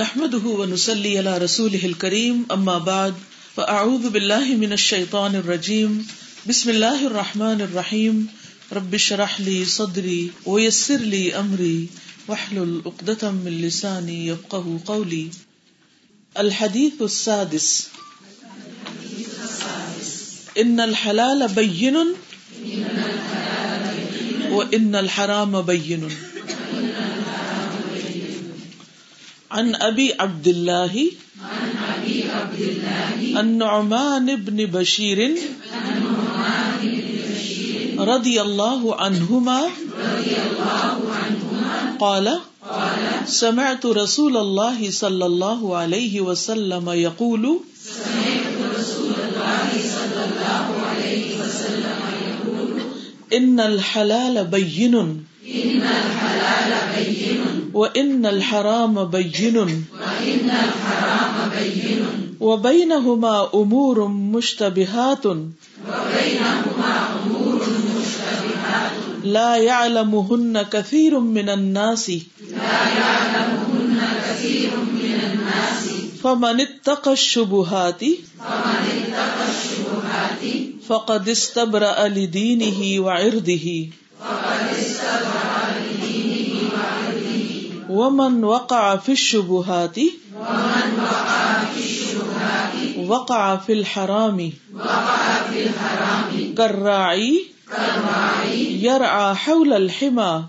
نحمده ونسلي على رسوله الكريم، أما بعد، فأعوذ بالله من الشيطان الرجيم. بسم الله الرحمن الرحيم. رب اشرح لي صدري ويسر لي أمري، واحلل عقدة من لساني يفقه قولي. الحديث السادس. إن الحلال بين، وإن الحرام بين. عن ابی عبد اللہ النعمان بن بشیر رضی اللہ عنہما، قال، سمعت رسول اللہ صلی اللہ علیہ وسلم يقول ان الحلال بین وإن الحرام بين وبينهما أمور مشتبهات لا يعلمهن كثير من الناس فمن اتقى الشبهات فقد استبرأ لدينه وعرضه ومن وقع في الشبهات وقع في الحرام كالراعي يرعى حول الحمى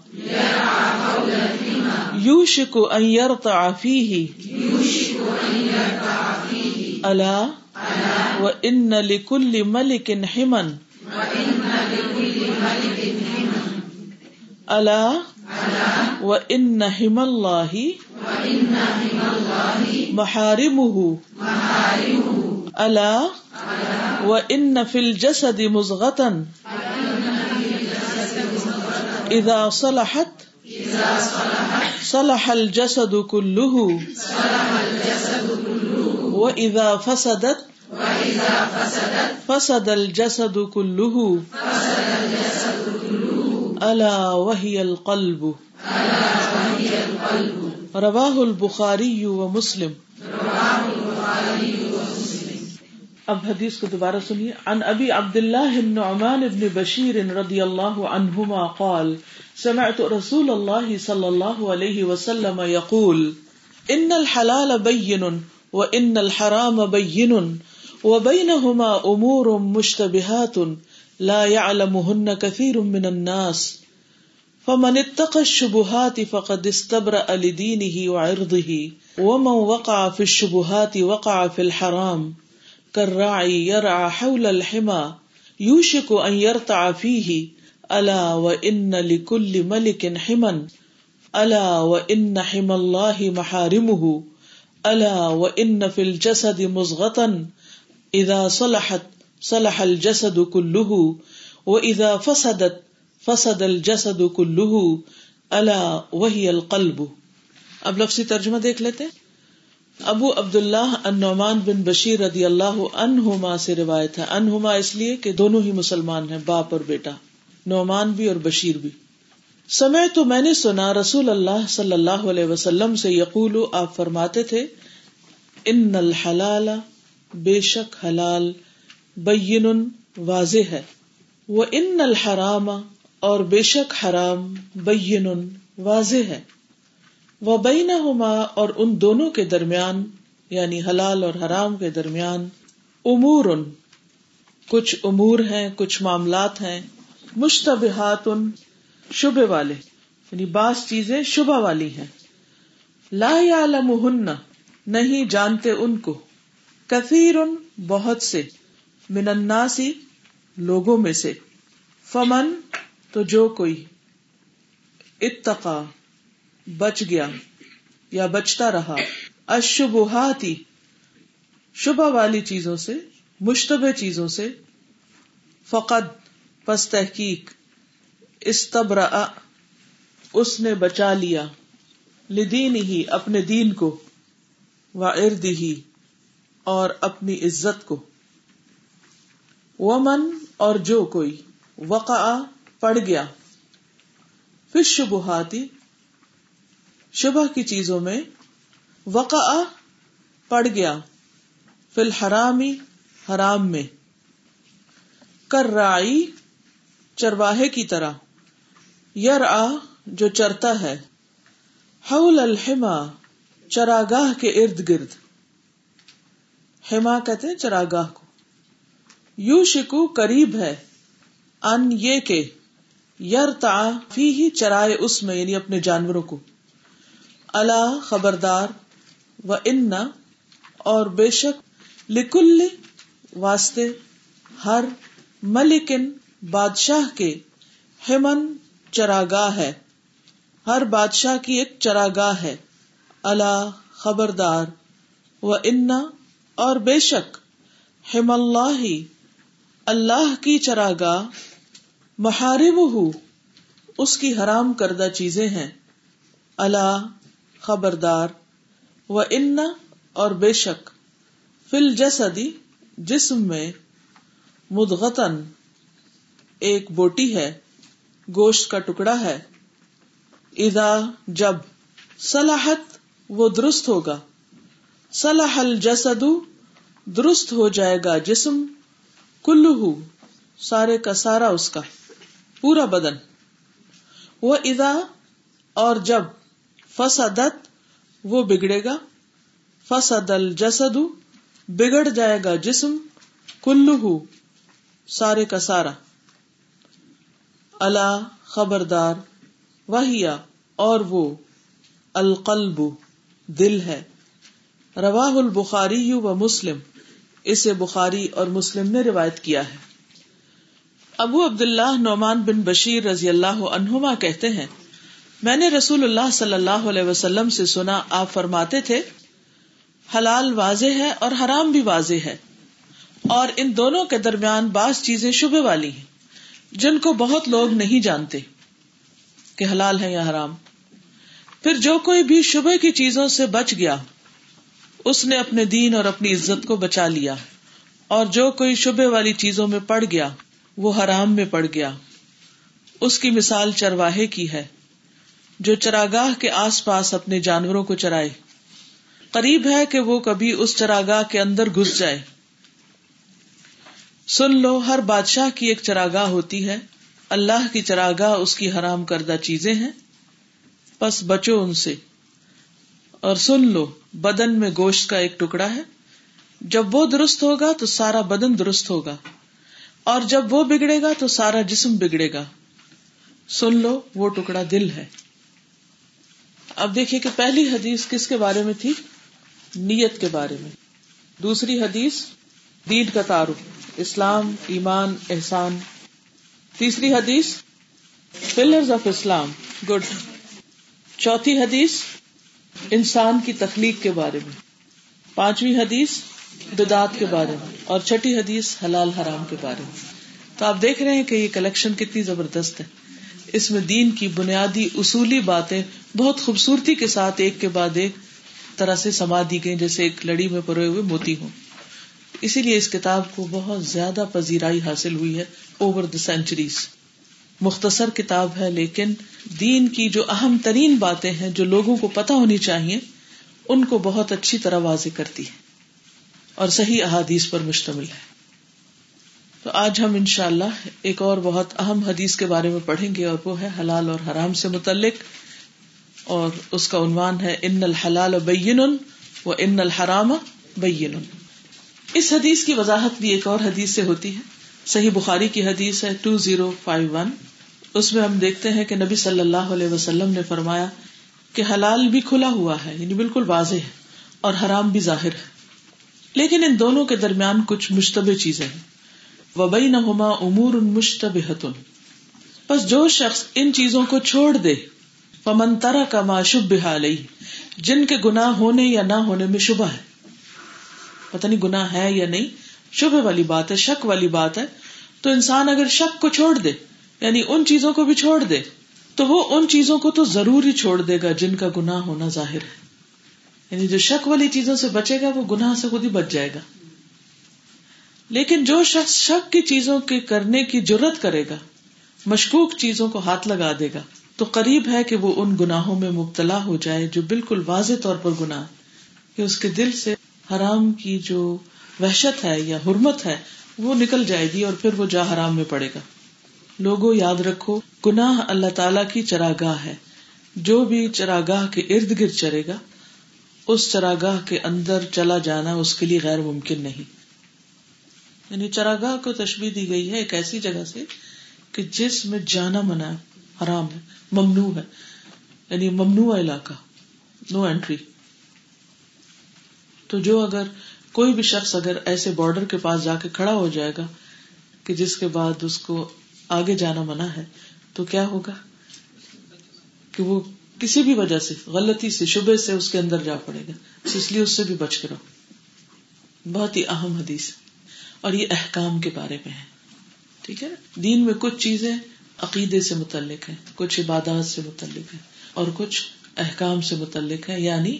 يوشك أن يرتع فيه ألا وإن لكل ملك حما ألا وإن حم الله محارمه ألا وإن في الجسد مزغة إذا صلحت صلح الجسد كله وإذا فسدت فسد الجسد كله الا وهي القلب. رواہ البخاری و مسلم اب حدیث کو دوبارہ سنیے. عن ابی عبد اللہ النعمان ابن بشیر رضی اللہ عنہما قال، سمعت رسول اللہ صلی اللہ علیہ وسلم يقول ان الحلال بین وان الحرام بین وبينهما امور مشتبہات مشتبهات لا يعلمهن كثير من الناس. فمن اتقى الشبهات فقد استبرأ لدينه وعرضه، ومن وقع في الشبهات وقع في الحرام. كالراعي يرعى حول الحمى، يوشك أن يرتع فيه. ألا وإن لكل ملك حما ألا وإن حمى الله محارمه. ألا وإن في الجسد مزغة. إذا صلحت صلح الجسد كله واذا فسدت، فسد الجسد كله الا وهي القلب. اب لفظی ترجمہ دیکھ لیتے ابو عبد اللہ النعمان بن بشیر رضی اللہ عنہما سے روایت ہے۔ انہما اس لیے کہ دونوں ہی مسلمان ہیں، باپ اور بیٹا۔ نعمان بھی اور بشیر بھی۔ سمے تو میں نے سنا رسول اللہ صلی اللہ علیہ وسلم سے یقول آپ فرماتے تھے، ان الحلال بے شک حلال بین واضح ہے۔ وہ ان الحرام، اور بے شک حرام، بین واضح ہے۔ وہ بین اور ان دونوں کے درمیان یعنی حلال اور حرام کے درمیان، امور۔ ان کچھ امور ہیں، کچھ معاملات ہیں، مشتبہات ان شبے والے یعنی بعض چیزیں شبہ والی ہیں۔ لا یعلمہن، نہیں جانتے ان کو۔ کثیر ان بہت سے۔ من الناسی لوگوں میں سے۔ فمن، تو جو کوئی اتقا، بچ گیا یا بچتا رہا۔ اشبہاتی شبہ والی چیزوں سے، مشتبہ چیزوں سے۔ فقد، پس تحقیق۔ استبرا اس نے بچا لیا۔ لدین ہی اپنے دین کو۔ و ارد ہی اور اپنی عزت کو۔ ومن اور جو کوئی وقع پڑ گیا پھر شبہاتی شبہ کی چیزوں میں وقع پڑ گیا فی الحرامی، حرام میں۔ کر رائی چرواہے کی طرح۔ یر آ جو چرتا ہے۔ حول الحما، چراگاہ کے ارد گرد۔ ہما کہتے ہیں چراگاہ کو۔ یو شکو قریب ہے، ان یہ کہ یر تا فی ہی چرائے اس میں یعنی اپنے جانوروں کو۔ اللہ خبردار و ان اور بے شک لکل واسطے ہر ملکن بادشاہ کے ہمن چراگاہ ہے۔ ہر بادشاہ کی ایک چراگاہ ہے۔ اللہ خبردار و ان اور بے شک ہم اللہ اللہ کی چراگاہ محارب ہو اس کی حرام کردہ چیزیں ہیں۔ اللہ خبردار، و ان، اور بے شک، فل جسدی، جسم میں مدغتن ایک بوٹی ہے، گوشت کا ٹکڑا ہے۔ ادا جب، صلاحت، وہ درست ہوگا۔ صلاح الجسد، درست ہو جائے گا جسم۔ کلو سارے کا سارا اس کا، پورا بدن۔ وہ ادا اور جب فسدت، وہ بگڑے گا۔ فسد الجسد، بگڑ جائے گا جسم۔ کلو سارے کا سارا۔ اللہ خبردار، وہیا، اور وہ القلب، دل ہے۔ رواہ البخاری و مسلم۔ اسے بخاری اور مسلم نے روایت کیا ہے۔ ابو عبد اللہ نعمان بن بشیر رضی اللہ عنہما کہتے ہیں، میں نے رسول اللہ صلی اللہ علیہ وسلم سے سنا، آپ فرماتے تھے، حلال واضح ہے اور حرام بھی واضح ہے۔ اور ان دونوں کے درمیان بعض چیزیں شبے والی ہیں، جن کو بہت لوگ نہیں جانتے کہ حلال ہے یا حرام۔ پھر جو کوئی بھی شبہ کی چیزوں سے بچ گیا اس نے اپنے دین اور اپنی عزت کو بچا لیا اور جو کوئی شبے والی چیزوں میں پڑ گیا، وہ حرام میں پڑ گیا۔ اس کی مثال چرواہے کی ہے، جو چراگاہ کے آس پاس اپنے جانوروں کو چرائے۔ قریب ہے کہ وہ کبھی اس چراگاہ کے اندر گھس جائے۔ سن لو، ہر بادشاہ کی ایک چراگاہ ہوتی ہے۔ اللہ کی چراگاہ اس کی حرام کردہ چیزیں ہیں۔ بس بچو ان سے۔ اور سن لو بدن میں گوشت کا ایک ٹکڑا ہے۔ جب وہ درست ہوگا تو سارا بدن درست ہوگا۔ اور جب وہ بگڑے گا تو سارا جسم بگڑے گا۔ سن لو، وہ ٹکڑا دل ہے۔ اب دیکھیے کہ پہلی حدیث کس کے بارے میں تھی؟ نیت کے بارے میں۔ دوسری حدیث، دین کا تعارف۔ اسلام، ایمان، احسان۔ تیسری حدیث پلرز آف اسلام۔ گڈ۔ چوتھی حدیث انسان کی تخلیق کے بارے میں، پانچویں حدیث بدعت کے بارے میں اور چھٹی حدیث حلال حرام کے بارے میں۔ تو آپ دیکھ رہے ہیں کہ یہ کلیکشن کتنی زبردست ہے۔ اس میں دین کی بنیادی اصولی باتیں بہت خوبصورتی کے ساتھ ایک کے بعد ایک طرح سے سما دی گئی جیسے ایک لڑی میں پروئے ہوئے موتی ہوں۔ اسی لیے اس کتاب کو بہت زیادہ پذیرائی حاصل ہوئی ہے اوور دا سینچریز مختصر کتاب ہے، لیکن دین کی جو اہم ترین باتیں ہیں جو لوگوں کو پتا ہونی چاہیے، ان کو بہت اچھی طرح واضح کرتی ہے اور صحیح احادیث پر مشتمل ہے تو آج ہم ان شاء اللہ ایک اور بہت اہم حدیث کے بارے میں پڑھیں گے اور وہ ہے حلال اور حرام سے متعلق، اور اس کا عنوان ہے ان الحلال بین و ان الحرام بین۔ اس حدیث کی وضاحت بھی ایک اور حدیث سے ہوتی ہے۔ صحیح بخاری کی حدیث ہے ٹو زیرو فائیو ون اس میں ہم دیکھتے ہیں کہ نبی صلی اللہ علیہ وسلم نے فرمایا کہ حلال بھی کھلا ہوا ہے یعنی بالکل واضح ہے، اور حرام بھی ظاہر ہے۔ لیکن ان دونوں کے درمیان کچھ مشتبہ چیزیں ہیں۔ وبئی نہ ہوما امور ان مشتب بس جو شخص ان چیزوں کو چھوڑ دے پمن کا معشب بحال جن کے گناہ ہونے یا نہ ہونے میں شبہ ہے۔ پتہ نہیں گناہ ہے یا نہیں شبہ والی بات ہے، شک والی بات ہے، تو انسان اگر شک کو چھوڑ دے یعنی ان چیزوں کو بھی چھوڑ دے، تو وہ ان چیزوں کو تو ضرور ہی چھوڑ دے گا جن کا گناہ ہونا ظاہر ہے۔ یعنی جو شک والی چیزوں سے بچے گا، وہ گناہ سے خود ہی بچ جائے گا۔ لیکن جو شخص شک کی چیزوں کے کرنے کی ضرورت کرے گا، مشکوک چیزوں کو ہاتھ لگا دے گا، تو قریب ہے کہ وہ ان گناہوں میں مبتلا ہو جائے جو بالکل واضح طور پر گناہ کہ اس کے دل سے حرام کی جو وحشت ہے یا حرمت ہے، وہ نکل جائے گی اور پھر وہ جا حرام میں پڑے گا۔ لوگوں، یاد رکھو، گناہ اللہ تعالی کی چراگاہ ہے۔ جو بھی چراگاہ کے ارد گرد چرے گا، اس چراگاہ کے اندر چلا جانا اس کے لیے غیر ممکن نہیں۔ یعنی چراگاہ کو تشبیح دی گئی ہے ایک ایسی جگہ سے کہ جس میں جانا منع حرام ہے، ممنوع ہے۔ یعنی ممنوع علاقہ نو اینٹری تو جو اگر کوئی بھی شخص اگر ایسے بارڈر کے پاس جا کے کھڑا ہو جائے گا کہ جس کے بعد اس کو آگے جانا منع ہے، تو کیا ہوگا؟ کہ وہ کسی بھی وجہ سے، غلطی سے شبے سے اس کے اندر جا پڑے گا۔ اس لیے اس سے بھی بچ کے رہو۔ بہت ہی اہم حدیث اور یہ احکام کے بارے میں ہے۔ ٹھیک ہے؟ دین میں کچھ چیزیں عقیدے سے متعلق ہیں، کچھ عبادات سے متعلق ہیں، اور کچھ احکام سے متعلق ہے یعنی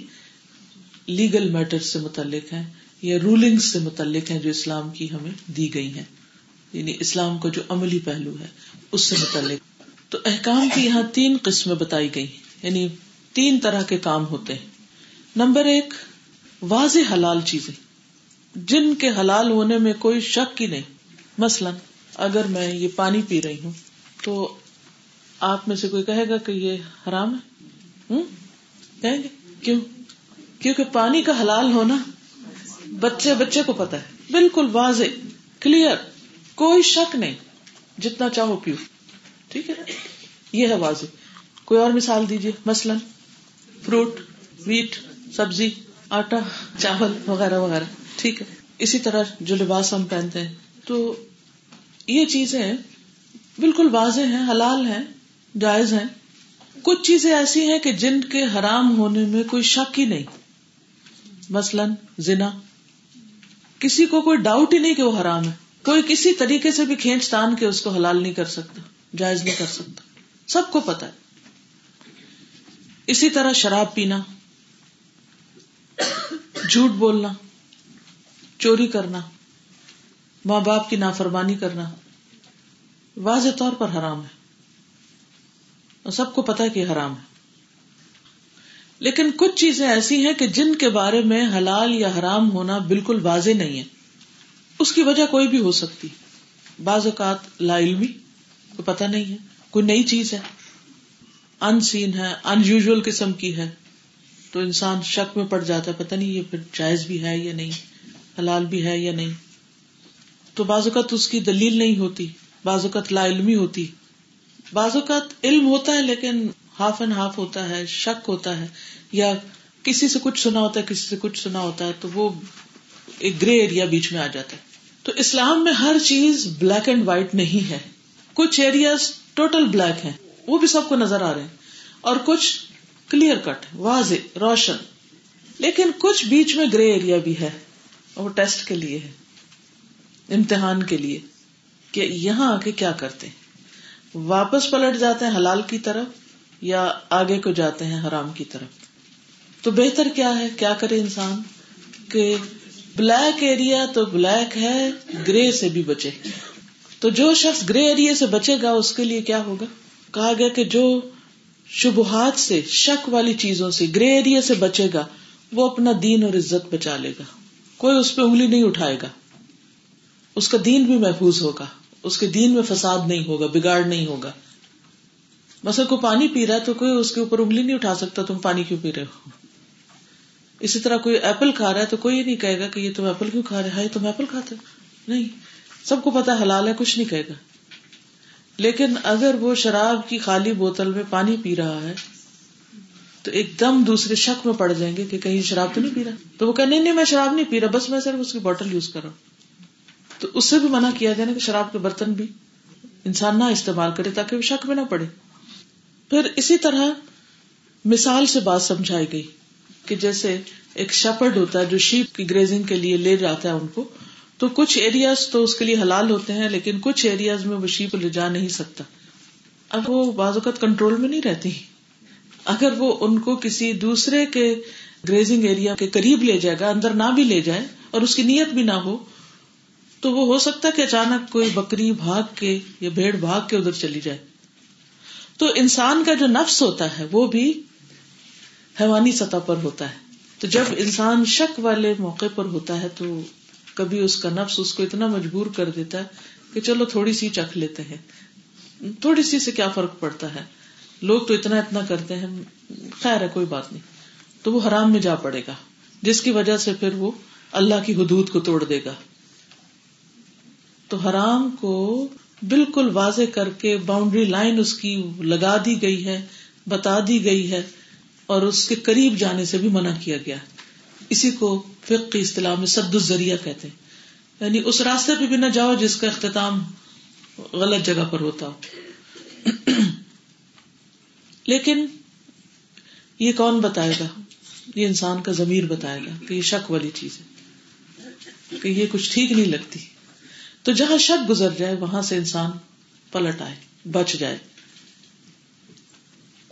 لیگل میٹر سے متعلق ہے یا رولنگ سے متعلق ہے جو اسلام کی ہمیں دی گئی ہیں۔ یعنی اسلام کا جو عملی پہلو ہے، اس سے متعلق۔ تو احکام کی یہاں تین قسمیں بتائی گئی یعنی تین طرح کے کام ہوتے ہیں۔ نمبر ایک، واضح حلال چیزیں۔ جن کے حلال ہونے میں کوئی شک ہی نہیں۔ مثلاً، اگر میں یہ پانی پی رہی ہوں، تو آپ میں سے کوئی کہے گا کہ یہ حرام ہے؟ کہیں گے؟ کیوں؟ کیونکہ پانی کا حلال ہونا بچے بچے کو پتا ہے۔ بالکل واضح کلیئر کوئی شک نہیں، جتنا چاہو پیو۔ ٹھیک ہے؟ یہ ہے واضح۔ کوئی اور مثال دیجیے مثلاً فروٹ ویٹ سبزی، آٹا، چاول وغیرہ وغیرہ۔ ٹھیک ہے؟ اسی طرح جو لباس ہم پہنتے ہیں۔ تو یہ چیزیں بالکل واضح ہیں، حلال ہیں، جائز ہیں۔ کچھ چیزیں ایسی ہیں کہ جن کے حرام ہونے میں کوئی شک ہی نہیں۔ مثلاً زنا کسی کو کوئی ڈاؤٹ ہی نہیں کہ وہ حرام ہے۔ کوئی کسی طریقے سے بھی کھینچ تان کے اس کو حلال نہیں کر سکتا، جائز نہیں کر سکتا۔ سب کو پتا ہے۔ اسی طرح شراب پینا، جھوٹ بولنا، چوری کرنا، ماں باپ کی نافرمانی کرنا واضح طور پر حرام ہے۔ اور سب کو پتا ہے کہ حرام ہے۔ لیکن کچھ چیزیں ایسی ہیں کہ جن کے بارے میں حلال یا حرام ہونا بالکل واضح نہیں ہے۔ اس کی وجہ کوئی بھی ہو سکتی۔ بعض اوقات لا علمی کو پتا نہیں ہے، کوئی نئی چیز ہے۔ ان سین ہے ان یوژل قسم کی ہے۔ تو انسان شک میں پڑ جاتا ہے پتا نہیں یہ پھر جائز بھی ہے یا نہیں، حلال بھی ہے یا نہیں۔ تو بعض اوقات اس کی دلیل نہیں ہوتی، بعض اوقات لا علمی ہوتی۔ بعض اوقات علم ہوتا ہے لیکن ہاف اینڈ ہاف ہوتا ہے، شک ہوتا ہے، یا کسی سے کچھ سنا ہوتا ہے، کسی سے کچھ سنا ہوتا ہے، تو وہ ایک گرے ایریا بیچ میں آ جاتا ہے۔ تو اسلام میں ہر چیز بلیک اینڈ وائٹ نہیں ہے۔ کچھ ایریاز ٹوٹل بلیک ہیں، وہ بھی سب کو نظر آ رہے ہیں۔ اور کچھ کلیئر کٹ واضح، روشن۔ لیکن کچھ بیچ میں گرے ایریا بھی ہے، وہ ٹیسٹ کے لیے ہے، امتحان کے لیے، کہ یہاں آ کے کیا کرتے ہیں۔ واپس پلٹ جاتے ہیں حلال کی طرف یا آگے کو جاتے ہیں حرام کی طرف۔ تو بہتر کیا ہے؟ کیا کرے انسان؟ کہ بلیک ایریا تو بلیک ہے گرے سے بھی بچے۔ تو جو شخص گرے ایریا سے بچے گا، اس کے لیے کیا ہوگا؟ کہا گیا کہ جو شبہات سے، شک والی چیزوں سے گرے ایریا سے بچے گا، وہ اپنا دین اور عزت بچا لے گا۔ کوئی اس پہ انگلی نہیں اٹھائے گا۔ اس کا دین بھی محفوظ ہوگا۔ اس کے دین میں فساد نہیں ہوگا، بگاڑ نہیں ہوگا۔ مثلا کوئی پانی پی رہا ہے تو کوئی اس کے اوپر انگلی نہیں اٹھا سکتا، تم پانی کیوں پی رہے ہو؟ اسی طرح کوئی ایپل کھا رہا ہے تو کوئی نہیں کہے گا کہ یہ تم ایپل کیوں کھا رہے ہیں؟ تم ایپل کھاتے نہیں، سب کو پتا حلال ہے، کچھ نہیں کہے گا۔ لیکن اگر وہ شراب کی خالی بوتل میں پانی پی رہا ہے، تو ایک دم دوسرے شک میں پڑ جائیں گے کہ کہیں شراب تو نہیں پی رہا۔ تو وہ کہ نہیں نہیں، میں شراب نہیں پی رہا، بس میں صرف اس کی بوٹل یوز کر رہا ہوں۔ تو اس سے بھی منع کیا جائے نا کہ شراب کے برتن بھی انسان نہ استعمال کرے تاکہ وہ شک میں نہ پڑے۔ پھر اسی طرح مثال سے بات سمجھائی گئی کہ جیسے ایک شپرڈ ہوتا ہے جو شیپ کی گریزنگ کے لیے لے جاتا ہے ان کو، تو کچھ ایریاز تو اس کے لیے حلال ہوتے ہیں، لیکن کچھ ایریاز میں وہ شیپ لے جا نہیں سکتا۔ اب وہ بعض اوقات کنٹرول میں نہیں رہتی۔ اگر وہ ان کو کسی دوسرے کے گریزنگ ایریا کے قریب لے جائے گا، اندر نہ بھی لے جائے اور اس کی نیت بھی نہ ہو، تو وہ ہو سکتا ہے کہ اچانک کوئی بکری بھاگ کے یا بھیڑ بھاگ کے ادھر چلی جائے۔ تو انسان کا جو نفس ہوتا ہے وہ بھی حیوانی سطح پر ہوتا ہے۔ تو جب انسان شک والے موقع پر ہوتا ہے تو کبھی اس کا نفس اس کو اتنا مجبور کر دیتا ہے کہ چلو تھوڑی سی چکھ لیتے ہیں۔ تھوڑی سی سے کیا فرق پڑتا ہے؟ لوگ تو اتنا اتنا کرتے ہیں، خیر ہے، کوئی بات نہیں۔ تو وہ حرام میں جا پڑے گا، جس کی وجہ سے پھر وہ اللہ کی حدود کو توڑ دے گا۔ تو حرام کو بالکل واضح کر کے باؤنڈری لائن اس کی لگا دی گئی ہے، بتا دی گئی ہے، اور اس کے قریب جانے سے بھی منع کیا گیا۔ اسی کو فق کی اصطلاح میں سد الزریہ کہتے ہیں۔ یعنی اس راستے پہ بھی نہ جاؤ جس کا اختتام غلط جگہ پر ہوتا ہو۔ لیکن یہ کون بتائے گا؟ یہ انسان کا ضمیر بتائے گا کہ یہ شک والی چیز ہے، کہ یہ کچھ ٹھیک نہیں لگتی۔ تو جہاں شک گزر جائے، وہاں سے انسان پلٹ آئے، بچ جائے۔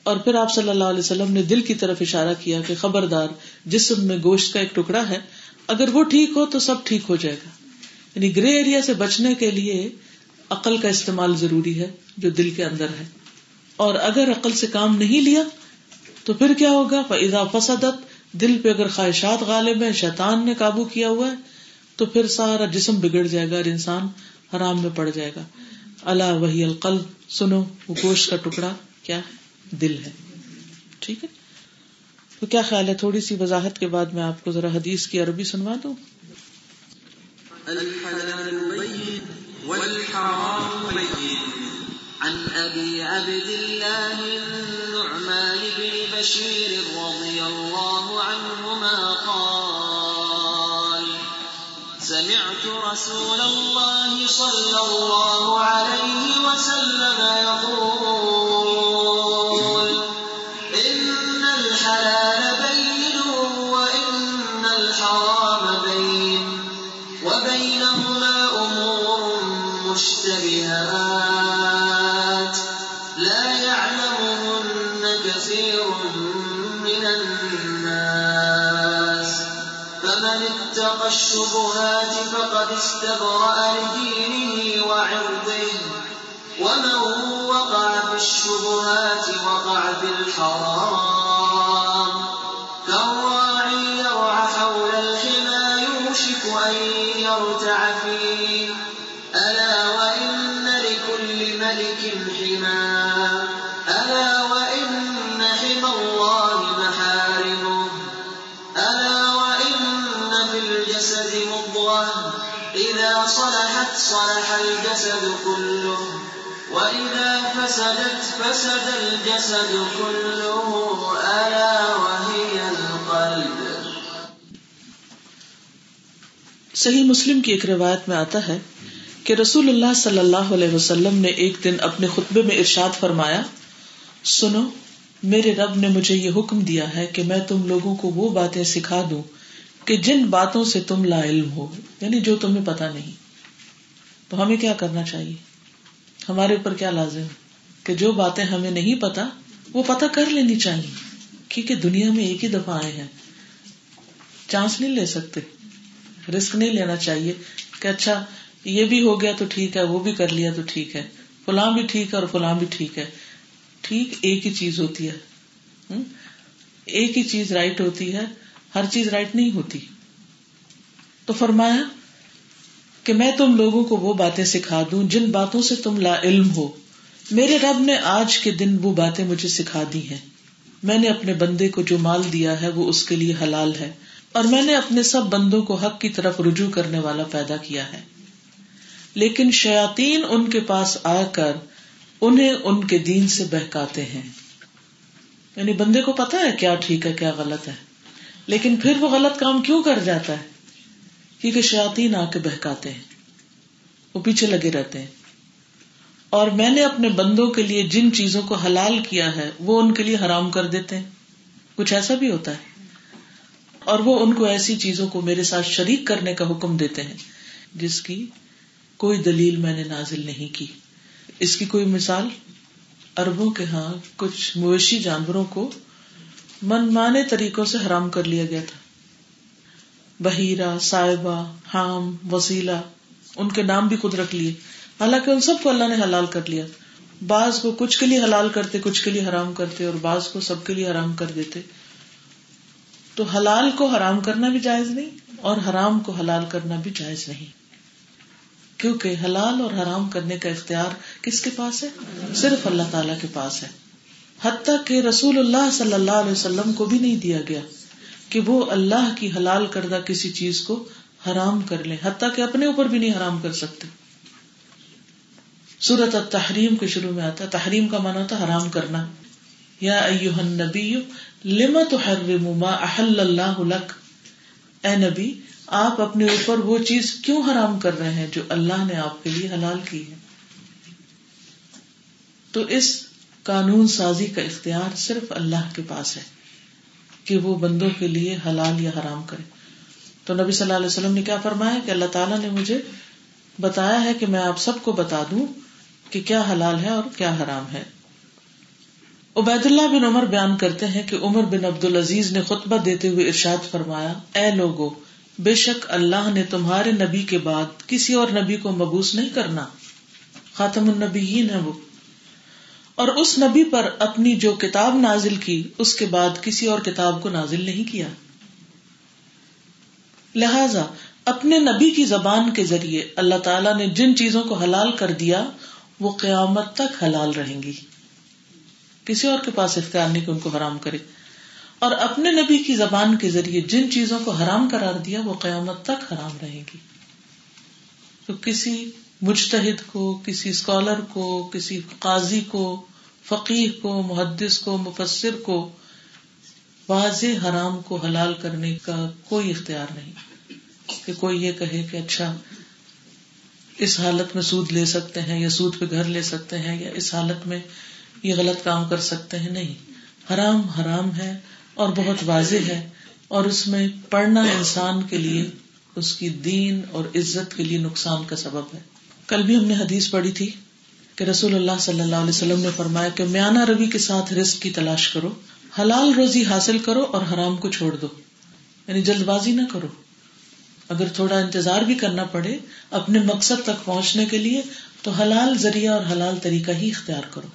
اور پھر آپ صلی اللہ علیہ وسلم نے دل کی طرف اشارہ کیا کہ خبردار، جسم میں گوشت کا ایک ٹکڑا ہے، اگر وہ ٹھیک ہو تو سب ٹھیک ہو جائے گا۔ یعنی گرے ایریا سے بچنے کے لیے عقل کا استعمال ضروری ہے، جو دل کے اندر ہے۔ اور اگر عقل سے کام نہیں لیا، تو پھر کیا ہوگا؟ فضا فسدت، دل پہ اگر خواہشات غالب ہے شیطان نے قابو کیا ہوا ہے تو پھر سارا جسم بگڑ جائے گا اور انسان حرام میں پڑ جائے گا۔ اللہ وہی القل سنو، وہ گوشت کا ٹکڑا کیا دل ہے۔ ٹھیک ہے؟ تو کیا خیال ہے؟ تھوڑی سی وضاحت کے بعد میں آپ کو ذرا حدیث کی عربی سنوا دوں۔ عن أبي عبد الله النعمان بن بشير رضي الله سمعت رسول الله صلى الله عليه وسلم يقول الشبهات فقد استبرأ لدينه وعرضه. ومن وقع في الشبهات وقع في الحرام. الجسد كله، وإذا فسدت فسد الجسد كله، ألا وهي القلب. صحیح مسلم کی ایک روایت میں آتا ہے کہ رسول اللہ صلی اللہ علیہ وسلم نے ایک دن اپنے خطبے میں ارشاد فرمایا، سنو، میرے رب نے مجھے یہ حکم دیا ہے کہ میں تم لوگوں کو وہ باتیں سکھا دوں کہ جن باتوں سے تم لا علم ہو یعنی جو تمہیں پتا نہیں۔ تو ہمیں کیا کرنا چاہیے؟ ہمارے اوپر کیا لازم کہ جو باتیں ہمیں نہیں پتا، وہ پتا کر لینی چاہیے۔ کیونکہ دنیا میں ایک ہی دفعہ آئے ہیں۔ چانس نہیں لے سکتے۔ رسک نہیں لینا چاہیے کہ اچھا یہ بھی ہو گیا تو ٹھیک ہے، وہ بھی کر لیا تو ٹھیک ہے۔ فلاں بھی ٹھیک ہے اور فلاں بھی ٹھیک ہے۔ ٹھیک ایک ہی چیز ہوتی ہے۔ ایک ہی چیز رائٹ ہوتی ہے۔ ہر چیز رائٹ نہیں ہوتی۔ تو فرمایا کہ میں تم لوگوں کو وہ باتیں سکھا دوں جن باتوں سے تم لا علم ہو۔ میرے رب نے آج کے دن وہ باتیں مجھے سکھا دی ہیں۔ میں نے اپنے بندے کو جو مال دیا ہے وہ اس کے لیے حلال ہے اور میں نے اپنے سب بندوں کو حق کی طرف رجوع کرنے والا پیدا کیا ہے۔ لیکن شیاتین ان کے پاس آ کر انہیں ان کے دین سے بہکاتے ہیں۔ یعنی بندے کو پتا ہے کیا ٹھیک ہے، کیا غلط ہے۔ لیکن پھر وہ غلط کام کیوں کر جاتا ہے؟ کیونکہ شیاتین آ کے بہکاتے ہیں، وہ پیچھے لگے رہتے ہیں۔ اور میں نے اپنے بندوں کے لیے جن چیزوں کو حلال کیا ہے، وہ ان کے لیے حرام کر دیتے ہیں۔ کچھ ایسا بھی ہوتا ہے۔ اور وہ ان کو ایسی چیزوں کو میرے ساتھ شریک کرنے کا حکم دیتے ہیں، جس کی کوئی دلیل میں نے نازل نہیں کی۔ اس کی کوئی مثال؟ اربوں کے ہاں کچھ مویشی جانوروں کو من مانے طریقوں سے حرام کر لیا گیا تھا۔ بحیرہ صاحبہ، حام وسیلہ ان کے نام بھی خود رکھ لیے۔ حالانکہ ان سب کو اللہ نے حلال کر لیا۔ بعض کو کچھ کے لیے حلال کرتے، کچھ کے لیے حرام کرتے، اور بعض کو سب کے لیے حرام کر دیتے۔ تو حلال کو حرام کرنا بھی جائز نہیں، اور حرام کو حلال کرنا بھی جائز نہیں۔ کیونکہ حلال اور حرام کرنے کا اختیار کس کے پاس ہے؟ صرف اللہ تعالی کے پاس ہے۔ حتیٰ کہ رسول اللہ صلی اللہ علیہ وسلم کو بھی نہیں دیا گیا۔ کہ وہ اللہ کی حلال کردہ کسی چیز کو حرام کر لیں، حتیٰ کہ اپنے اوپر بھی نہیں حرام کر سکتے۔ سورت تحریم کے شروع میں آتا تحریم کا مانا ہوتا حرام کرنا۔ یا نبی لما تحرم ما احل اللہ لک؟ اے نبی، آپ اپنے اوپر وہ چیز کیوں حرام کر رہے ہیں جو اللہ نے آپ کے لیے حلال کی ہے؟ تو اس قانون سازی کا اختیار صرف اللہ کے پاس ہے۔ کہ وہ بندوں کے لیے حلال یا حرام کرے۔ تو نبی صلی اللہ علیہ وسلم نے کیا فرمایا کہ اللہ تعالیٰ نے مجھے بتایا ہے کہ میں آپ سب کو بتا دوں کہ کیا حلال ہے اور کیا حرام ہے۔ عبید اللہ بن عمر بیان کرتے ہیں کہ عمر بن عبد العزیز نے خطبہ دیتے ہوئے ارشاد فرمایا، اے لوگو، بے شک اللہ نے تمہارے نبی کے بعد کسی اور نبی کو مبوس نہیں کرنا۔ خاتم النبی ہے وہ۔ اور اس نبی پر اپنی جو کتاب نازل کی، اس کے بعد کسی اور کتاب کو نازل نہیں کیا۔ لہذا، اپنے نبی کی زبان کے ذریعے اللہ تعالیٰ نے جن چیزوں کو حلال کر دیا، وہ قیامت تک حلال رہیں گی۔ کسی اور کے پاس اختیار نہیں کہ ان کو حرام کرے۔ اور اپنے نبی کی زبان کے ذریعے جن چیزوں کو حرام قرار دیا، وہ قیامت تک حرام رہے گی۔ تو کسی مجتہد کو، کسی اسکالر کو، کسی قاضی کو فقیر کو، محدث کو، مفسر کو واضح حرام کو حلال کرنے کا کوئی اختیار نہیں کہ کوئی یہ کہے کہ اچھا اس حالت میں سود لے سکتے ہیں یا سود پہ گھر لے سکتے ہیں یا اس حالت میں یہ غلط کام کر سکتے ہیں، نہیں۔ حرام حرام ہے اور بہت واضح ہے اور اس میں پڑھنا انسان کے لیے، اس کی دین اور عزت کے لیے نقصان کا سبب ہے۔ کل بھی ہم نے حدیث پڑھی تھی۔ کہ رسول اللہ صلی اللہ علیہ وسلم نے فرمایا کہ میانہ روی کے ساتھ رزق کی تلاش کرو، حلال روزی حاصل کرو اور حرام کو چھوڑ دو۔ یعنی جلد بازی نہ کرو۔ اگر تھوڑا انتظار بھی کرنا پڑے اپنے مقصد تک پہنچنے کے لیے، تو حلال ذریعہ اور حلال طریقہ ہی اختیار کرو۔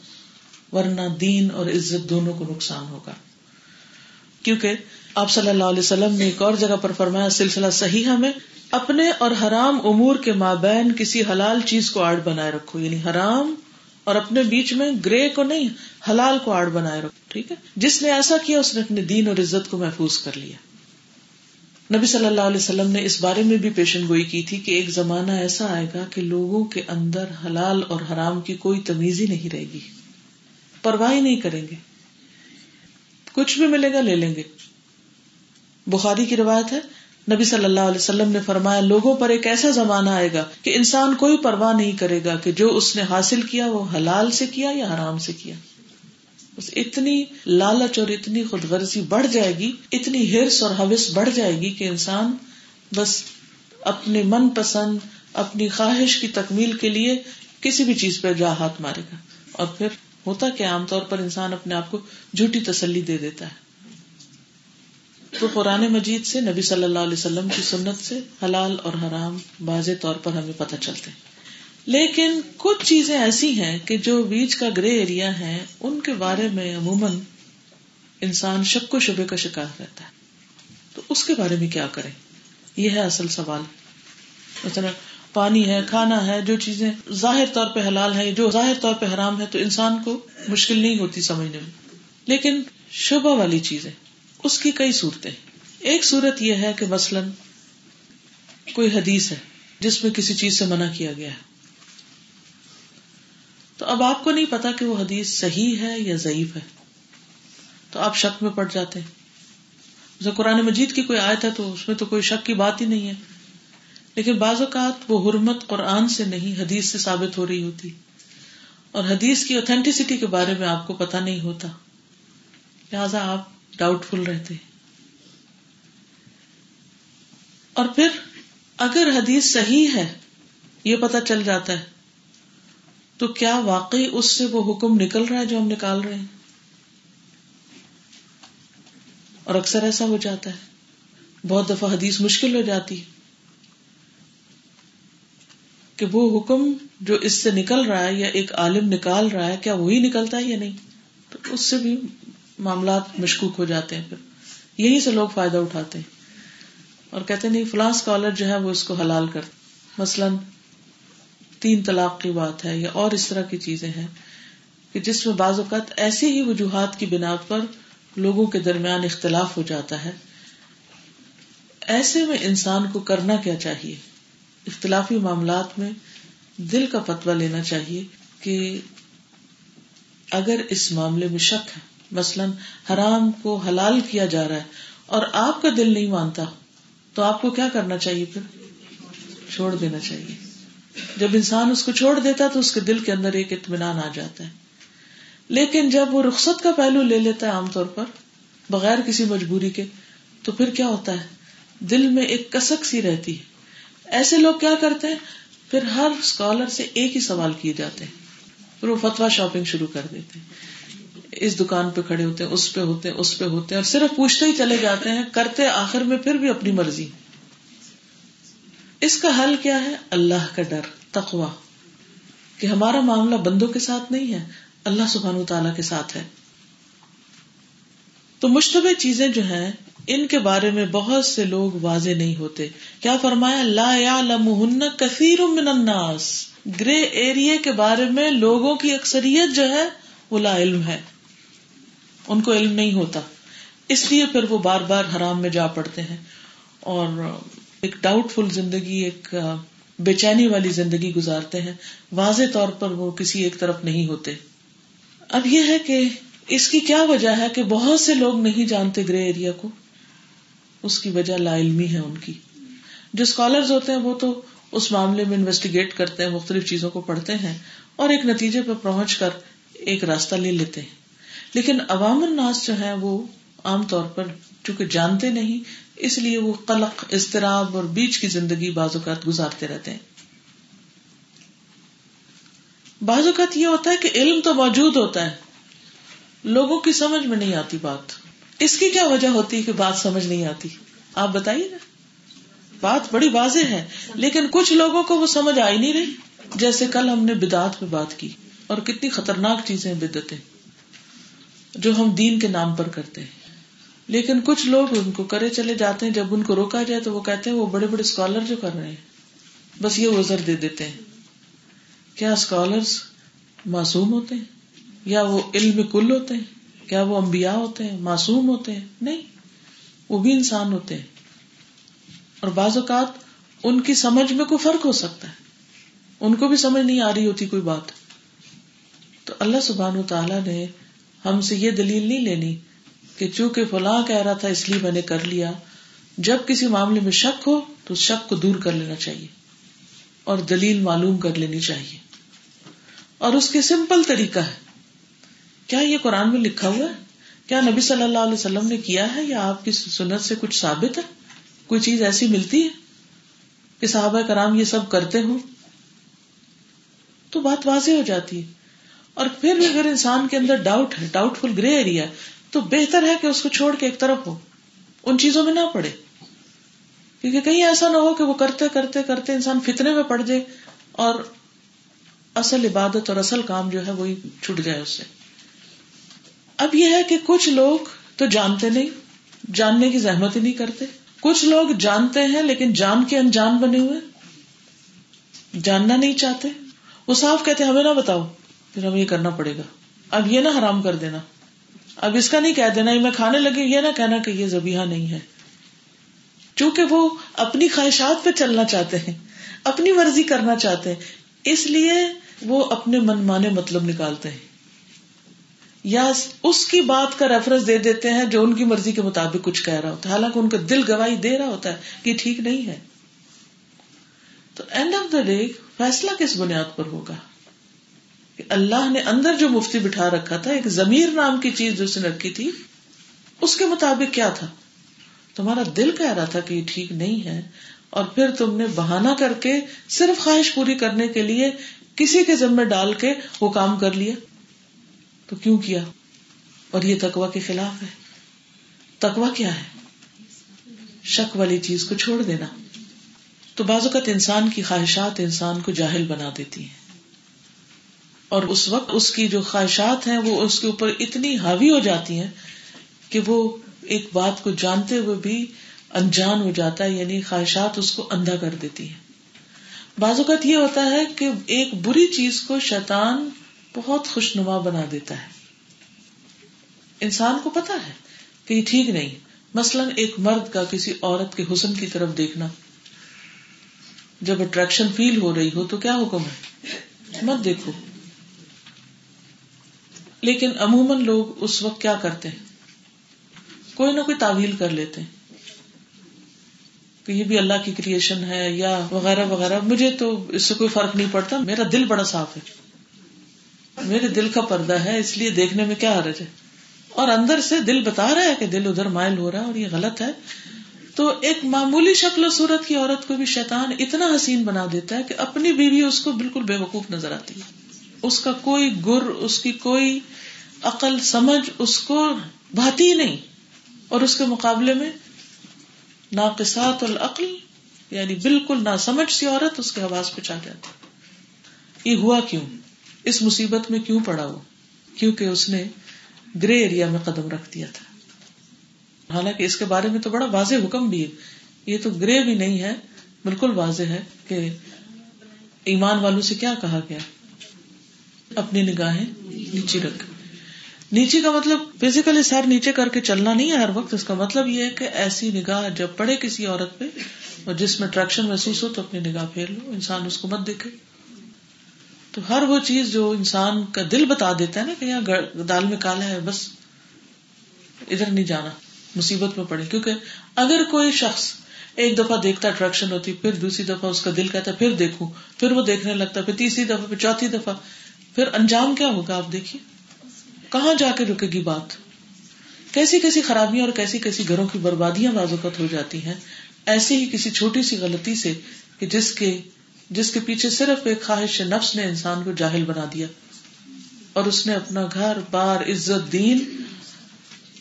ورنہ دین اور عزت دونوں کو نقصان ہوگا۔ کیونکہ آپ صلی اللہ علیہ وسلم نے ایک اور جگہ پر فرمایا، سلسلہ صحیح ہمیں اپنے اور حرام امور کے مابین کسی حلال چیز کو آڑ بنائے رکھو۔ یعنی حرام اور اپنے بیچ میں گرے کو نہیں، حلال کو آڑ بنائے رکھو، ٹھیک ہے؟ جس نے ایسا کیا، اس نے اپنے دین اور عزت کو محفوظ کر لیا۔ نبی صلی اللہ علیہ وسلم نے اس بارے میں بھی پیشن گوئی کی تھی کہ ایک زمانہ ایسا آئے گا کہ لوگوں کے اندر حلال اور حرام کی کوئی تمیز ہی نہیں رہے گی۔ پرواہ نہیں کریں گے۔ کچھ بھی ملے گا، لے لیں گے۔ بخاری کی روایت ہے نبی صلی اللہ علیہ وسلم نے فرمایا، لوگوں پر ایک ایسا زمانہ آئے گا کہ انسان کوئی پرواہ نہیں کرے گا کہ جو اس نے حاصل کیا وہ حلال سے کیا یا حرام سے کیا۔ بس اتنی لالچ اور اتنی خود غرضی بڑھ جائے گی، اتنی ہرس اور حوث بڑھ جائے گی کہ انسان بس اپنے من پسند، اپنی خواہش کی تکمیل کے لیے کسی بھی چیز پہ جا ہاتھ مارے گا۔ اور پھر ہوتا کہ عام طور پر انسان اپنے آپ کو جھوٹی تسلی دے دیتا ہے۔ تو قرآن مجید سے نبی صلی اللہ علیہ وسلم کی سنت سے حلال اور حرام واضح طور پر ہمیں پتہ چلتے ہیں۔ لیکن کچھ چیزیں ایسی ہیں کہ جو بیچ کا گرے ایریا ہے ان کے بارے میں عموماً انسان شک و شبے کا شکار رہتا ہے۔ تو اس کے بارے میں کیا کرے یہ ہے اصل سوال۔ مثلا پانی ہے، کھانا ہے، جو چیزیں ظاہر طور پہ حلال ہے جو ظاہر طور پہ حرام ہے تو انسان کو مشکل نہیں ہوتی سمجھنے میں۔ لیکن شبہ والی چیزیں۔ اس کی کئی صورتیں ایک صورت یہ ہے کہ مثلاً کوئی حدیث ہے جس میں کسی چیز سے منع کیا گیا ہے۔ تو اب آپ کو نہیں پتا کہ وہ حدیث صحیح ہے یا ضعیف ہے۔ تو آپ شک میں پڑ جاتے ہیں۔ جیسے قرآن مجید کی کوئی آیت ہے تو اس میں تو کوئی شک کی بات ہی نہیں ہے۔ لیکن بعض اوقات وہ حرمت قرآن سے نہیں، حدیث سے ثابت ہو رہی ہوتی۔ اور حدیث کی اوتھینٹسٹی کے بارے میں آپ کو پتا نہیں ہوتا۔ لہذا آپ ڈاؤٹ فل رہتے۔ اور پھر اگر حدیث صحیح ہے، یہ پتا چل جاتا ہے، تو کیا واقعی اس سے وہ حکم نکل رہا ہے جو ہم نکال رہے ہیں؟ اور اکثر ایسا ہو جاتا ہے۔ بہت دفعہ حدیث مشکل ہو جاتی ہے کہ وہ حکم جو اس سے نکل رہا ہے یا ایک عالم نکال رہا ہے، کیا وہی نکلتا ہے یا نہیں؟ تو اس سے بھی معاملات مشکوک ہو جاتے ہیں پھر۔ یہی سے لوگ فائدہ اٹھاتے ہیں۔ اور کہتے نہیں، فلاں اسکالر جو ہے وہ اس کو حلال کر مثلاً تین طلاق کی بات ہے یا اور اس طرح کی چیزیں ہیں کہ جس میں بعض اوقات ایسی ہی وجوہات کی بنا پر لوگوں کے درمیان اختلاف ہو جاتا ہے۔ ایسے میں انسان کو کرنا کیا چاہیے؟ اختلافی معاملات میں دل کا فتوا لینا چاہیے کہ اگر اس معاملے میں شک ہے مثلاً حرام کو حلال کیا جا رہا ہے اور آپ کا دل نہیں مانتا، تو آپ کو کیا کرنا چاہیے پھر؟ چھوڑ دینا چاہیے۔ جب انسان اس کو چھوڑ دیتا ہے تو اس کے دل کے اندر ایک اطمینان آ جاتا ہے۔ لیکن جب وہ رخصت کا پہلو لے لیتا ہے عام طور پر، بغیر کسی مجبوری کے، تو پھر کیا ہوتا ہے؟ دل میں ایک کسک سی رہتی ہے۔ ایسے لوگ کیا کرتے ہیں؟ پھر ہر اسکالر سے ایک ہی سوال کیے جاتے ہیں۔ پھر وہ فتوا شاپنگ شروع کر دیتے ہیں۔ اس دکان پہ کھڑے ہوتے ہیں، اس پہ ہوتے ہیں، اس پہ ہوتے ہیں، اور صرف پوچھتے ہی چلے جاتے ہیں، کرتے آخر میں پھر بھی اپنی مرضی۔ اس کا حل کیا ہے؟ اللہ کا ڈر تقوا کہ ہمارا معاملہ بندوں کے ساتھ نہیں ہے، اللہ سبحان تعالی کے ساتھ ہے۔ تو مشتبہ چیزیں جو ہیں، ان کے بارے میں بہت سے لوگ واضح نہیں ہوتے۔ کیا فرمایا؟ لا کثیر من الناس۔ گرے ایریا کے بارے میں لوگوں کی اکثریت جو ہے، وہ لا علم ہے۔ ان کو علم نہیں ہوتا۔ اس لیے پھر وہ بار بار حرام میں جا پڑتے ہیں۔ اور ایک ڈاؤٹ فل زندگی، ایک بے چینی والی زندگی گزارتے ہیں۔ واضح طور پر وہ کسی ایک طرف نہیں ہوتے۔ اب یہ ہے کہ اس کی کیا وجہ ہے کہ بہت سے لوگ نہیں جانتے گرے ایریا کو۔ اس کی وجہ لا علمی ہے ان کی۔ جو اسکالر ہوتے ہیں وہ تو اس معاملے میں انویسٹیگیٹ کرتے ہیں، مختلف چیزوں کو پڑھتے ہیں اور ایک نتیجے پہ پہنچ کر ایک راستہ لے لیتے ہیں۔ لیکن عوام الناس جو ہے وہ عام طور پر چونکہ جانتے نہیں، اس لیے وہ قلق، اضطراب اور بیچ کی زندگی بعض اوقات گزارتے رہتے ہیں۔ بعض اوقات یہ ہوتا ہے کہ علم تو موجود ہوتا ہے، لوگوں کی سمجھ میں نہیں آتی بات۔ اس کی کیا وجہ ہوتی ہے کہ بات سمجھ نہیں آتی؟ آپ بتائیے نا۔ بات بڑی واضح ہے، لیکن کچھ لوگوں کو وہ سمجھ آئی نہیں رہی۔ جیسے کل ہم نے بدعت پہ بات کی اور کتنی خطرناک چیزیں بدتیں جو ہم دین کے نام پر کرتے ہیں۔ لیکن کچھ لوگ ان کو کرے چلے جاتے ہیں، جب ان کو روکا جائے تو وہ کہتے ہیں وہ بڑے بڑے اسکالر جو کر رہے ہیں۔ بس یہ وزر دے دیتے ہیں۔ کیا اسکالر معصوم ہوتے ہیں؟ یا وہ علم کل ہوتے ہیں؟ کیا وہ امبیا ہوتے ہیں؟ معصوم ہوتے ہیں؟ نہیں، وہ بھی انسان ہوتے ہیں۔ اور بعض اوقات ان کی سمجھ میں کوئی فرق ہو سکتا ہے۔ ان کو بھی سمجھ نہیں آ رہی ہوتی کوئی بات۔ تو اللہ سبحان و تعالیٰ نے ہم سے یہ دلیل نہیں لینی کہ چونکہ فلاں کہہ رہا تھا اس لیے میں نے کر لیا، جب کسی معاملے میں شک ہو تو شک کو دور کر لینا چاہیے اور دلیل معلوم کر لینی چاہیے۔ اور اس کے سمپل طریقہ ہے۔ کیا یہ قرآن میں لکھا ہوا ہے؟ کیا نبی صلی اللہ علیہ وسلم نے کیا ہے یا آپ کی سنت سے کچھ ثابت ہے؟ کوئی چیز ایسی ملتی ہے کہ صحابہ کرام یہ سب کرتے ہوں؟ تو بات واضح ہو جاتی ہے۔ اور پھر بھی اگر انسان کے اندر ڈاؤٹ ہے ڈاؤٹ فل گرے ایریا تو بہتر ہے کہ اس کو چھوڑ کے ایک طرف ہو۔ ان چیزوں میں نہ پڑے۔ کیونکہ کہیں ایسا نہ ہو کہ وہ کرتے کرتے کرتے انسان فتنے میں پڑ جائے اور اصل عبادت اور اصل کام جو ہے وہی چھٹ جائے اس سے۔ اب یہ ہے کہ کچھ لوگ تو جانتے نہیں، جاننے کی زحمت ہی نہیں کرتے۔ کچھ لوگ جانتے ہیں لیکن جان کے انجان بنے ہوئے، جاننا نہیں چاہتے۔ وہ صاف کہتے ہمیں نہ بتاؤ۔ پھر ہمیں یہ کرنا پڑے گا۔ اب یہ نہ حرام کر دینا۔ اب اس کا نہیں کہہ دینا میں کھانے لگی، یہ نہ کہنا کہ یہ زبیہ نہیں ہے۔ چونکہ وہ اپنی خواہشات پہ چلنا چاہتے ہیں، اپنی مرضی کرنا چاہتے ہیں، اس لیے وہ اپنے من مانے مطلب نکالتے ہیں۔ یا اس کی بات کا ریفرنس دے دیتے ہیں جو ان کی مرضی کے مطابق کچھ کہہ رہا ہوتا ہے۔ حالانکہ ان کا دل گواہی دے رہا ہوتا ہے کہ ٹھیک نہیں ہے۔ تو اینڈ آف دا ڈے فیصلہ کس بنیاد پر ہوگا؟ کہ اللہ نے اندر جو مفتی بٹھا رکھا تھا، ایک ضمیر نام کی چیز جو اس نے رکھی تھی، اس کے مطابق کیا تھا؟ تمہارا دل کہہ رہا تھا کہ یہ ٹھیک نہیں ہے، اور پھر تم نے بہانا کر کے صرف خواہش پوری کرنے کے لیے کسی کے ذمے ڈال کے وہ کام کر لیا۔ تو کیوں کیا؟ اور یہ تکوا کے خلاف ہے۔ تکوا کیا ہے؟ شک والی چیز کو چھوڑ دینا۔ تو بعض اوقات انسان کی خواہشات انسان کو جاہل بنا دیتی ہیں۔ اور اس وقت اس کی جو خواہشات ہیں وہ اس کے اوپر اتنی حاوی ہو جاتی ہیں کہ وہ ایک بات کو جانتے ہوئے بھی انجان ہو جاتا ہے یعنی خواہشات اس کو اندھا کر دیتی ہیں۔ بعض اوقات یہ ہوتا ہے کہ ایک بری چیز کو شیطان بہت خوشنما بنا دیتا ہے۔ انسان کو پتا ہے کہ یہ ٹھیک نہیں۔ مثلاً ایک مرد کا کسی عورت کے حسن کی طرف دیکھنا۔ جب اٹریکشن فیل ہو رہی ہو تو کیا حکم ہے؟ مت دیکھو۔ لیکن عموماً لوگ اس وقت کیا کرتے ہیں؟ کوئی نہ کوئی تعویل کر لیتے ہیں کہ یہ بھی اللہ کی کریشن ہے یا وغیرہ وغیرہ۔ مجھے تو اس سے کوئی فرق نہیں پڑتا۔ میرا دل بڑا صاف ہے۔ میرے دل کا پردہ ہے، اس لیے دیکھنے میں کیا حرج ہے؟ اور اندر سے دل بتا رہا ہے کہ دل ادھر مائل ہو رہا ہے اور یہ غلط ہے۔ تو ایک معمولی شکل و صورت کی عورت کو بھی شیطان اتنا حسین بنا دیتا ہے کہ اپنی بیوی اس کو بالکل بے وقوف نظر آتی ہے۔ اس کا کوئی گر، اس کی کوئی عقل، سمجھ، اس کو بھاتی نہیں۔ اور اس کے مقابلے میں ناقصات العقل یعنی بالکل نہ سمجھ سی عورت اس کے آواز پہ چاہ جاتی۔ یہ ہوا کیوں؟ اس مصیبت میں کیوں پڑا وہ؟ کیونکہ اس نے گرے ایریا میں قدم رکھ دیا تھا۔ حالانکہ اس کے بارے میں تو بڑا واضح حکم بھی ہے۔ یہ تو گرے بھی نہیں ہے، بالکل واضح ہے کہ ایمان والوں سے کیا کہا گیا۔ اپنی نگاہیں نیچے رکھ۔ نیچے کا مطلب فزیکلی سر نیچے کر کے چلنا نہیں ہے ہر وقت، اس کا مطلب یہ ہے کہ ایسی نگاہ جب پڑے کسی عورت پہ اور جس میں اٹریکشن محسوس ہو تو اپنی نگاہ پھیر لو۔ انسان اس کو مت دیکھے۔ تو ہر وہ چیز جو انسان کا دل بتا دیتا ہے نا کہ یہاں دال میں کالا ہے، بس ادھر نہیں جانا، مصیبت میں پڑے۔ کیونکہ اگر کوئی شخص ایک دفعہ دیکھتا اٹریکشن ہوتی، پھر دوسری دفعہ اس کا دل کہتا پھر دیکھوں۔ پھر وہ دیکھنے لگتا، پھر تیسری دفعہ، پھر چوتھی دفعہ۔ پھر انجام کیا ہوگا آپ دیکھیے؟ کہاں جا کے رکے گی بات؟ کیسی کیسی خرابیاں اور کیسی کیسی گھروں کی بربادیاں بازوقت ہو جاتی ہیں؟ ایسی ہی کسی چھوٹی سی غلطی سے کہ جس کے جس کے پیچھے صرف ایک خواہش نفس نے انسان کو جاہل بنا دیا۔ اور اس نے اپنا گھر، بار، عزت، دین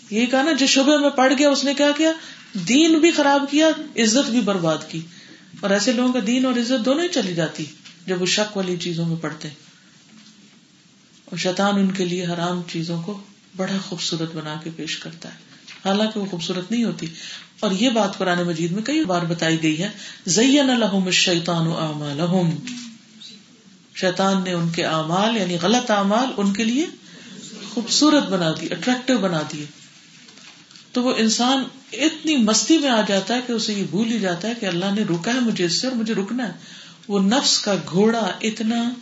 یہ کہا نا جس شبے میں پڑ گیا، اس نے کیا کیا؟ دین بھی خراب کیا، عزت بھی برباد کی۔ اور ایسے لوگوں کا دین اور عزت دونوں ہی چلی جاتی، جب وہ شک والی چیزوں میں پڑتے۔ اور شیطان ان کے لیے حرام چیزوں کو بڑا خوبصورت بنا کے پیش کرتا ہے۔ حالانکہ وہ خوبصورت نہیں ہوتی۔ اور یہ بات قرآن مجید میں کئی بار بتائی گئی ہے۔ زین الحم شیطان شیطان نے ان کے اعمال یعنی غلط اعمال ان کے لیے خوبصورت بنا دی اٹریکٹو بنا دیے۔ تو وہ انسان اتنی مستی میں آ جاتا ہے کہ اسے یہ بھول ہی جاتا ہے کہ اللہ نے روکا ہے مجھے اس سے اور مجھے رکنا ہے۔ وہ نفس کا گھوڑا اتنا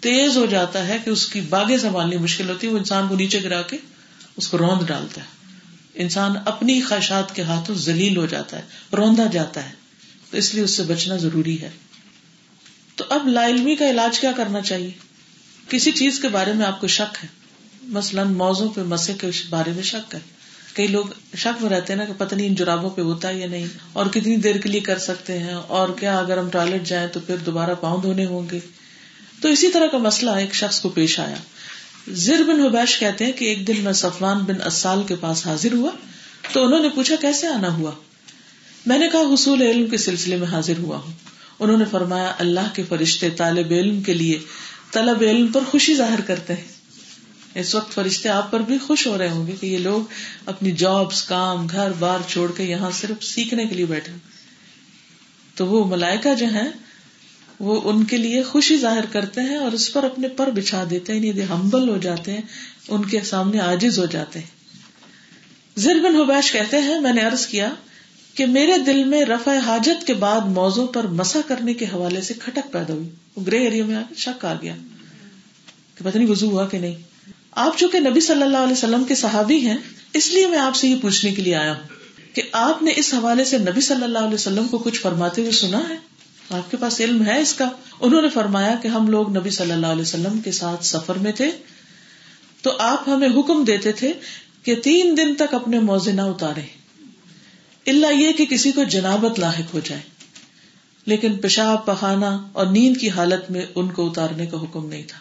تیز ہو جاتا ہے کہ اس کی باغیں سنبھالنی مشکل ہوتی ہے، وہ انسان کو نیچے گرا کے اس کو روند ڈالتا ہے۔ انسان اپنی خواہشات کے ہاتھوں ذلیل ہو جاتا ہے، روندا جاتا ہے۔ تو اس لیے اس سے بچنا ضروری ہے۔ تو اب لا علمی کا علاج کیا کرنا چاہیے؟ کسی چیز کے بارے میں آپ کو شک ہے؟ مثلاً موزوں پہ مسے کے بارے میں شک ہے۔ کئی لوگ شک میں رہتے ہیں نا کہ پتہ نہیں ان جرابوں پہ ہوتا ہے یا نہیں۔ اور کتنی دیر کے لیے کر سکتے ہیں؟ اور کیا اگر ہم ٹوائلٹ جائیں تو پھر دوبارہ پاؤں دھونے ہوں گے؟ تو اسی طرح کا مسئلہ ایک شخص کو پیش آیا۔ زر بن حبیش کہتے ہیں کہ ایک دن میں صفوان بن اسال کے پاس حاضر ہوا تو انہوں نے پوچھا، کیسے آنا ہوا؟ میں نے کہا، حصول علم کے سلسلے میں حاضر ہوا ہوں۔ انہوں نے فرمایا، اللہ کے فرشتے طالب علم کے لیے طلب علم پر خوشی ظاہر کرتے ہیں۔ اس وقت فرشتے آپ پر بھی خوش ہو رہے ہوں گے کہ یہ لوگ اپنی جابس کام، گھر بار چھوڑ کے یہاں صرف سیکھنے کے لیے بیٹھے۔ تو وہ ملائکہ جو ہیں وہ ان کے لیے خوشی ظاہر کرتے ہیں اور اس پر اپنے پر بچھا دیتے ہیں یعنی, یعنی ہمبل ہو جاتے ہیں، ان کے سامنے آجز ہو جاتے ہیں۔ زر بن حبیش کہتے ہیں، میں نے عرض کیا کہ میرے دل میں رفع حاجت کے بعد موضوع پر مسا کرنے کے حوالے سے کھٹک پیدا ہوئی۔ وہ گرے ایریا میں شک آ گیا۔ کہ پتہ نہیں وضو ہوا کہ نہیں۔ آپ چونکہ نبی صلی اللہ علیہ وسلم کے صحابی ہیں، اس لیے میں آپ سے یہ پوچھنے کے لیے آیا ہوں کہ آپ نے اس حوالے سے نبی صلی اللہ علیہ وسلم کو کچھ فرماتے ہوئے سنا ہے؟ آپ کے پاس علم ہے اس کا؟ انہوں نے فرمایا کہ ہم لوگ نبی صلی اللہ علیہ وسلم کے ساتھ سفر میں تھے، تو آپ ہمیں حکم دیتے تھے کہ تین دن تک اپنے موزے نہ اتارے۔ اللہ یہ کہ کسی کو جنابت لاحق ہو جائے۔ لیکن پیشاب پخانا اور نیند کی حالت میں ان کو اتارنے کا حکم نہیں تھا،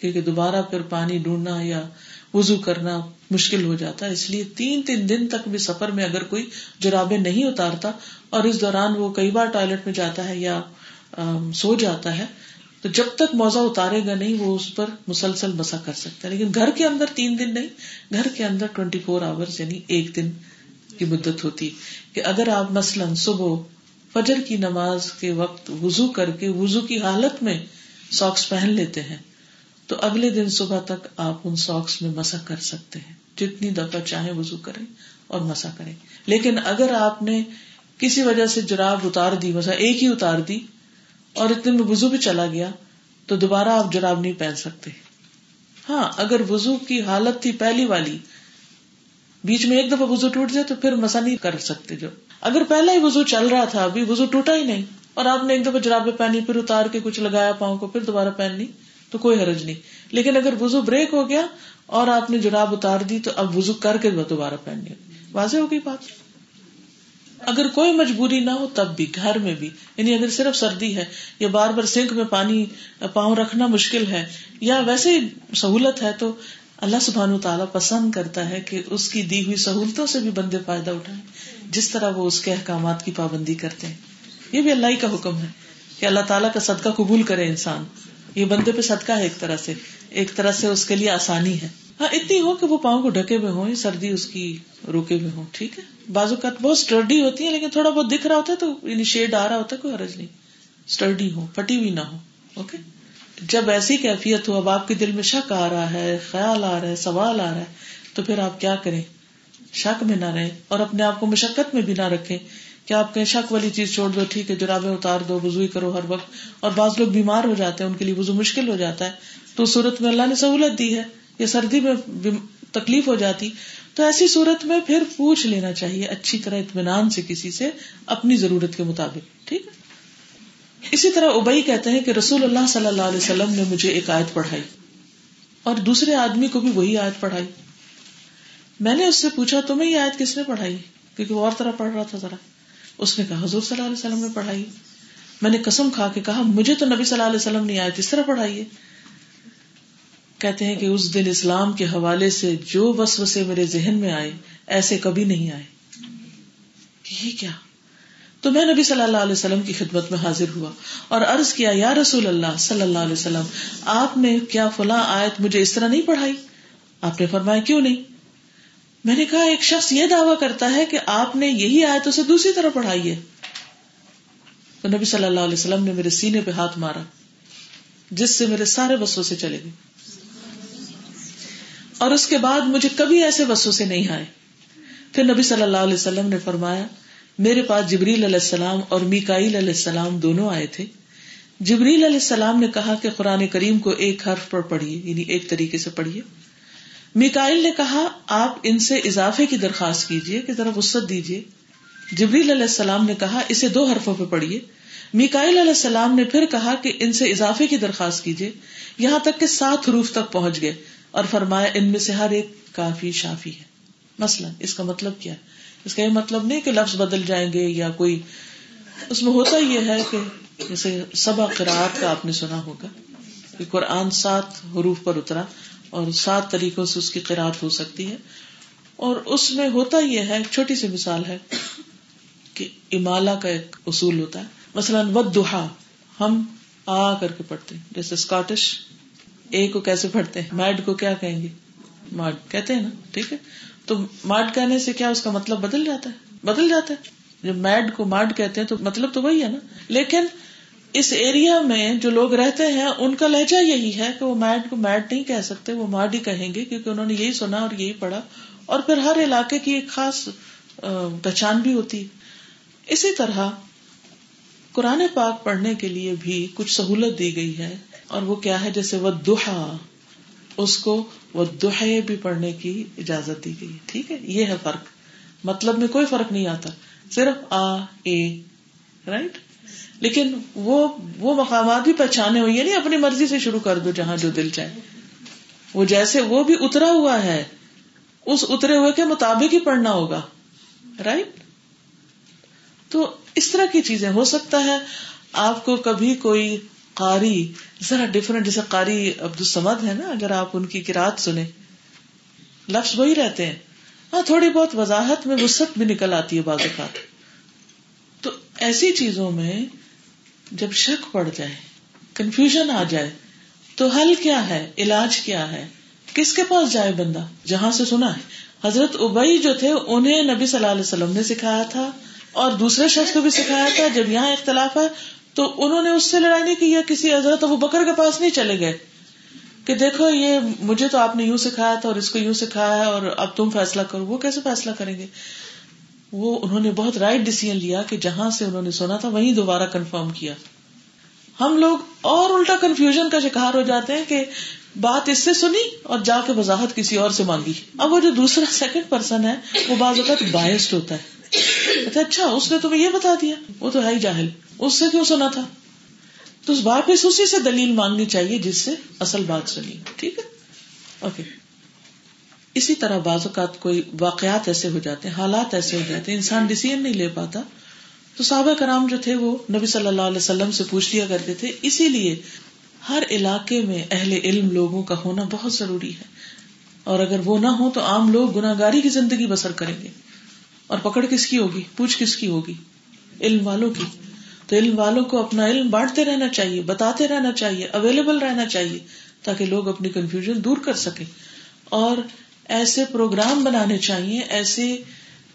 کیونکہ دوبارہ پھر پانی ڈھونڈنا یا وزو کرنا مشکل ہو جاتا ہے۔ اس لیے تین تین دن تک بھی سفر میں اگر کوئی جرابے نہیں اتارتا اور اس دوران وہ کئی بار ٹوائلٹ میں جاتا ہے یا سو جاتا ہے، تو جب تک موزہ اتارے گا نہیں، وہ اس پر مسلسل مسا کر سکتا ہے۔ لیکن گھر کے اندر تین دن نہیں، گھر کے اندر ٹوینٹی فور آور یعنی ایک دن کی مدت ہوتی۔ کہ اگر آپ مثلاً صبح فجر کی نماز کے وقت وزو کر کے وزو کی حالت میں ساکس پہن لیتے ہیں تو اگلے دن صبح تک آپ ان ساکس میں مسا کر سکتے ہیں۔ جتنی دفعہ چاہیں وزو کریں اور مسا کریں۔ لیکن اگر آپ نے کسی وجہ سے جراب اتار دی مسا ایک ہی اتار دی اور اتنے میں وزو بھی چلا گیا، تو دوبارہ آپ جراب نہیں پہن سکتے۔ ہاں اگر وزو کی حالت تھی پہلی والی، بیچ میں ایک دفعہ وزو ٹوٹ جائے تو پھر مسا نہیں کر سکتے جو۔ اگر پہلا ہی وزو چل رہا تھا، ابھی وزو ٹوٹا ہی نہیں اور آپ نے ایک دفعہ جرابے پہنی، پھر اتار کے کچھ لگایا پاؤں کو، پھر دوبارہ پہننی۔ تو کوئی حرج نہیں۔ لیکن اگر وزو بریک ہو گیا اور آپ نے جراب اتار دی تو اب وزو کر کے دوبارہ پہننی واضح ہوگی بات؟ اگر کوئی مجبوری نہ ہو تب بھی، گھر میں بھی۔ یعنی اگر صرف سردی ہے یا بار بار سنک میں پانی، پاؤں رکھنا مشکل ہے یا ویسے سہولت ہے تو اللہ سبحان تعالیٰ پسند کرتا ہے کہ اس کی دی ہوئی سہولتوں سے بھی بندے فائدہ اٹھائیں۔ جس طرح وہ اس کے احکامات کی پابندی کرتے ہیں۔ یہ بھی اللہ ہی کا حکم ہے کہ اللہ تعالیٰ کا صدقہ قبول کرے انسان۔ یہ بندے پہ صدقہ ہے ایک طرح سے، ایک طرح سے اس کے لیے آسانی ہے۔ ہاں اتنی ہو کہ وہ پاؤں کو ڈھکے ہوئے ہوں، سردی اس کی روکے ہوئے ہوں، ٹھیک ہے؟ بازو کا بہت اسٹرڈی ہوتی ہے لیکن تھوڑا بہت دکھ رہا ہوتا ہے تو یعنی شیڈ آ رہا ہوتا ہے، کوئی حرج نہیں۔ اسٹرڈی ہو پھٹی ہوئی نہ ہو اوکے جب ایسی کیفیت ہو، اب آپ کے دل میں شک آ رہا ہے، خیال آ رہا ہے، سوال آ رہا ہے، تو پھر آپ کیا کریں؟ شک میں نہ رہیں اور اپنے آپ کو مشقت میں بھی نہ رکھیں۔ کہ آپ کہیں شک والی چیز چھوڑ دو، ٹھیک ہے جرابیں اتار دو وزو کرو ہر وقت۔ اور بعض لوگ بیمار ہو جاتے ہیں، ان کے لیے وزو مشکل ہو جاتا ہے۔ تو صورت میں اللہ نے سہولت دی ہے، یا سردی میں تکلیف ہو جاتی۔ تو ایسی صورت میں پھر پوچھ لینا چاہیے، اچھی طرح اطمینان سے کسی سے اپنی ضرورت کے مطابق، ٹھیک ہے؟ اسی طرح ابئی کہتے ہیں کہ رسول اللہ صلی اللہ علیہ وسلم نے مجھے ایک آیت پڑھائی۔ اور دوسرے آدمی کو بھی وہی آیت پڑھائی۔ میں نے اس سے پوچھا، تمہیں یہ آیت کس نے پڑھائی؟ کیونکہ وہ اور طرح پڑھ رہا تھا ذرا۔ اس نے کہا، حضور صلی اللہ علیہ وسلم نے پڑھائی۔ میں نے قسم کھا کے کہا، مجھے تو نبی صلی اللہ علیہ وسلم نے آیت اس طرح پڑھائی ہے کہتے ہیں کہ اس دن اسلام کے حوالے سے جو بس وسے میرے ذہن میں آئے، ایسے کبھی نہیں آئے۔ یہ کیا؟ تو میں نبی صلی اللہ علیہ وسلم کی خدمت میں حاضر ہوا اور عرض کیا، یا رسول اللہ صلی اللہ علیہ وسلم، آپ نے کیا فلاں آیت مجھے اس طرح نہیں پڑھائی؟ آپ نے فرمایا، کیوں نہیں؟ میں نے کہا ایک شخص یہ دعویٰ کرتا ہے کہ آپ نے یہی آیت اسے دوسری طرح پڑھائی ہے۔ تو نبی صلی اللہ علیہ وسلم نے میرے سینے پہ ہاتھ مارا، جس سے میرے سارے بسوں سے چلے گئے۔ اور اس کے بعد مجھے کبھی ایسے بسوں سے نہیں آئے۔ پھر نبی صلی اللہ علیہ وسلم نے فرمایا، میرے پاس جبریل علیہ السلام اور میکائیل علیہ السلام دونوں آئے تھے۔ جبریل علیہ السلام نے کہا کہ قرآن کریم کو ایک حرف پر پڑھیے یعنی ایک طریقے سے پڑھیے۔ میکائل نے کہا، آپ ان سے اضافے کی درخواست کیجیے کہ ذرا وسط دیجیے جبریل علیہ السلام نے کہا، اسے دو حرفوں پہ پڑھیے میکائل علیہ السلام نے پھر کہا کہ ان سے اضافے کی درخواست کیجیے یہاں تک کہ سات حروف تک پہنچ گئے اور فرمایا، ان میں سے ہر ایک کافی شافی ہے۔ مثلاً، اس کا مطلب کیا اس کا یہ مطلب نہیں کہ لفظ بدل جائیں گے یا کوئی۔ اس میں ہوتا یہ ہے کہ جیسے سبا قرآت کا آپ نے سنا ہوگا کہ قرآن سات حروف پر اترا۔ اور سات طریقوں سے اس کی قرآت ہو سکتی ہے۔ اور اس میں ہوتا یہ ہے چھوٹی سی مثال ہے کہ امالا کا ایک اصول ہوتا ہے۔ مثلاً ود دہا ہم آ کر کے پڑھتے ہیں۔ جیسے اسکاٹش اے کو کیسے پڑھتے ہیں؟ میڈ کو کیا کہیں گے؟ ماڈ، کہتے ہیں نا؟ ٹھیک ہے۔ تو ماڈ کہنے سے کیا اس کا مطلب بدل جاتا ہے؟ بدل جاتا ہے۔ جب میڈ کو ماڈ کہتے ہیں تو مطلب تو وہی ہے نا۔ لیکن اس ایریا میں جو لوگ رہتے ہیں، ان کا لہجہ یہی ہے کہ وہ میڈ کو میڈ نہیں کہہ سکتے، وہ ماڈ ہی کہیں گے، کیونکہ انہوں نے یہی سنا اور یہی پڑھا۔ اور پھر ہر علاقے کی ایک خاص پہچان بھی ہوتی۔ اسی طرح قرآن پاک پڑھنے کے لیے بھی کچھ سہولت دی گئی ہے۔ اور وہ کیا ہے؟ جیسے وہ دہا اس کو وہ دوہے بھی پڑھنے کی اجازت دی گئی۔ ٹھیک ہے؟ یہ ہے فرق۔ مطلب میں کوئی فرق نہیں آتا۔ صرف آ، اے، رائٹ؟ لیکن وہ وہ مقامات بھی پہچانے ہوئی نہیں یعنی اپنی مرضی سے شروع کر دو جہاں جو دل چاہے۔ وہ جیسے وہ بھی اترا ہوا ہے، اس اترے ہوئے کے مطابق ہی پڑھنا ہوگا۔ رائٹ تو اس طرح کی چیزیں ہو سکتا ہے۔ آپ کو کبھی کوئی قاری، ذرا ڈفرنٹ جیسے قاری عبد السمد ہے نا، اگر آپ ان کی کراط سنیں۔ لفظ وہی رہتے ہیں۔ ہاں تھوڑی بہت وضاحت میں وسط بھی نکل آتی ہے بعض اوقات۔ تو ایسی چیزوں میں جب شک پڑ جائے کنفیوژن آ جائے، تو حل کیا ہے؟ علاج کیا ہے؟ کس کے پاس جائے بندہ؟ جہاں سے سنا ہے۔ حضرت ابئی جو تھے، انہیں نبی صلی اللہ علیہ وسلم نے سکھایا تھا اور دوسرے شخص کو بھی سکھایا تھا۔ جب یہاں اختلاف ہے، تو انہوں نے اس سے لڑائی نہیں کی یا کسی حضرت ابو بکر کے پاس نہیں چلے گئے؟ کہ دیکھو، یہ مجھے تو آپ نے یوں سکھایا تھا اور اس کو یوں سکھایا ہے اور اب تم فیصلہ کرو۔ وہ کیسے فیصلہ کریں گے؟ وہ انہوں نے بہت رائٹ ڈیسیزن لیا کہ جہاں سے انہوں نے سنا تھا وہیں دوبارہ کنفرم کیا۔ ہم لوگ اور الٹا کنفیوژن کا شکار ہو جاتے ہیں کہ بات اس سے سنی اور جا کے وضاحت کسی اور سے مانگی۔ اب وہ جو دوسرا سیکنڈ پرسن ہے، وہ بعض اوقات بایسڈ ہوتا ہے۔ اچھا،, اچھا اس نے تمہیں یہ بتا دیا، وہ تو ہے ہی جاہل۔ اس سے کیوں سنا تھا؟ تو اس واپس اسی سے دلیل مانگنی چاہیے جس سے اصل بات سنی۔ ٹھیک ہے؟ اوکے اسی طرح بعض اوقات کوئی واقعات ایسے ہو جاتے ہیں، حالات ایسے ہو جاتے ہیں، انسان ڈسیزن نہیں لے پاتا۔ تو صحابہ کرام جو تھے وہ نبی صلی اللہ علیہ وسلم سے پوچھ لیا کرتے تھے، اسی لیے ہر علاقے میں اہل علم لوگوں کا ہونا بہت ضروری ہے۔ اور اگر وہ نہ ہو تو عام لوگ گناگاری کی زندگی بسر کریں گے۔ اور پکڑ کس کی ہوگی؟ پوچھ کس کی ہوگی؟ علم والوں کی۔ تو علم والوں کو اپنا علم بانٹتے رہنا چاہیے، بتاتے رہنا چاہیے اویلیبل رہنا چاہیے تاکہ لوگ اپنی کنفیوژن دور کر سکیں۔ اور ایسے پروگرام بنانے چاہیے، ایسے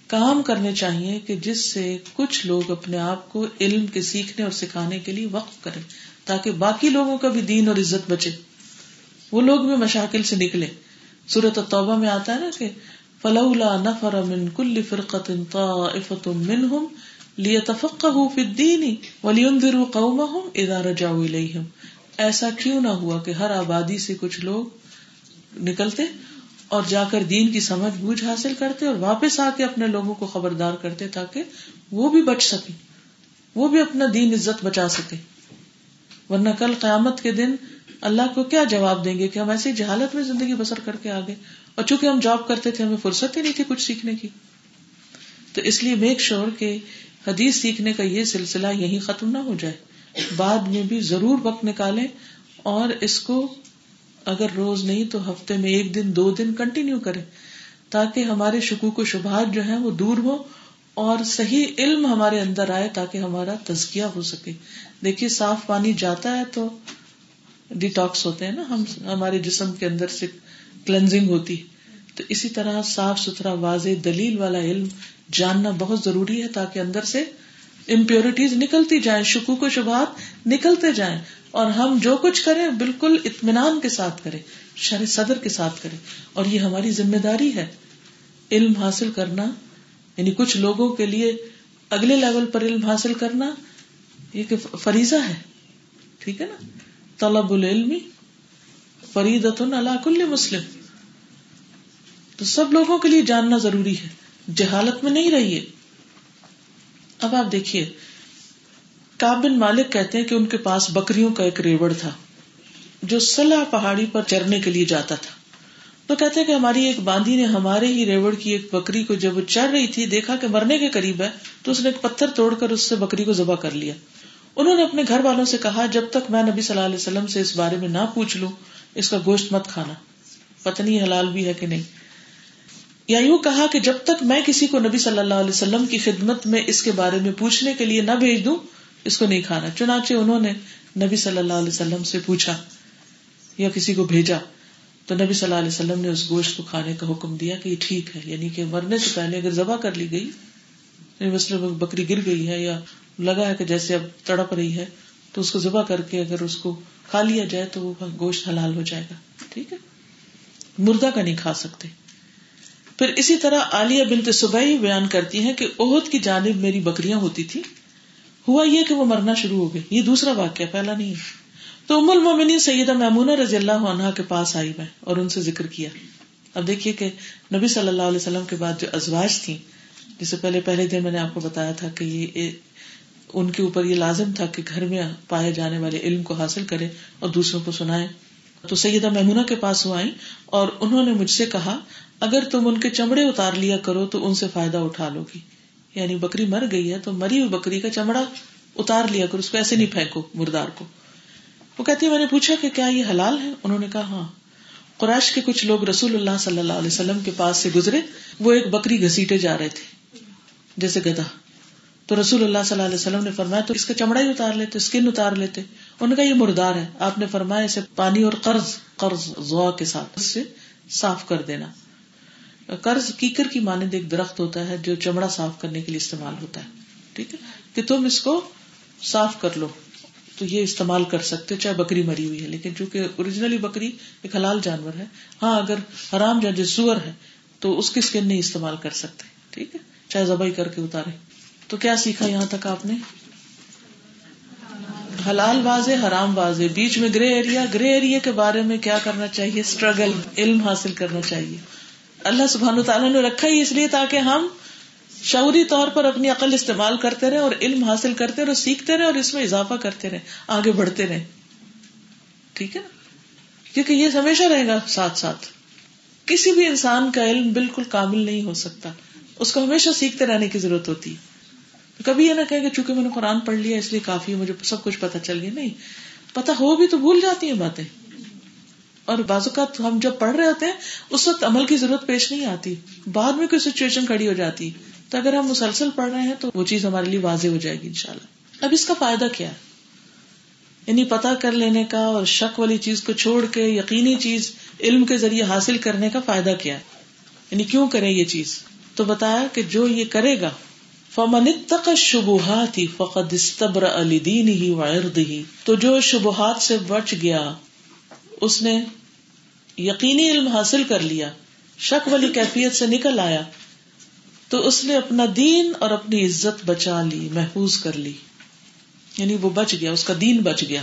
کام کرنے چاہیے کہ جس سے کچھ لوگ اپنے آپ کو علم کے سیکھنے اور سکھانے کے لیے وقف کریں، تاکہ باقی لوگوں کا بھی دین اور عزت بچے۔ وہ لوگ بھی مشاکل سے نکلے۔ سورت توبہ میں آتا ہے نا کہ فلولا نفر من کل فرقت طائفت منہم لیتفقہوا فی الدین ولینذروا قومہم اذا رجعوا الیہم ایسا کیوں نہ ہوا کہ ہر آبادی سے کچھ لوگ نکلتے اور جا کر دین کی سمجھ بوجھ حاصل کرتے اور واپس آ کے اپنے لوگوں کو خبردار کرتے تاکہ وہ بھی بچ سکے وہ بھی اپنا دین عزت بچا سکے ورنہ کل قیامت کے دن اللہ کو کیا جواب دیں گے کہ ہم ایسی جہالت میں زندگی بسر کر کے آگے اور چونکہ ہم جاب کرتے تھے، ہمیں فرصت ہی نہیں تھی کچھ سیکھنے کی۔ تو اس لیے میک شور کہ حدیث سیکھنے کا یہ سلسلہ یہی ختم نہ ہو جائے۔ بعد میں بھی ضرور وقت نکالے اور اس کو اگر روز نہیں تو ہفتے میں ایک دن دو دن کنٹینیو کرے تاکہ ہمارے شکوک و شبہات جو ہیں وہ دور ہو اور صحیح علم ہمارے اندر آئے تاکہ ہمارا تزکیہ ہو سکے۔ دیکھیے، صاف پانی جاتا ہے تو ڈیٹاکس ہوتے ہیں نا، ہم ہمارے جسم کے اندر سے کلینزنگ ہوتی تو اسی طرح صاف ستھرا واضح دلیل والا علم جاننا بہت ضروری ہے تاکہ اندر سے امپیورٹیز نکلتی جائیں، شکوک و شبہات نکلتے جائیں۔ اور ہم جو کچھ کریں بالکل اطمینان کے ساتھ کریں، شر صدر کے ساتھ کریں۔ اور یہ ہماری ذمہ داری ہے۔ علم حاصل کرنا یعنی کچھ لوگوں کے لیے اگلے لیول پر علم حاصل کرنا، یہ کہ فریضہ ہے۔ ٹھیک ہے نا؟ طلب العلم فرید اللہ کل مسلم۔ تو سب لوگوں کے لیے جاننا ضروری ہے۔ جہالت میں نہیں رہیے۔ اب آپ دیکھیے کابن مالک کہتے ہیں کہ ان کے پاس بکریوں کا ایک ریوڑ تھا، جو سلاح پہاڑی پر چرنے کے لیے جاتا تھا۔ تو کہتے ہیں کہ ہماری ایک باندھی نے ہمارے ہی ریوڑ کی ایک بکری کو جب وہ چڑھ رہی تھی، دیکھا کہ مرنے کے قریب ہے، تو اس نے ایک پتھر توڑ کر اس سے بکری کو ذبح کر لیا۔ انہوں نے اپنے گھر والوں سے کہا، جب تک میں نبی صلی اللہ علیہ وسلم سے اس بارے میں نہ پوچھ لوں، اس کا گوشت مت کھانا۔ پتنی حلال بھی ہے کہ نہیں۔ یا یوں کہا کہ جب تک میں کسی کو نبی صلی اللہ علیہ وسلم کی خدمت میں اس کے بارے میں پوچھنے کے لیے نہ بھیج دوں اس کو نہیں کھانا۔ چنانچہ انہوں نے نبی صلی اللہ علیہ وسلم سے پوچھا یا کسی کو بھیجا، تو نبی صلی اللہ علیہ وسلم نے اس گوشت کو کھانے کا حکم دیا کہ یہ ٹھیک ہے یعنی کہ مرنے سے پہلے اگر ذبح کر لی گئی یعنی بکری گر گئی ہے یا لگا ہے کہ جیسے اب تڑپ رہی ہے، تو اس کو ذبح کر کے اگر اس کو کھا لیا جائے تو وہ گوشت حلال ہو جائے گا۔ ٹھیک ہے؟ مردہ کا نہیں کھا سکتے۔ پھر اسی طرح عالیہ بنت صبح بیان کرتی ہیں کہ عہد کی جانب میری بکریاں ہوتی تھی ہوا یہ کہ وہ مرنا شروع ہو گئی یہ دوسرا واقعہ، پہلا نہیں ہے۔ تو ام المومنین سیدہ میمونہ رضی اللہ عنہا کے پاس آئی میں اور ان سے ذکر کیا۔ اب دیکھیے کہ نبی صلی اللہ علیہ وسلم کے بعد جو ازواج تھی جسے پہلے پہلے دن میں نے آپ کو بتایا تھا کہ یہ ان کے اوپر یہ لازم تھا کہ گھر میں پائے جانے والے علم کو حاصل کرے اور دوسروں کو سنائے تو سیدہ میمونہ کے پاس وہ آئی اور انہوں نے مجھ سے کہا، اگر تم ان کے چمڑے اتار لیا کرو تو ان سے فائدہ اٹھا لو گی۔ یعنی بکری مر گئی ہے تو مری ہوئی بکری کا چمڑا اتار لیا کر اس کو ایسے نہیں پھینکو مردار کو۔ وہ کہتی ہے، میں نے پوچھا کہ کیا یہ حلال ہے؟ انہوں نے کہا ہاں۔ قرآش کے کچھ لوگ رسول اللہ صلی اللہ علیہ وسلم کے پاس سے گزرے، وہ ایک بکری گھسیٹے جا رہے تھے، جیسے گدا تو رسول اللہ صلی اللہ علیہ وسلم نے فرمایا، تو اس کا چمڑا ہی اتار لیتے اسکن اتار لیتے۔ انہوں نے کہا، یہ مردار ہے، آپ نے فرمایا، اسے پانی اور قرض قرض زوا کے ساتھ اس سے صاف کر دینا۔ قرض کیکر کی مانند ایک درخت ہوتا ہے جو چمڑا صاف کرنے کے لیے استعمال ہوتا ہے، ٹھیک ہے؟ کہ تم اس کو صاف کر لو، تو یہ استعمال کر سکتے چاہے بکری مری ہوئی ہے، لیکن چونکہ اوریجنلی بکری ایک حلال جانور ہے ہاں اگر حرام جا سور ہے، تو اس کی اسکن نہیں استعمال کر سکتے، ٹھیک ہے؟ چاہے زبائی کر کے اتارے۔ تو کیا سیکھا یہاں تک آپ نے؟ حلال واضح، حرام واضح، بیچ میں گرے ایریا گرے ایریا کے بارے میں کیا کرنا چاہیے؟ اسٹرگل علم حاصل کرنا چاہیے۔ اللہ سبحان تعالیٰ نے رکھا ہی اس لیے تاکہ ہم شعوری طور پر اپنی عقل استعمال کرتے رہے اور علم حاصل کرتے رہے اور سیکھتے رہے اور اس میں اضافہ کرتے رہے آگے بڑھتے رہے ٹھیک ہے نا؟ کیونکہ یہ ہمیشہ رہے گا ساتھ ساتھ۔ کسی بھی انسان کا علم بالکل کامل نہیں ہو سکتا۔ اس کو ہمیشہ سیکھتے رہنے کی ضرورت ہوتی ہے۔ کبھی یہ نہ کہ چونکہ میں نے قرآن پڑھ لیا، اس لیے کافی مجھے سب کچھ پتا چل گیا۔ نہیں پتا ہو بھی تو بھول جاتی ہیں باتیں۔ اور بعض اوقات ہم جب پڑھ رہے ہوتے ہیں، اس وقت عمل کی ضرورت پیش نہیں آتی۔ بعد میں کوئی سچویشن کھڑی ہو جاتی۔ تو اگر ہم مسلسل پڑھ رہے ہیں، تو وہ چیز ہمارے لیے واضح ہو جائے گی ان شاء اللہ اب اس کا فائدہ کیا ہے؟ یعنی پتا کر لینے کا اور شک والی چیز کو چھوڑ کے، یقینی چیز علم کے ذریعے حاصل کرنے کا فائدہ کیا ہے؟ یعنی کیوں کرے یہ چیز؟ تو بتایا کہ جو یہ کرے گا، فمن تک شبہات ہی فقد استبر علی دین ہی ورد ہی تو جو شبہات سے بچ گیا، اس نے یقینی علم حاصل کر لیا، شک والی کیفیت سے نکل آیا، تو اس نے اپنا دین اور اپنی عزت بچا لی، محفوظ کر لی۔ یعنی وہ بچ گیا، اس کا دین بچ گیا۔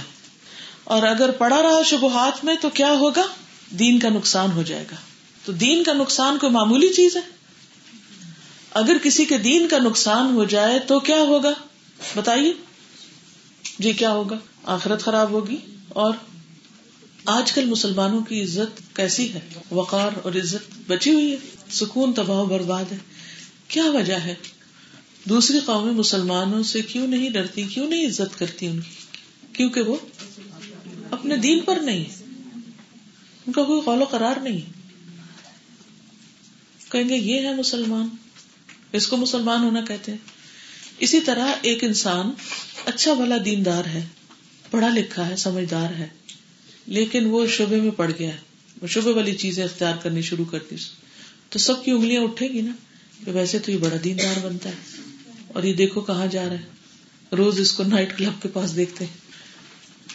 اور اگر پڑا رہا شبہات میں تو کیا ہوگا؟ دین کا نقصان ہو جائے گا۔ تو دین کا نقصان کوئی معمولی چیز ہے؟ اگر کسی کے دین کا نقصان ہو جائے تو کیا ہوگا؟ بتائیے۔ جی کیا ہوگا؟ آخرت خراب ہوگی اور آج کل مسلمانوں کی عزت کیسی ہے؟ وقار اور عزت بچی ہوئی ہے۔ سکون تباہ برباد ہے۔ کیا وجہ ہے؟ دوسری قومی مسلمانوں سے کیوں نہیں ڈرتی؟ کیوں نہیں عزت کرتی ان کی؟ کیونکہ وہ اپنے دین پر نہیں۔ ان کا کوئی قول و قرار نہیں۔ کہیں گے، یہ ہے مسلمان۔ اس کو مسلمان ہونا کہتے ہیں۔ اسی طرح ایک انسان اچھا بھلا دیندار ہے، پڑھا لکھا ہے، سمجھدار ہے۔ لیکن وہ شعبے میں پڑ گیا ہے وہ شعبے والی چیزیں اختیار کرنی شروع کر دی۔ تو سب کی انگلیاں اٹھے گی نا کہ ویسے تو یہ بڑا دیندار بنتا ہے۔ اور یہ دیکھو کہاں جا رہا ہے۔ روز اس کو نائٹ کلب کے پاس دیکھتے ہیں۔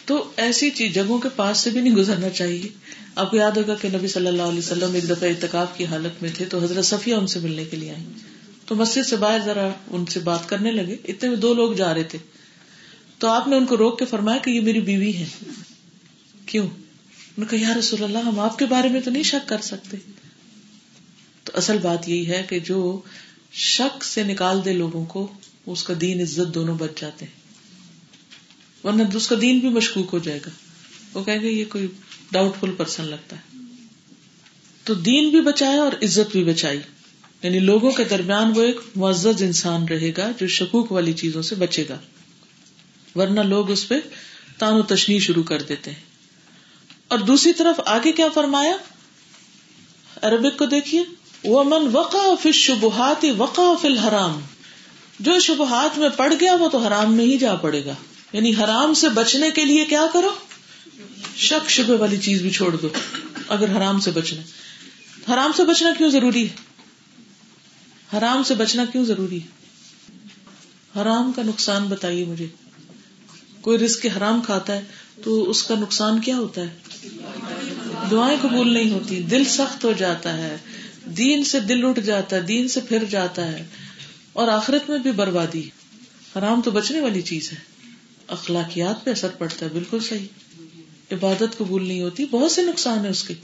تو ایسی چیز جگہوں کے پاس سے بھی نہیں گزرنا چاہیے۔ آپ کو یاد ہوگا کہ نبی صلی اللہ علیہ وسلم ایک دفعہ اتکاف کی حالت میں تھے تو حضرت صفیہ ان سے ملنے کے لیے آئی تو مسجد سے باہر ذرا ان سے بات کرنے لگے۔ اتنے میں دو لوگ جا رہے تھے۔ تو آپ نے ان کو روک کے فرمایا کہ یہ میری بیوی ہے کیوں؟ کہا، یا رسول اللہ، ہم آپ کے بارے میں تو نہیں شک کر سکتے. تو اصل بات یہی ہے کہ جو شک سے نکال دے لوگوں کو، اس کا دین عزت دونوں بچ جاتے ہیں۔ ورنہ اس کا دین بھی مشکوک ہو جائے گا۔ وہ کہیں گے یہ کوئی ڈاؤٹ فل پرسن لگتا ہے۔ تو دین بھی بچایا اور عزت بھی بچائی۔ یعنی لوگوں کے درمیان وہ ایک معزز انسان رہے گا جو شکوک والی چیزوں سے بچے گا۔ ورنہ لوگ اس پہ تان و تشنی شروع کر دیتے ہیں۔ اور دوسری طرف آگے کیا فرمایا؟ عربک کو دیکھیے۔ وہ من وقا فل شبہات وقا فل حرام جو شبہات میں پڑ گیا وہ تو حرام میں ہی جا پڑے گا۔ یعنی حرام سے بچنے کے لیے کیا کرو؟ شک شبہ والی چیز بھی چھوڑ دو۔ اگر حرام سے بچنا حرام سے بچنا کیوں ضروری ہے؟ حرام سے بچنا کیوں ضروری ہے؟ حرام کا نقصان بتائیے مجھے۔ کوئی رسک حرام کھاتا ہے تو اس کا نقصان کیا ہوتا ہے؟ دعائیں قبول نہیں ہوتی، دل سخت ہو جاتا ہے، دین سے دل اٹھ جاتا ہے، دین سے پھر جاتا ہے، اور آخرت میں بھی بربادی، حرام تو بچنے والی چیز ہے۔ اخلاقیات پہ اثر پڑتا ہے، بالکل صحیح۔ عبادت قبول نہیں ہوتی، بہت سے نقصان ہے اس کے۔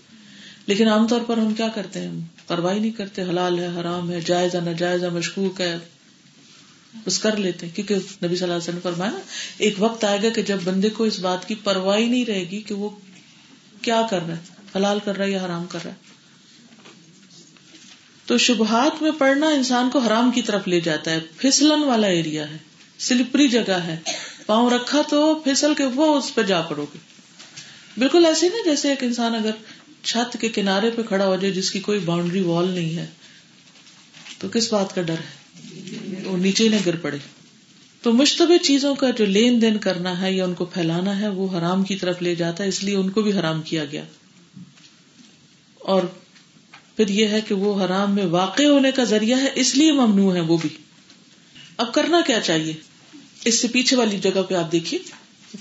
لیکن عام طور پر ہم کیا کرتے ہیں؟ پرواہ نہیں کرتے، حلال ہے، حرام ہے جائزہ نہ جائزہ مشکوک ہے۔ بس کر لیتے ہیں۔ کیونکہ نبی صلی اللہ علیہ وسلم نے فرمایا نا، ایک وقت آئے گا کہ جب بندے کو اس بات کی پرواہ نہیں رہے گی کہ وہ کیا کر رہا ہے، حلال کر رہا ہے یا حرام کر رہا ہے۔ تو شبہات میں پڑنا انسان کو حرام کی طرف لے جاتا ہے۔ پھسلن والا ایریا ہے، سلپری جگہ ہے۔ پاؤں رکھا تو پھسل کے وہ اس پہ جا پڑو گے۔ بالکل ایسے نا جیسے ایک انسان اگر چھت کے کنارے پہ کھڑا ہو جائے جس کی کوئی باؤنڈری وال نہیں ہے۔ تو کس بات کا ڈر ہے؟ وہ نیچے نہ گر پڑے۔ تو مشتبہ چیزوں کا جو لین دین کرنا ہے یا ان کو پھیلانا ہے، وہ حرام کی طرف لے جاتا ہے، اس لیے ان کو بھی حرام کیا گیا۔ اور پھر یہ ہے کہ وہ حرام میں واقع ہونے کا ذریعہ ہے، اس لیے ممنوع ہے وہ بھی۔ اب کرنا کیا چاہیے؟ اس سے پیچھے والی جگہ پہ آپ دیکھیے۔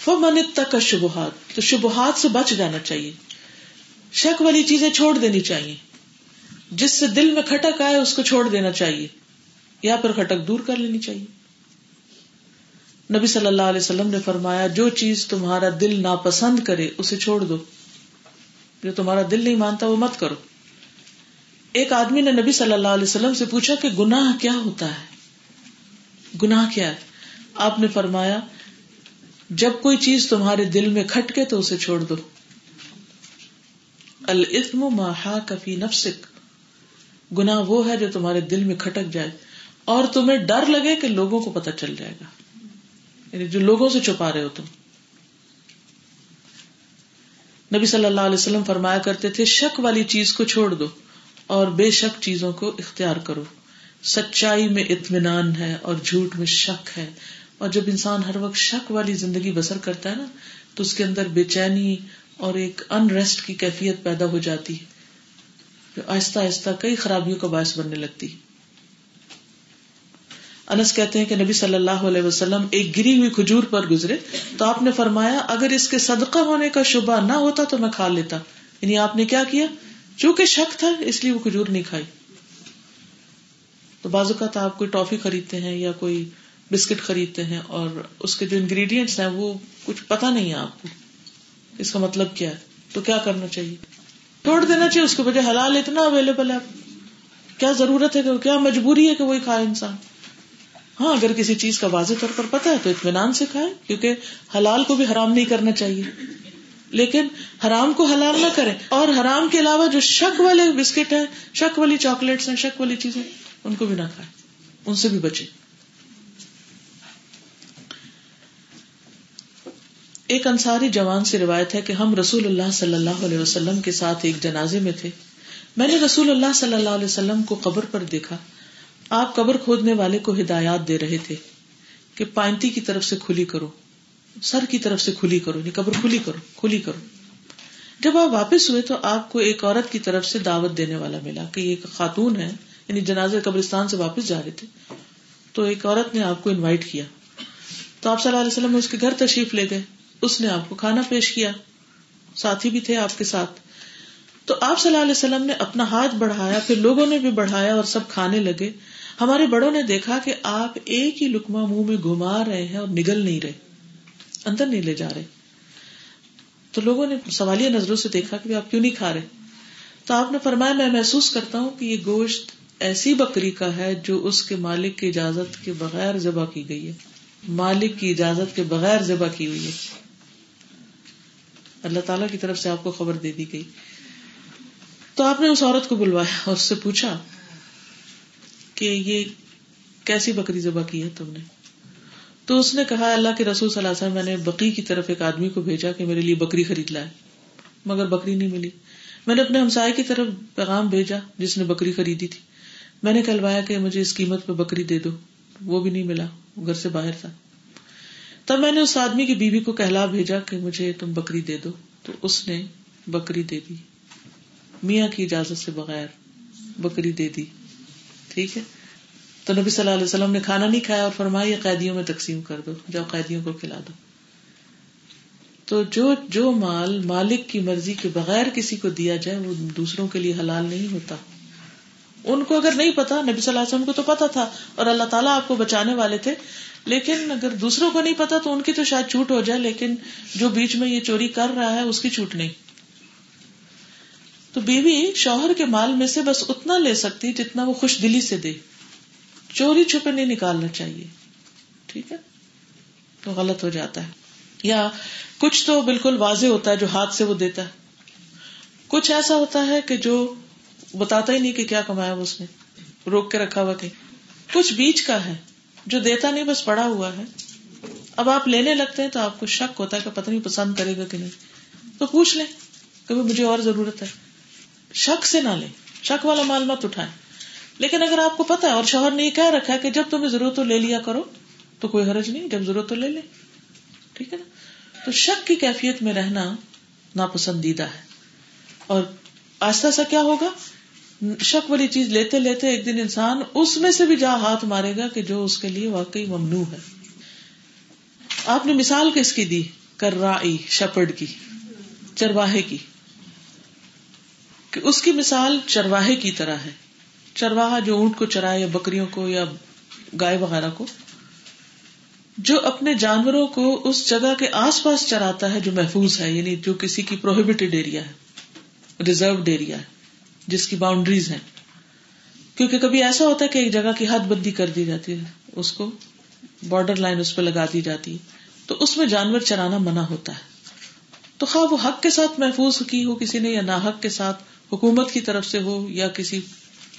فمن تک شبہات تو شبہات سے بچ جانا چاہیے۔ شک والی چیزیں چھوڑ دینی چاہیے۔ جس سے دل میں کھٹک آئے، اس کو چھوڑ دینا چاہیے۔ یا پھر کھٹک دور کر لینی چاہیے۔ نبی صلی اللہ علیہ وسلم نے فرمایا، جو چیز تمہارا دل ناپسند کرے، اسے چھوڑ دو۔ جو تمہارا دل نہیں مانتا، وہ مت کرو۔ ایک آدمی نے نبی صلی اللہ علیہ وسلم سے پوچھا کہ گناہ کیا ہوتا ہے؟ گناہ کیا ہے؟ آپ نے فرمایا، جب کوئی چیز تمہارے دل میں کھٹکے تو اسے چھوڑ دو۔ الاسم ما کفی نفسک۔ گناہ وہ ہے جو تمہارے دل میں کھٹک جائے۔ اور تمہیں ڈر لگے کہ لوگوں کو پتہ چل جائے گا۔ یعنی جو لوگوں سے چھپا رہے ہو تم۔ نبی صلی اللہ علیہ وسلم فرمایا کرتے تھے، شک والی چیز کو چھوڑ دو اور بے شک چیزوں کو اختیار کرو۔ سچائی میں اطمینان ہے اور جھوٹ میں شک ہے۔ اور جب انسان ہر وقت شک والی زندگی بسر کرتا ہے نا، تو اس کے اندر بے چینی اور ایک ان ریسٹ کی کیفیت پیدا ہو جاتی ہے۔ جو آہستہ آہستہ کئی خرابیوں کا باعث بننے لگتی انس کہتے ہیں کہ نبی صلی اللہ علیہ وسلم ایک گری ہوئی کھجور پر گزرے تو آپ نے فرمایا، اگر اس کے صدقہ ہونے کا شبہ نہ ہوتا تو میں کھا لیتا۔ یعنی آپ نے کیا کیا؟ چونکہ شک تھا، اس لیے وہ کھجور نہیں کھائی۔ تو بازو کا آپ کوئی ٹافی خریدتے ہیں یا کوئی بسکٹ خریدتے ہیں اور اس کے جو انگریڈینٹس ہیں وہ کچھ پتا نہیں ہے آپ کو۔ اس کا مطلب کیا ہے؟ تو کیا کرنا چاہیے؟ چھوڑ دینا چاہیے، اس کے بجائے حلال اتنا اویلیبل ہے۔ کیا ضرورت ہے کہ کیا مجبوری ہے کہ وہی کھائے انسان؟ ہاں اگر کسی چیز کا واضح طور پر پتا ہے تو اطمینان سے کھائے کیونکہ حلال کو بھی حرام نہیں کرنا چاہیے۔ لیکن حرام کو حلال نہ کریں۔ اور حرام کے علاوہ جو شک والے بسکٹ ہیں، شک والی چاکلیٹس ہیں، شک والی چیزیں، ان کو بھی نہ کھائے ان سے بھی بچے ایک انصاری جوان سے روایت ہے کہ ہم رسول اللہ صلی اللہ علیہ وسلم کے ساتھ ایک جنازے میں تھے۔ میں نے رسول اللہ صلی اللہ علیہ وسلم کو قبر پر دیکھا۔ آپ قبر کھودنے والے کو ہدایات دے رہے تھے کہ پائنتی کی طرف سے کھلی کرو، سر کی طرف سے کھلی کرو یعنی قبر کھلی کرو کھلی کرو۔ جب آپ واپس ہوئے تو آپ کو ایک عورت کی طرف سے دعوت دینے والا ملا کہ ایک خاتون ہے یعنی جنازے قبرستان سے واپس جا رہے تھے۔ تو ایک عورت نے آپ کو انوائٹ کیا۔ تو آپ صلی اللہ علیہ وسلم اس کے گھر تشریف لے گئے۔ اس نے آپ کو کھانا پیش کیا۔ ساتھی بھی تھے آپ کے ساتھ۔ تو آپ صلی اللہ علیہ وسلم نے اپنا ہاتھ بڑھایا، پھر لوگوں نے بھی بڑھایا اور سب کھانے لگے۔ ہمارے بڑوں نے دیکھا کہ آپ ایک ہی لکما منہ میں گھما رہے ہیں اور نگل نہیں رہے، اندر نہیں لے جا رہے۔ تو لوگوں نے سوالیہ نظروں سے دیکھا کہ آپ کیوں نہیں کھا رہے؟ تو آپ نے فرمایا، میں محسوس کرتا ہوں کہ یہ گوشت ایسی بکری کا ہے جو اس کے مالک کی اجازت کے بغیر ذبح کی گئی ہے۔ مالک کی اجازت کے بغیر ذبح کی ہوئی ہے۔ اللہ تعالی کی طرف سے آپ کو خبر دے دی گئی۔ تو آپ نے اس عورت کو بلوایا اور اس سے پوچھا کہ یہ کیسی بکری ذبح کی ہے تم نے؟ تو اس نے کہا، اللہ کے رسول صلی اللہ علیہ وسلم، میں نے بکری کی طرف ایک آدمی کو بھیجا کہ میرے لیے بکری خرید لائے، مگر بکری نہیں ملی۔ میں نے اپنے ہمسائے کی طرف پیغام بھیجا جس نے بکری خریدی تھی۔ میں نے کہلوایا کہ مجھے اس قیمت پہ بکری دے دو، وہ بھی نہیں ملا، گھر سے باہر تھا۔ تب میں نے اس آدمی کی بیوی کو کہلا بھیجا کہ مجھے تم بکری دے دو۔ تو اس نے بکری دے دی، میاں کی اجازت سے بغیر بکری دے دی۔ ٹھیک ہے؟ تو نبی صلی اللہ علیہ وسلم نے کھانا نہیں کھایا اور فرمایا قیدیوں میں تقسیم کر دو، جاؤ قیدیوں کو کھلا دو۔ تو جو جو مال مالک کی مرضی کے بغیر کسی کو دیا جائے، وہ دوسروں کے لیے حلال نہیں ہوتا۔ ان کو اگر نہیں پتا، نبی صلی اللہ علیہ وسلم کو تو پتا تھا اور اللہ تعالیٰ آپ کو بچانے والے تھے، لیکن اگر دوسروں کو نہیں پتا تو ان کی تو شاید چھوٹ ہو جائے، لیکن جو بیچ میں یہ چوری کر رہا ہے، اس کی چھوٹ نہیں۔ تو بیوی شوہر کے مال میں سے بس اتنا لے سکتی جتنا وہ خوش دلی سے دے۔ چوری چھپے نہیں نکالنا چاہیے۔ ٹھیک ہے؟ تو غلط ہو جاتا ہے۔ یا کچھ تو بالکل واضح ہوتا ہے جو ہاتھ سے وہ دیتا ہے۔ کچھ ایسا ہوتا ہے کہ جو بتاتا ہی نہیں کہ کیا کمایا وہ اس نے۔ روک کے رکھا ہوا کہ کچھ بیچ کا ہے۔ جو دیتا نہیں، بس پڑا ہوا ہے۔ اب آپ لینے لگتے ہیں تو آپ کو شک ہوتا ہے کہ پتہ نہیں پسند کرے گا کہ نہیں۔ تو پوچھ لیں کہ مجھے اور ضرورت ہے۔ شک سے نہ لیں۔ شک والا مال مت اٹھائیں۔ لیکن اگر آپ کو پتا ہے اور شوہر نے یہ کہہ رکھا ہے کہ جب تمہیں ضرورت ہو لے لیا کرو، تو کوئی حرج نہیں، جب ضرورت ہو لے لے ٹھیک ہے نا؟ تو شک کی کیفیت میں رہنا ناپسندیدہ ہے۔ اور آہستہ سا کیا ہوگا؟ شک والی چیز لیتے لیتے ایک دن انسان اس میں سے بھی جا ہاتھ مارے گا کہ جو اس کے لیے واقعی ممنوع ہے۔ آپ نے مثال کس کی دی؟ کرائی شپڑ کی، چرواہے کی۔ کہ اس کی مثال چرواہے کی طرح ہے۔ چرواہا جو اونٹ کو چرائے یا بکریوں کو یا گائے وغیرہ کو، جو اپنے جانوروں کو اس جگہ کے آس پاس چراتا ہے جو محفوظ ہے یعنی جو کسی کی پروہیبٹیڈ ایریا ہے ریزروڈ ایریا ہے، جس کی باؤنڈریز ہیں۔ کیونکہ کبھی ایسا ہوتا ہے کہ ایک جگہ کی حد بندی کر دی جاتی ہے، اس کو بارڈر لائن اس پہ لگا دی جاتی تو اس میں جانور چرانا منع ہوتا ہے۔ تو خواہ وہ حق کے ساتھ محفوظ کی ہو کسی نے یا نہ حق کے ساتھ حکومت کی طرف سے ہو یا کسی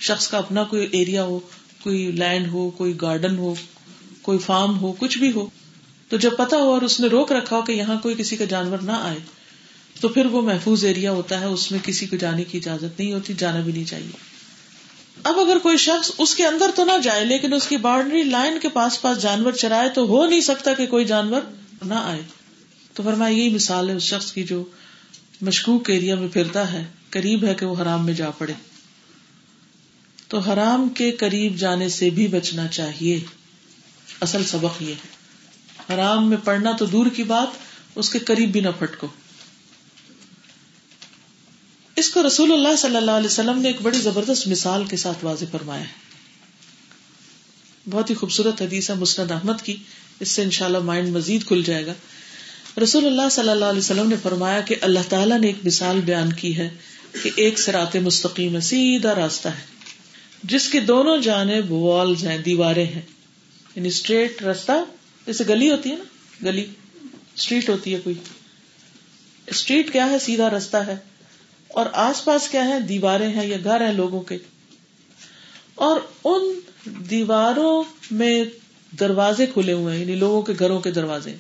شخص کا اپنا کوئی ایریا ہو، کوئی لینڈ ہو، کوئی گارڈن ہو، کوئی فارم ہو، کچھ بھی ہو، تو جب پتا ہو اور اس نے روک رکھا ہو کہ یہاں کوئی کسی کا جانور نہ آئے، تو پھر وہ محفوظ ایریا ہوتا ہے، اس میں کسی کو جانے کی اجازت نہیں ہوتی، جانا بھی نہیں چاہیے۔ اب اگر کوئی شخص اس کے اندر تو نہ جائے، لیکن اس کی باؤنڈری لائن کے پاس پاس جانور چرائے، تو ہو نہیں سکتا کہ کوئی جانور نہ آئے۔ تو فرمایا، یہی مثال ہے اس شخص کی جو مشکوک ایریا میں پھرتا ہے، قریب ہے کہ وہ حرام میں جا پڑے۔ تو حرام کے قریب جانے سے بھی بچنا چاہیے۔ اصل سبق یہ ہے۔ حرام میں پڑھنا تو دور کی بات، اس کے قریب بھی نہ پھٹکو۔ اس کو رسول اللہ صلی اللہ علیہ وسلم نے ایک بڑی زبردست مثال کے ساتھ واضح فرمایا ہے۔ بہت ہی خوبصورت حدیث ہے مسند احمد کی۔ اس سے انشاءاللہ مائنڈ مزید کھل جائے گا۔ رسول اللہ صلی اللہ علیہ وسلم نے فرمایا کہ اللہ تعالیٰ نے ایک مثال بیان کی ہے کہ ایک سرات مستقیم ہے سیدھا راستہ ہے، جس کے دونوں جانب والز ہیں، دیواریں ہیں۔ یعنی اسٹریٹ راستہ، جیسے گلی ہوتی ہے نا، گلی اسٹریٹ ہوتی ہے کوئی۔ اسٹریٹ کیا ہے؟ سیدھا راستہ ہے۔ اور آس پاس کیا ہے دیواریں ہیں یا گھر ہیں لوگوں کے۔ اور ان دیواروں میں دروازے کھلے ہوئے ہیں یعنی لوگوں کے گھروں کے دروازے۔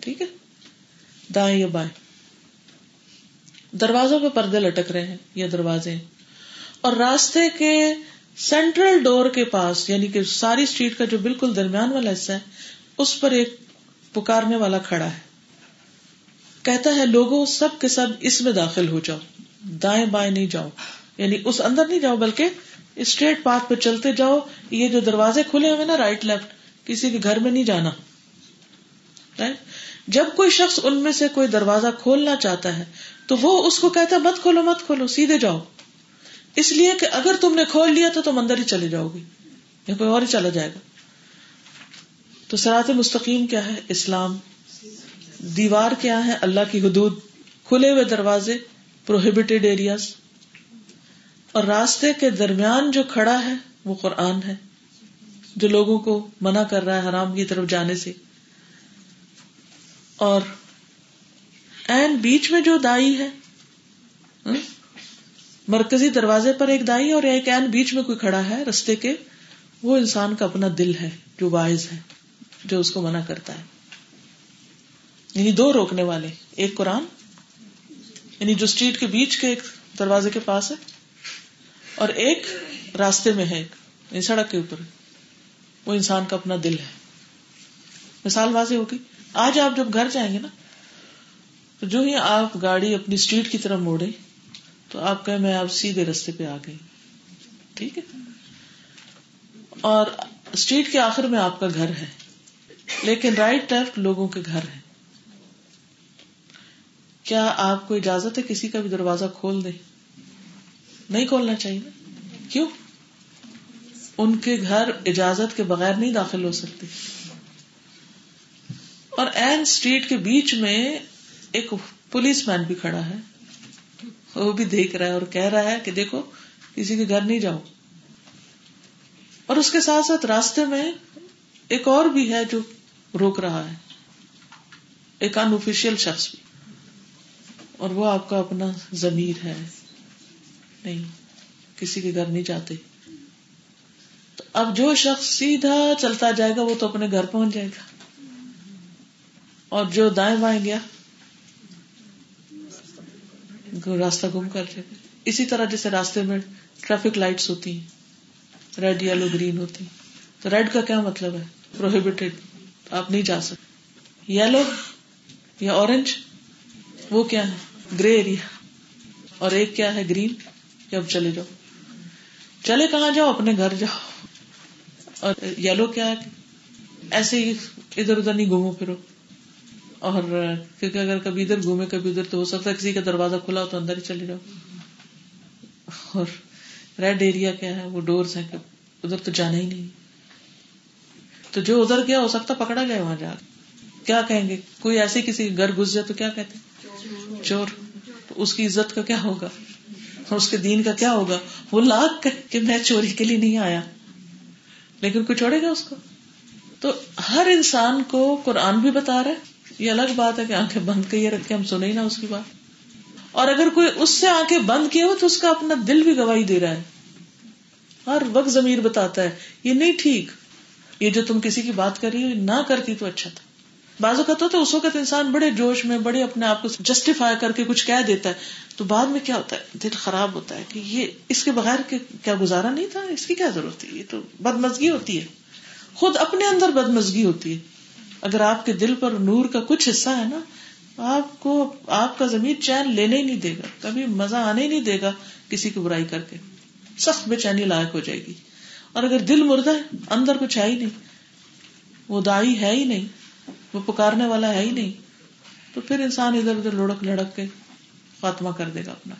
ٹھیک ہے؟ دائیں یا بائیں؟ دروازوں پہ پردے لٹک رہے ہیں یا دروازے اور راستے کے سینٹرل ڈور کے پاس یعنی کہ ساری اسٹریٹ کا جو بالکل درمیان والا حصہ ہے، اس پر ایک پکارنے والا کھڑا ہے۔ کہتا ہے، لوگوں، سب کے سب اس میں داخل ہو جاؤ۔ دائیں بائیں نہیں جاؤ۔ یعنی اس اندر نہیں جاؤ، بلکہ اسٹریٹ پاتھ پہ چلتے جاؤ۔ یہ جو دروازے کھلے ہوئے نا رائٹ لیفٹ کسی کے گھر میں نہیں جانا۔ جب کوئی شخص ان میں سے کوئی دروازہ کھولنا چاہتا ہے، تو وہ اس کو کہتا ہے، مت کھولو مت کھولو، سیدھے جاؤ۔ اس لیے کہ اگر تم نے کھول لیا تو تم اندر ہی چلے جاؤ گے یا کوئی اور ہی چلا جائے گا۔ تو سرات مستقیم کیا ہے؟ اسلام۔ دیوار کیا ہے؟ اللہ کی حدود۔ کھلے ہوئے دروازے پروہیبٹیڈ ایریاز اور راستے کے درمیان جو کھڑا ہے، وہ قرآن ہے۔ جو لوگوں کو منع کر رہا ہے حرام کی طرف جانے سے۔ اور این بیچ میں جو دائی ہے مرکزی دروازے پر ایک دائی اور ایک این بیچ میں کوئی کھڑا ہے رستے کے، وہ انسان کا اپنا دل ہے جو وائز ہے، جو اس کو منع کرتا ہے۔ یعنی دو روکنے والے، ایک قرآن یعنی جو اسٹریٹ کے بیچ کے ایک دروازے کے پاس ہے، اور ایک راستے میں ہے یعنی سڑک کے اوپر، وہ انسان کا اپنا دل ہے۔ مثال واضح ہوگی۔ آج آپ جب گھر جائیں گے نا، تو جو ہی آپ گاڑی اپنی اسٹریٹ کی طرف موڑے تو آپ کہ میں آپ سیدھے رستے پہ آ گئی۔ ٹھیک ہے؟ اور اسٹریٹ کے آخر میں آپ کا گھر ہے، لیکن رائٹ لیفٹ لوگوں کے گھر ہے۔ کیا آپ کو اجازت ہے کسی کا بھی دروازہ کھول دے نہیں کھولنا چاہیے کیوں؟ ان کے گھر اجازت کے بغیر نہیں داخل ہو سکتے۔ اور این اسٹریٹ کے بیچ میں ایک پولیس مین بھی کھڑا ہے۔ وہ بھی دیکھ رہا ہے اور کہہ رہا ہے کہ دیکھو، کسی کے گھر نہیں جاؤ۔ اور اس کے ساتھ ساتھ راستے میں ایک اور بھی ہے جو روک رہا ہے۔ ایک ان شخص بھی۔ اور وہ آپ کا اپنا ضمیر ہے۔ نہیں، کسی کے گھر نہیں جاتے۔ تو اب جو شخص سیدھا چلتا جائے گا، وہ تو اپنے گھر پہنچ جائے گا۔ اور جو دائیں بائیں گیا، راستہ گم کر جائے اسی طرح جیسے راستے میں ٹریفک لائٹس ہوتی ہیں، ریڈ، یلو، گرین ہوتی تو ریڈ کا کیا مطلب ہے؟ پروہیبٹیڈ آپ نہیں جا سکتے۔ یلو یا اورنج، وہ کیا ہے؟ گرے ایریا اور ایک کیا ہے؟ گرین۔ کہ اب چلے جاؤ۔ چلے کہاں جاؤ؟ اپنے گھر جاؤ۔ اور یلو کیا ہے؟ ایسے ہی ادھر ادھر نہیں گھومو پھرو۔ اور کیونکہ اگر کبھی ادھر گھومے، کبھی ادھر، تو ہو سکتا ہے کسی کا دروازہ کھلا ہو تو اندر ہی چلے جاؤ۔ اور ریڈ ایریا کیا ہے؟ وہ ڈورس ہیں ادھر تو جانا ہی نہیں۔ تو جو ادھر گیا، ہو سکتا پکڑا گیا وہاں جا کیا کہیں گے؟ کوئی ایسے کسی گھر گھس جائے تو کیا کہتے چور۔ اس کی عزت کا کیا ہوگا؟ اس کے دین کا کیا ہوگا؟ وہ لاکھ کہ میں چوری کے لیے نہیں آیا۔ لیکن کوئی چھوڑے گا اس کو؟ تو ہر انسان کو قرآن بھی بتا رہا ہے یہ الگ بات ہے کہ آنکھیں بند کے رکھے ہم سنیں نا اس کی بات۔ اور اگر کوئی اس سے آنکھیں بند کیے ہو تو اس کا اپنا دل بھی گواہی دے رہا ہے۔ ہر وقت ضمیر بتاتا ہے، یہ نہیں ٹھیک۔ یہ جو تم کسی کی بات کر رہی ہو نہ کرتی تو اچھا تھا۔ بازو کا تو اس وقت انسان بڑے جوش میں، بڑے اپنے آپ کو جسٹیفائی کر کے کچھ کہہ دیتا ہے۔ تو بعد میں کیا ہوتا ہے؟ دل خراب ہوتا ہے کہ یہ اس کے بغیر کیا گزارا نہیں تھا؟ اس کی کیا ضرورت تھی یہ تو بدمزگی ہوتی ہے۔ خود اپنے اندر بدمزگی ہوتی ہے۔ اگر آپ کے دل پر نور کا کچھ حصہ ہے نا، آپ کو، آپ کا زمین چین لینے ہی نہیں دے گا، کبھی مزہ آنے ہی نہیں دے گا کسی کی برائی کر کے۔ سخت بے چینی لائق ہو جائے گی۔ اور اگر دل مردہ ہے، اندر کچھ ہے ہی نہیں۔ وہ دائی ہے ہی نہیں، وہ پکارنے والا ہے ہی نہیں۔ تو پھر انسان ادھر ادھر لڑک لڑک کے خاتمہ کر دے گا اپنا۔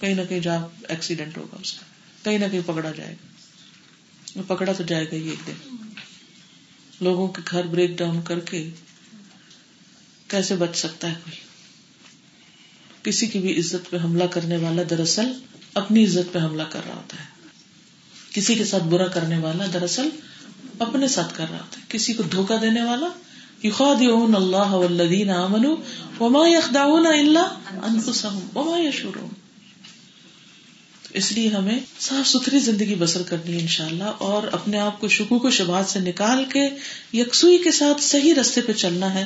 کہیں نہ کہیں جا ایکسیڈنٹ ہوگا اس کا۔ کہیں نہ کہیں پکڑا جائے گا۔ پکڑا تو جائے گا ہی ایک دن۔ لوگوں کے گھر بریک ڈاؤن کر کے کیسے بچ سکتا ہے کوئی؟ کسی کی بھی عزت پہ حملہ کرنے والا دراصل اپنی عزت پہ حملہ کر رہا ہوتا ہے۔ کسی کے ساتھ برا کرنے والا دراصل اپنے ساتھ کر رہا ہوتا ہے۔ کسی کو دھوکا دینے والا يخادعون الله والذين آمنوا وما يخدعون إلا أنفسهم وما يشعرون اس لیے ہمیں صاف ستھری زندگی بسر کرنی ہے انشاءاللہ اور اپنے آپ کو شکو کو شبہات سے نکال کے یکسوئی کے ساتھ صحیح رستے پہ چلنا ہے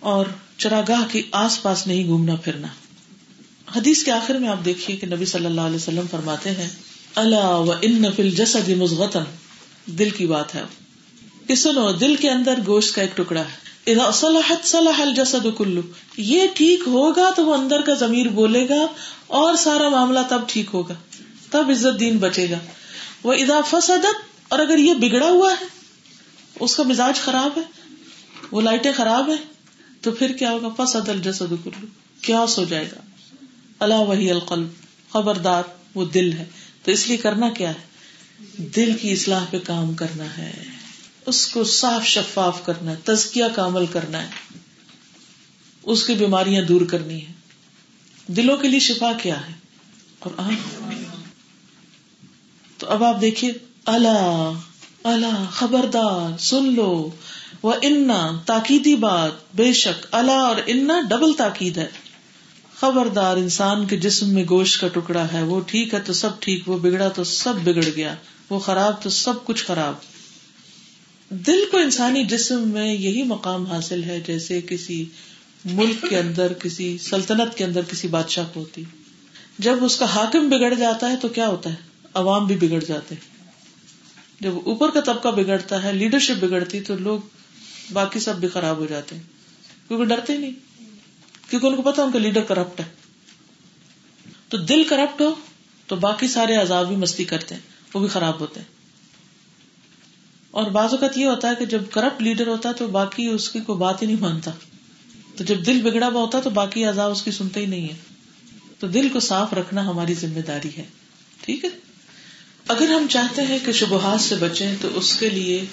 اور چراگاہ کے آس پاس نہیں گھومنا پھرنا۔ حدیث کے آخر میں آپ دیکھیے کہ نبی صلی اللہ علیہ وسلم فرماتے ہیں اللہ و ان فل جسد مزغتن دل کی بات ہے۔ کہ سنو دل کے اندر گوشت کا ایک ٹکڑا ہے۔ صلاحت صلاح الجسد کلو یہ ٹھیک ہوگا تو وہ اندر کا ضمیر بولے گا اور سارا معاملہ تب ٹھیک ہوگا۔ تب عزت دین بچے گا۔ وہ ادا فسدت، اور اگر یہ بگڑا ہوا ہے، اس کا مزاج خراب ہے، وہ لائٹیں خراب ہے تو پھر کیا ہوگا؟ فسد الجسد کلو۔ کیا ہو جائے گا؟ اللہ وحی القلب۔ خبردار، وہ دل ہے۔ تو اس لیے کرنا کیا ہے؟ دل کی اصلاح پہ کام کرنا ہے۔ اس کو صاف شفاف کرنا ہے تزکیا کا عمل کرنا ہے۔ اس کی بیماریاں دور کرنی ہے دلوں کے لیے شفا کیا ہے؟ اور تو اب آپ دیکھیے اللہ اللہ خبردار، سن لو وہ انا، تاکیدی بات، بے شک اللہ اور انا ڈبل تاکید ہے۔ خبردار انسان کے جسم میں گوشت کا ٹکڑا ہے، وہ ٹھیک ہے تو سب ٹھیک، وہ بگڑا تو سب بگڑ گیا، وہ خراب تو سب کچھ خراب۔ دل کو انسانی جسم میں یہی مقام حاصل ہے جیسے کسی ملک کے اندر، کسی سلطنت کے اندر کسی بادشاہ کو ہوتی۔ جب اس کا حاکم بگڑ جاتا ہے تو کیا ہوتا ہے؟ عوام بھی بگڑ جاتے جب اوپر کا طبقہ بگڑتا ہے لیڈرشپ بگڑتی تو لوگ باقی سب بھی خراب ہو جاتے ہیں۔ کیونکہ ڈرتے نہیں۔ کیونکہ ان کو پتا ان کا لیڈر کرپٹ ہے۔ تو دل کرپٹ ہو، تو باقی سارے عذاب بھی مستی کرتے ہیں، وہ بھی خراب ہوتے ہیں۔ اور بعض اوقات یہ ہوتا ہے کہ جب کرپٹ لیڈر ہوتا ہے، تو باقی اس کی کوئی بات ہی نہیں مانتا۔ تو جب دل بگڑا ہوا ہوتا تو باقی آزاد اس کی سنتے ہی نہیں ہے۔ تو دل کو صاف رکھنا ہماری ذمہ داری ہے۔ ٹھیک ہے؟ اگر ہم چاہتے ہیں کہ شبہات سے بچیں تو اس کے لیے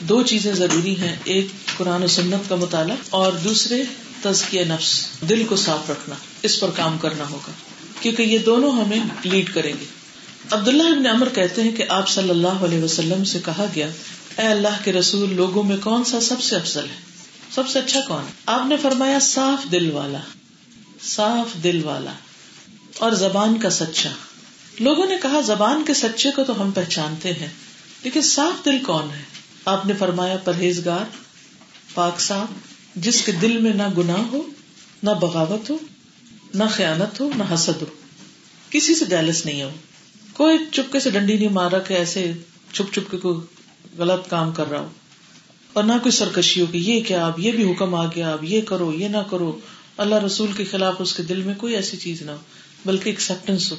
دو چیزیں ضروری ہیں، ایک قرآن و سنت کا مطالعہ اور دوسرے تزکیہ نفس، دل کو صاف رکھنا، اس پر کام کرنا ہوگا، کیونکہ یہ دونوں ہمیں لیڈ کریں گے۔ عبداللہ ابن عمر کہتے ہیں کہ آپ صلی اللہ علیہ وسلم سے کہا گیا، اے اللہ کے رسول، لوگوں میں کون سا سب سے افضل ہے؟ سب سے اچھا کون آپ نے فرمایا، صاف دل والا، صاف دل والا، اور زبان کا سچا۔ لوگوں نے کہا، زبان کے سچے کو تو ہم پہچانتے ہیں، لیکن صاف دل کون ہے؟ آپ نے فرمایا، پرہیزگار، پاک صاف، جس کے دل میں نہ گناہ ہو، نہ بغاوت ہو، نہ خیانت ہو، نہ حسد ہو۔ کسی سے جیلس نہیں ہو کوئی چپکے سے ڈنڈی نہیں مار رہا کہ ایسے چھپ چھپ کے کوئی غلط کام کر رہا ہو۔ اور نہ کوئی سرکشی ہو کہ یہ کیا، اب یہ بھی حکم آ گیا، اب یہ کرو، یہ نہ کرو۔ اللہ رسول کے خلاف اس کے دل میں کوئی ایسی چیز نہ ہو، بلکہ ایکسپٹینس ہو۔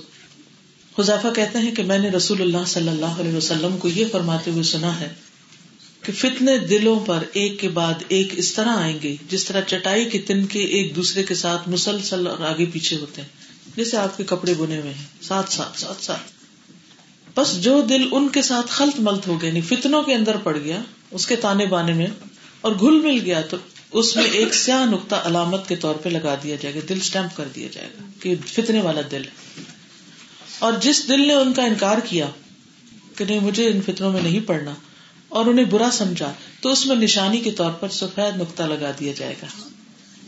حذیفہ کہتے ہیں کہ میں نے رسول اللہ صلی اللہ علیہ وسلم کو یہ فرماتے ہوئے سنا ہے کہ فتنے دلوں پر ایک کے بعد ایک اس طرح آئیں گے، جس طرح چٹائی کے تن کے ایک دوسرے کے ساتھ مسلسل اور آگے پیچھے ہوتے ہیں۔ جیسے آپ کے کپڑے بنے ہوئے ہیں۔ ساتھ ساتھ ساتھ ساتھ۔ بس جو دل ان کے ساتھ خلط ملت ہو گیا یعنی فتنوں کے اندر پڑ گیا، اس کے تانے بانے میں اور گل مل گیا، تو اس میں ایک سیاہ نقطہ علامت کے طور پہ لگا دیا جائے گا، دل اسٹمپ کر دیا جائے گا کہ فتنے والا دل اور جس دل نے ان کا انکار کیا کہ نہیں، مجھے ان فطروں میں نہیں پڑنا اور انہیں برا سمجھا، تو اس میں نشانی کے طور پر سفید نقطہ لگا دیا جائے گا۔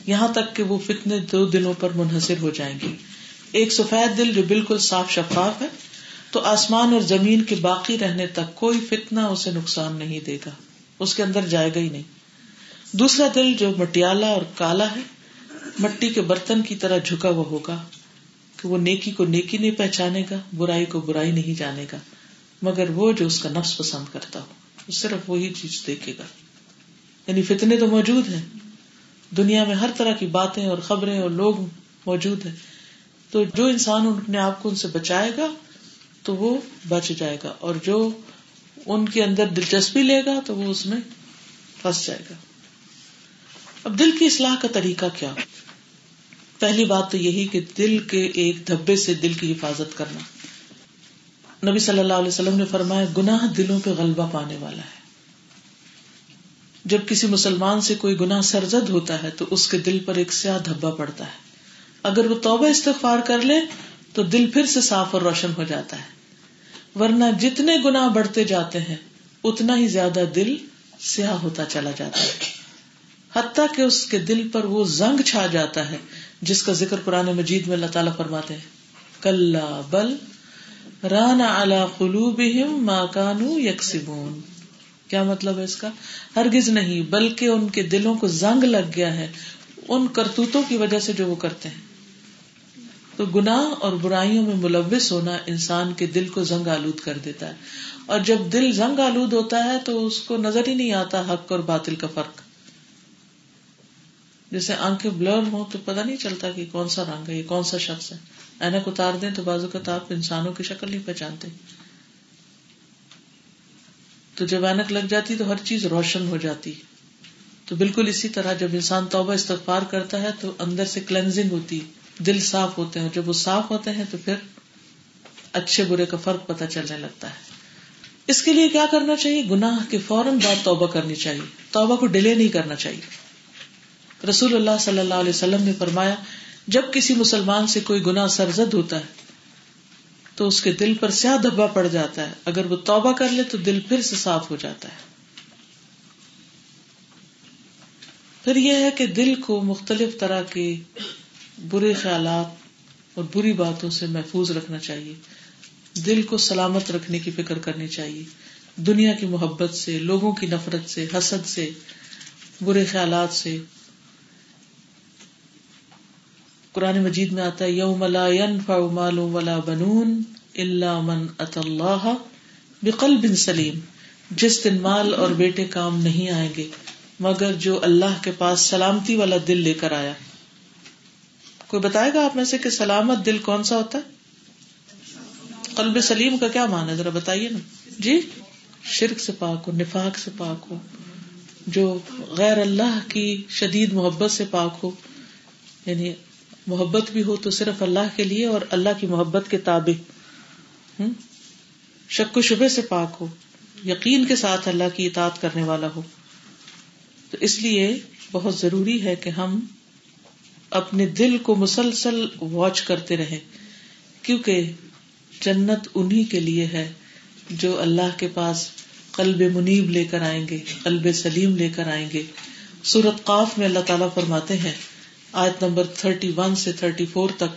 یہاں تک کہ وہ فتنے دو دلوں پر منحصر ہو جائیں گے۔ ایک سفید دل جو بالکل صاف شفاف ہے، تو آسمان اور زمین کے باقی رہنے تک کوئی فتنا اسے نقصان نہیں دے گا۔ اس کے اندر جائے گا ہی نہیں۔ دوسرا دل جو مٹیالا اور کالا ہے، مٹی کے برتن کی طرح جھکا ہوا ہوگا۔ کہ وہ نیکی کو نیکی نہیں پہچانے گا، برائی کو برائی نہیں جانے گا، مگر وہ جو اس کا نفس پسند کرتا ہو صرف وہی چیز دیکھے گا۔ یعنی فتنے تو موجود ہیں۔ دنیا میں ہر طرح کی باتیں اور خبریں اور لوگ موجود ہیں۔ تو جو انسان اپنے آپ کو ان سے بچائے گا، تو وہ بچ جائے گا۔ اور جو ان کے اندر دلچسپی لے گا، تو وہ اس میں پھنس جائے گا۔ اب دل کی اصلاح کا طریقہ کیا؟ پہلی بات تو یہی کہ دل کے ایک دھبے سے دل کی حفاظت کرنا۔ نبی صلی اللہ علیہ وسلم نے فرمایا، گناہ دلوں پہ غلبہ پانے والا ہے۔ جب کسی مسلمان سے کوئی گناہ سرزد ہوتا ہے تو اس کے دل پر ایک سیاہ دھبا پڑتا ہے۔ اگر وہ توبہ استغفار کر لے تو دل پھر سے صاف اور روشن ہو جاتا ہے۔ ورنہ جتنے گنا بڑھتے جاتے ہیں، اتنا ہی زیادہ دل سیاہ ہوتا چلا جاتا ہے۔ حتیٰ کہ اس کے دل پر وہ زنگ چھا جاتا ہے جس کا ذکر قرآن مجید میں اللہ تعالیٰ فرماتے ہیں۔ کل بل رانا الا قلوب کانو یکسبون۔ کیا مطلب ہے اس کا؟ ہرگز نہیں، بلکہ ان کے دلوں کو زنگ لگ گیا ہے۔ ان کرتوتوں کی وجہ سے جو وہ کرتے ہیں۔ تو گناہ اور برائیوں میں ملوث ہونا انسان کے دل کو زنگ آلود کر دیتا ہے۔ اور جب دل زنگ آلود ہوتا ہے تو اس کو نظر ہی نہیں آتا حق اور باطل کا فرق۔ جیسے آنکھیں بلر ہو تو پتا نہیں چلتا کہ کون سا رنگ ہے، یہ کون سا شخص ہے۔ اینک اتار دیں تو بازو کا آپ انسانوں کی شکل نہیں پہچانتے۔ تو جب اینک لگ جاتی تو ہر چیز روشن ہو جاتی۔ تو بالکل اسی طرح جب انسان توبہ استغفار کرتا ہے تو اندر سے کلینزنگ ہوتی، دل صاف ہوتے ہیں۔ جب وہ صاف ہوتے ہیں تو پھر اچھے برے کا فرق پتہ چلنے لگتا ہے۔ اس کے لیے کیا کرنا چاہیے؟ گناہ کے فوراً بعد توبہ کرنی چاہیے۔ توبہ کو ڈیلے نہیں کرنا چاہیے۔ رسول اللہ صلی اللہ علیہ وسلم نے فرمایا، جب کسی مسلمان سے کوئی گناہ سرزد ہوتا ہے، تو اس کے دل پر سیاہ دھبا پڑ جاتا ہے۔ اگر وہ توبہ کر لے، تو دل پھر سے صاف ہو جاتا ہے۔ پھر یہ ہے کہ دل کو مختلف طرح کے برے خیالات اور بری باتوں سے محفوظ رکھنا چاہیے۔ دل کو سلامت رکھنے کی فکر کرنی چاہیے۔ دنیا کی محبت سے، لوگوں کی نفرت سے، حسد سے، برے خیالات سے قرآن مجید میں آتا ہے، یوم لا ينفع مال ولا بنون الا من ات اللہ بقلب سلیم. جس دن مال اور بیٹے کام نہیں آئیں گے، مگر جو اللہ کے پاس سلامتی والا دل لے کر آیا۔ کوئی بتائے گا آپ میں سے کہ سلامت دل کون سا ہوتا ہے؟ قلب سلیم کا کیا مان ہے؟ ذرا بتائیے نا۔ جی؟ شرک سے پاک ہو، نفاق سے پاک ہو، جو غیر اللہ کی شدید محبت سے پاک ہو یعنی محبت بھی ہو تو صرف اللہ کے لیے اور اللہ کی محبت کے تابع۔ شک و شبے سے پاک ہو، یقین کے ساتھ اللہ کی اطاعت کرنے والا ہو۔ تو اس لیے بہت ضروری ہے کہ ہم اپنے دل کو مسلسل واچ کرتے رہے کیونکہ جنت انہیں کے لیے ہے جو اللہ کے پاس قلب منیب لے کر آئیں گے، قلب سلیم لے کر آئیں گے۔ سورت قاف میں اللہ تعالیٰ فرماتے ہیں آیت نمبر تھرٹی ون سے تھرٹی فور تک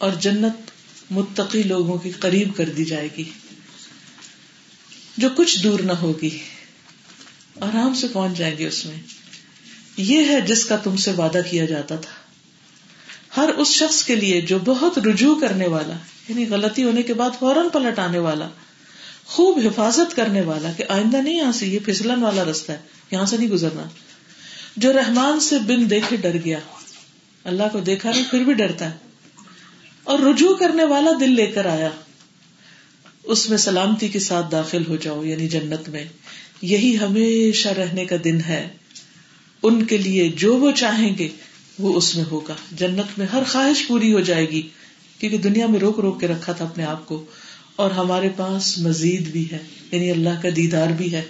اور جنت متقی لوگوں کے قریب کر دی جائے گی، جو کچھ دور نہ ہوگی۔ آرام سے پہنچ جائیں گے اس میں؟ یہ ہے جس کا تم سے وعدہ کیا جاتا تھا۔ ہر اس شخص کے لیے جو بہت رجوع کرنے والا یعنی غلطی ہونے کے بعد فوراً پلٹ آنے والا، خوب حفاظت کرنے والا کہ آئندہ نہیں، یہاں سے یہ پھسلن والا رستہ ہے، یہاں سے نہیں گزرنا۔ جو رحمان سے بن دیکھے ڈر گیا۔ اللہ کو دیکھا نہیں، پھر بھی ڈرتا ہے۔ اور رجوع کرنے والا دل لے کر آیا۔ اس میں سلامتی کے ساتھ داخل ہو جاؤ یعنی جنت میں۔ یہی ہمیشہ رہنے کا دن ہے۔ ان کے لیے جو وہ چاہیں گے، وہ اس میں ہوگا۔ جنت میں ہر خواہش پوری ہو جائے گی، کیونکہ دنیا میں روک روک کے رکھا تھا اپنے آپ کو۔ اور ہمارے پاس مزید بھی ہے یعنی اللہ کا دیدار بھی ہے۔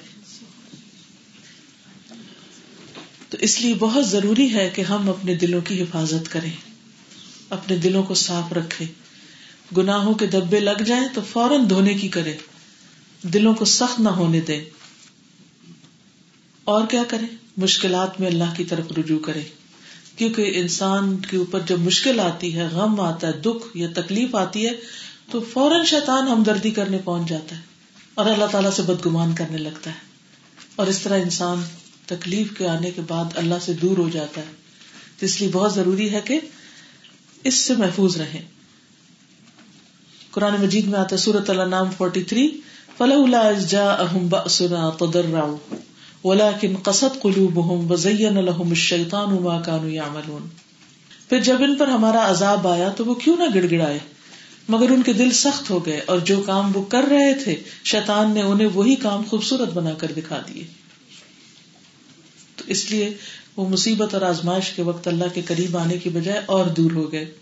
تو اس لیے بہت ضروری ہے کہ ہم اپنے دلوں کی حفاظت کریں۔ اپنے دلوں کو صاف رکھے۔ گناہوں کے دبے لگ جائیں تو فوراً دھونے کی کرے۔ دلوں کو سخت نہ ہونے دے۔ اور کیا کرے؟ مشکلات میں اللہ کی طرف رجوع کرے۔ کیونکہ انسان کے اوپر جب مشکل آتی ہے، غم آتا ہے، دکھ یا تکلیف آتی ہے، تو فوراً شیطان ہمدردی کرنے پہنچ جاتا ہے اور اللہ تعالیٰ سے بدگمان کرنے لگتا ہے۔ اور اس طرح انسان تکلیف کے آنے کے بعد اللہ سے دور ہو جاتا ہے۔ تو اس لیے بہت ضروری ہے کہ اس سے محفوظ رہے قرآن مجید میں آتا سورت اللہ نام فورٹی تھری پھر جب ان پر ہمارا عذاب آیا تو وہ کیوں نہ گڑ گڑائے مگر ان کے دل سخت ہو گئے اور جو کام وہ کر رہے تھے، شیطان نے انہیں وہی کام خوبصورت بنا کر دکھا دیے۔ تو اس لیے وہ مصیبت اور آزمائش کے وقت اللہ کے قریب آنے کی بجائے اور دور ہو گئے۔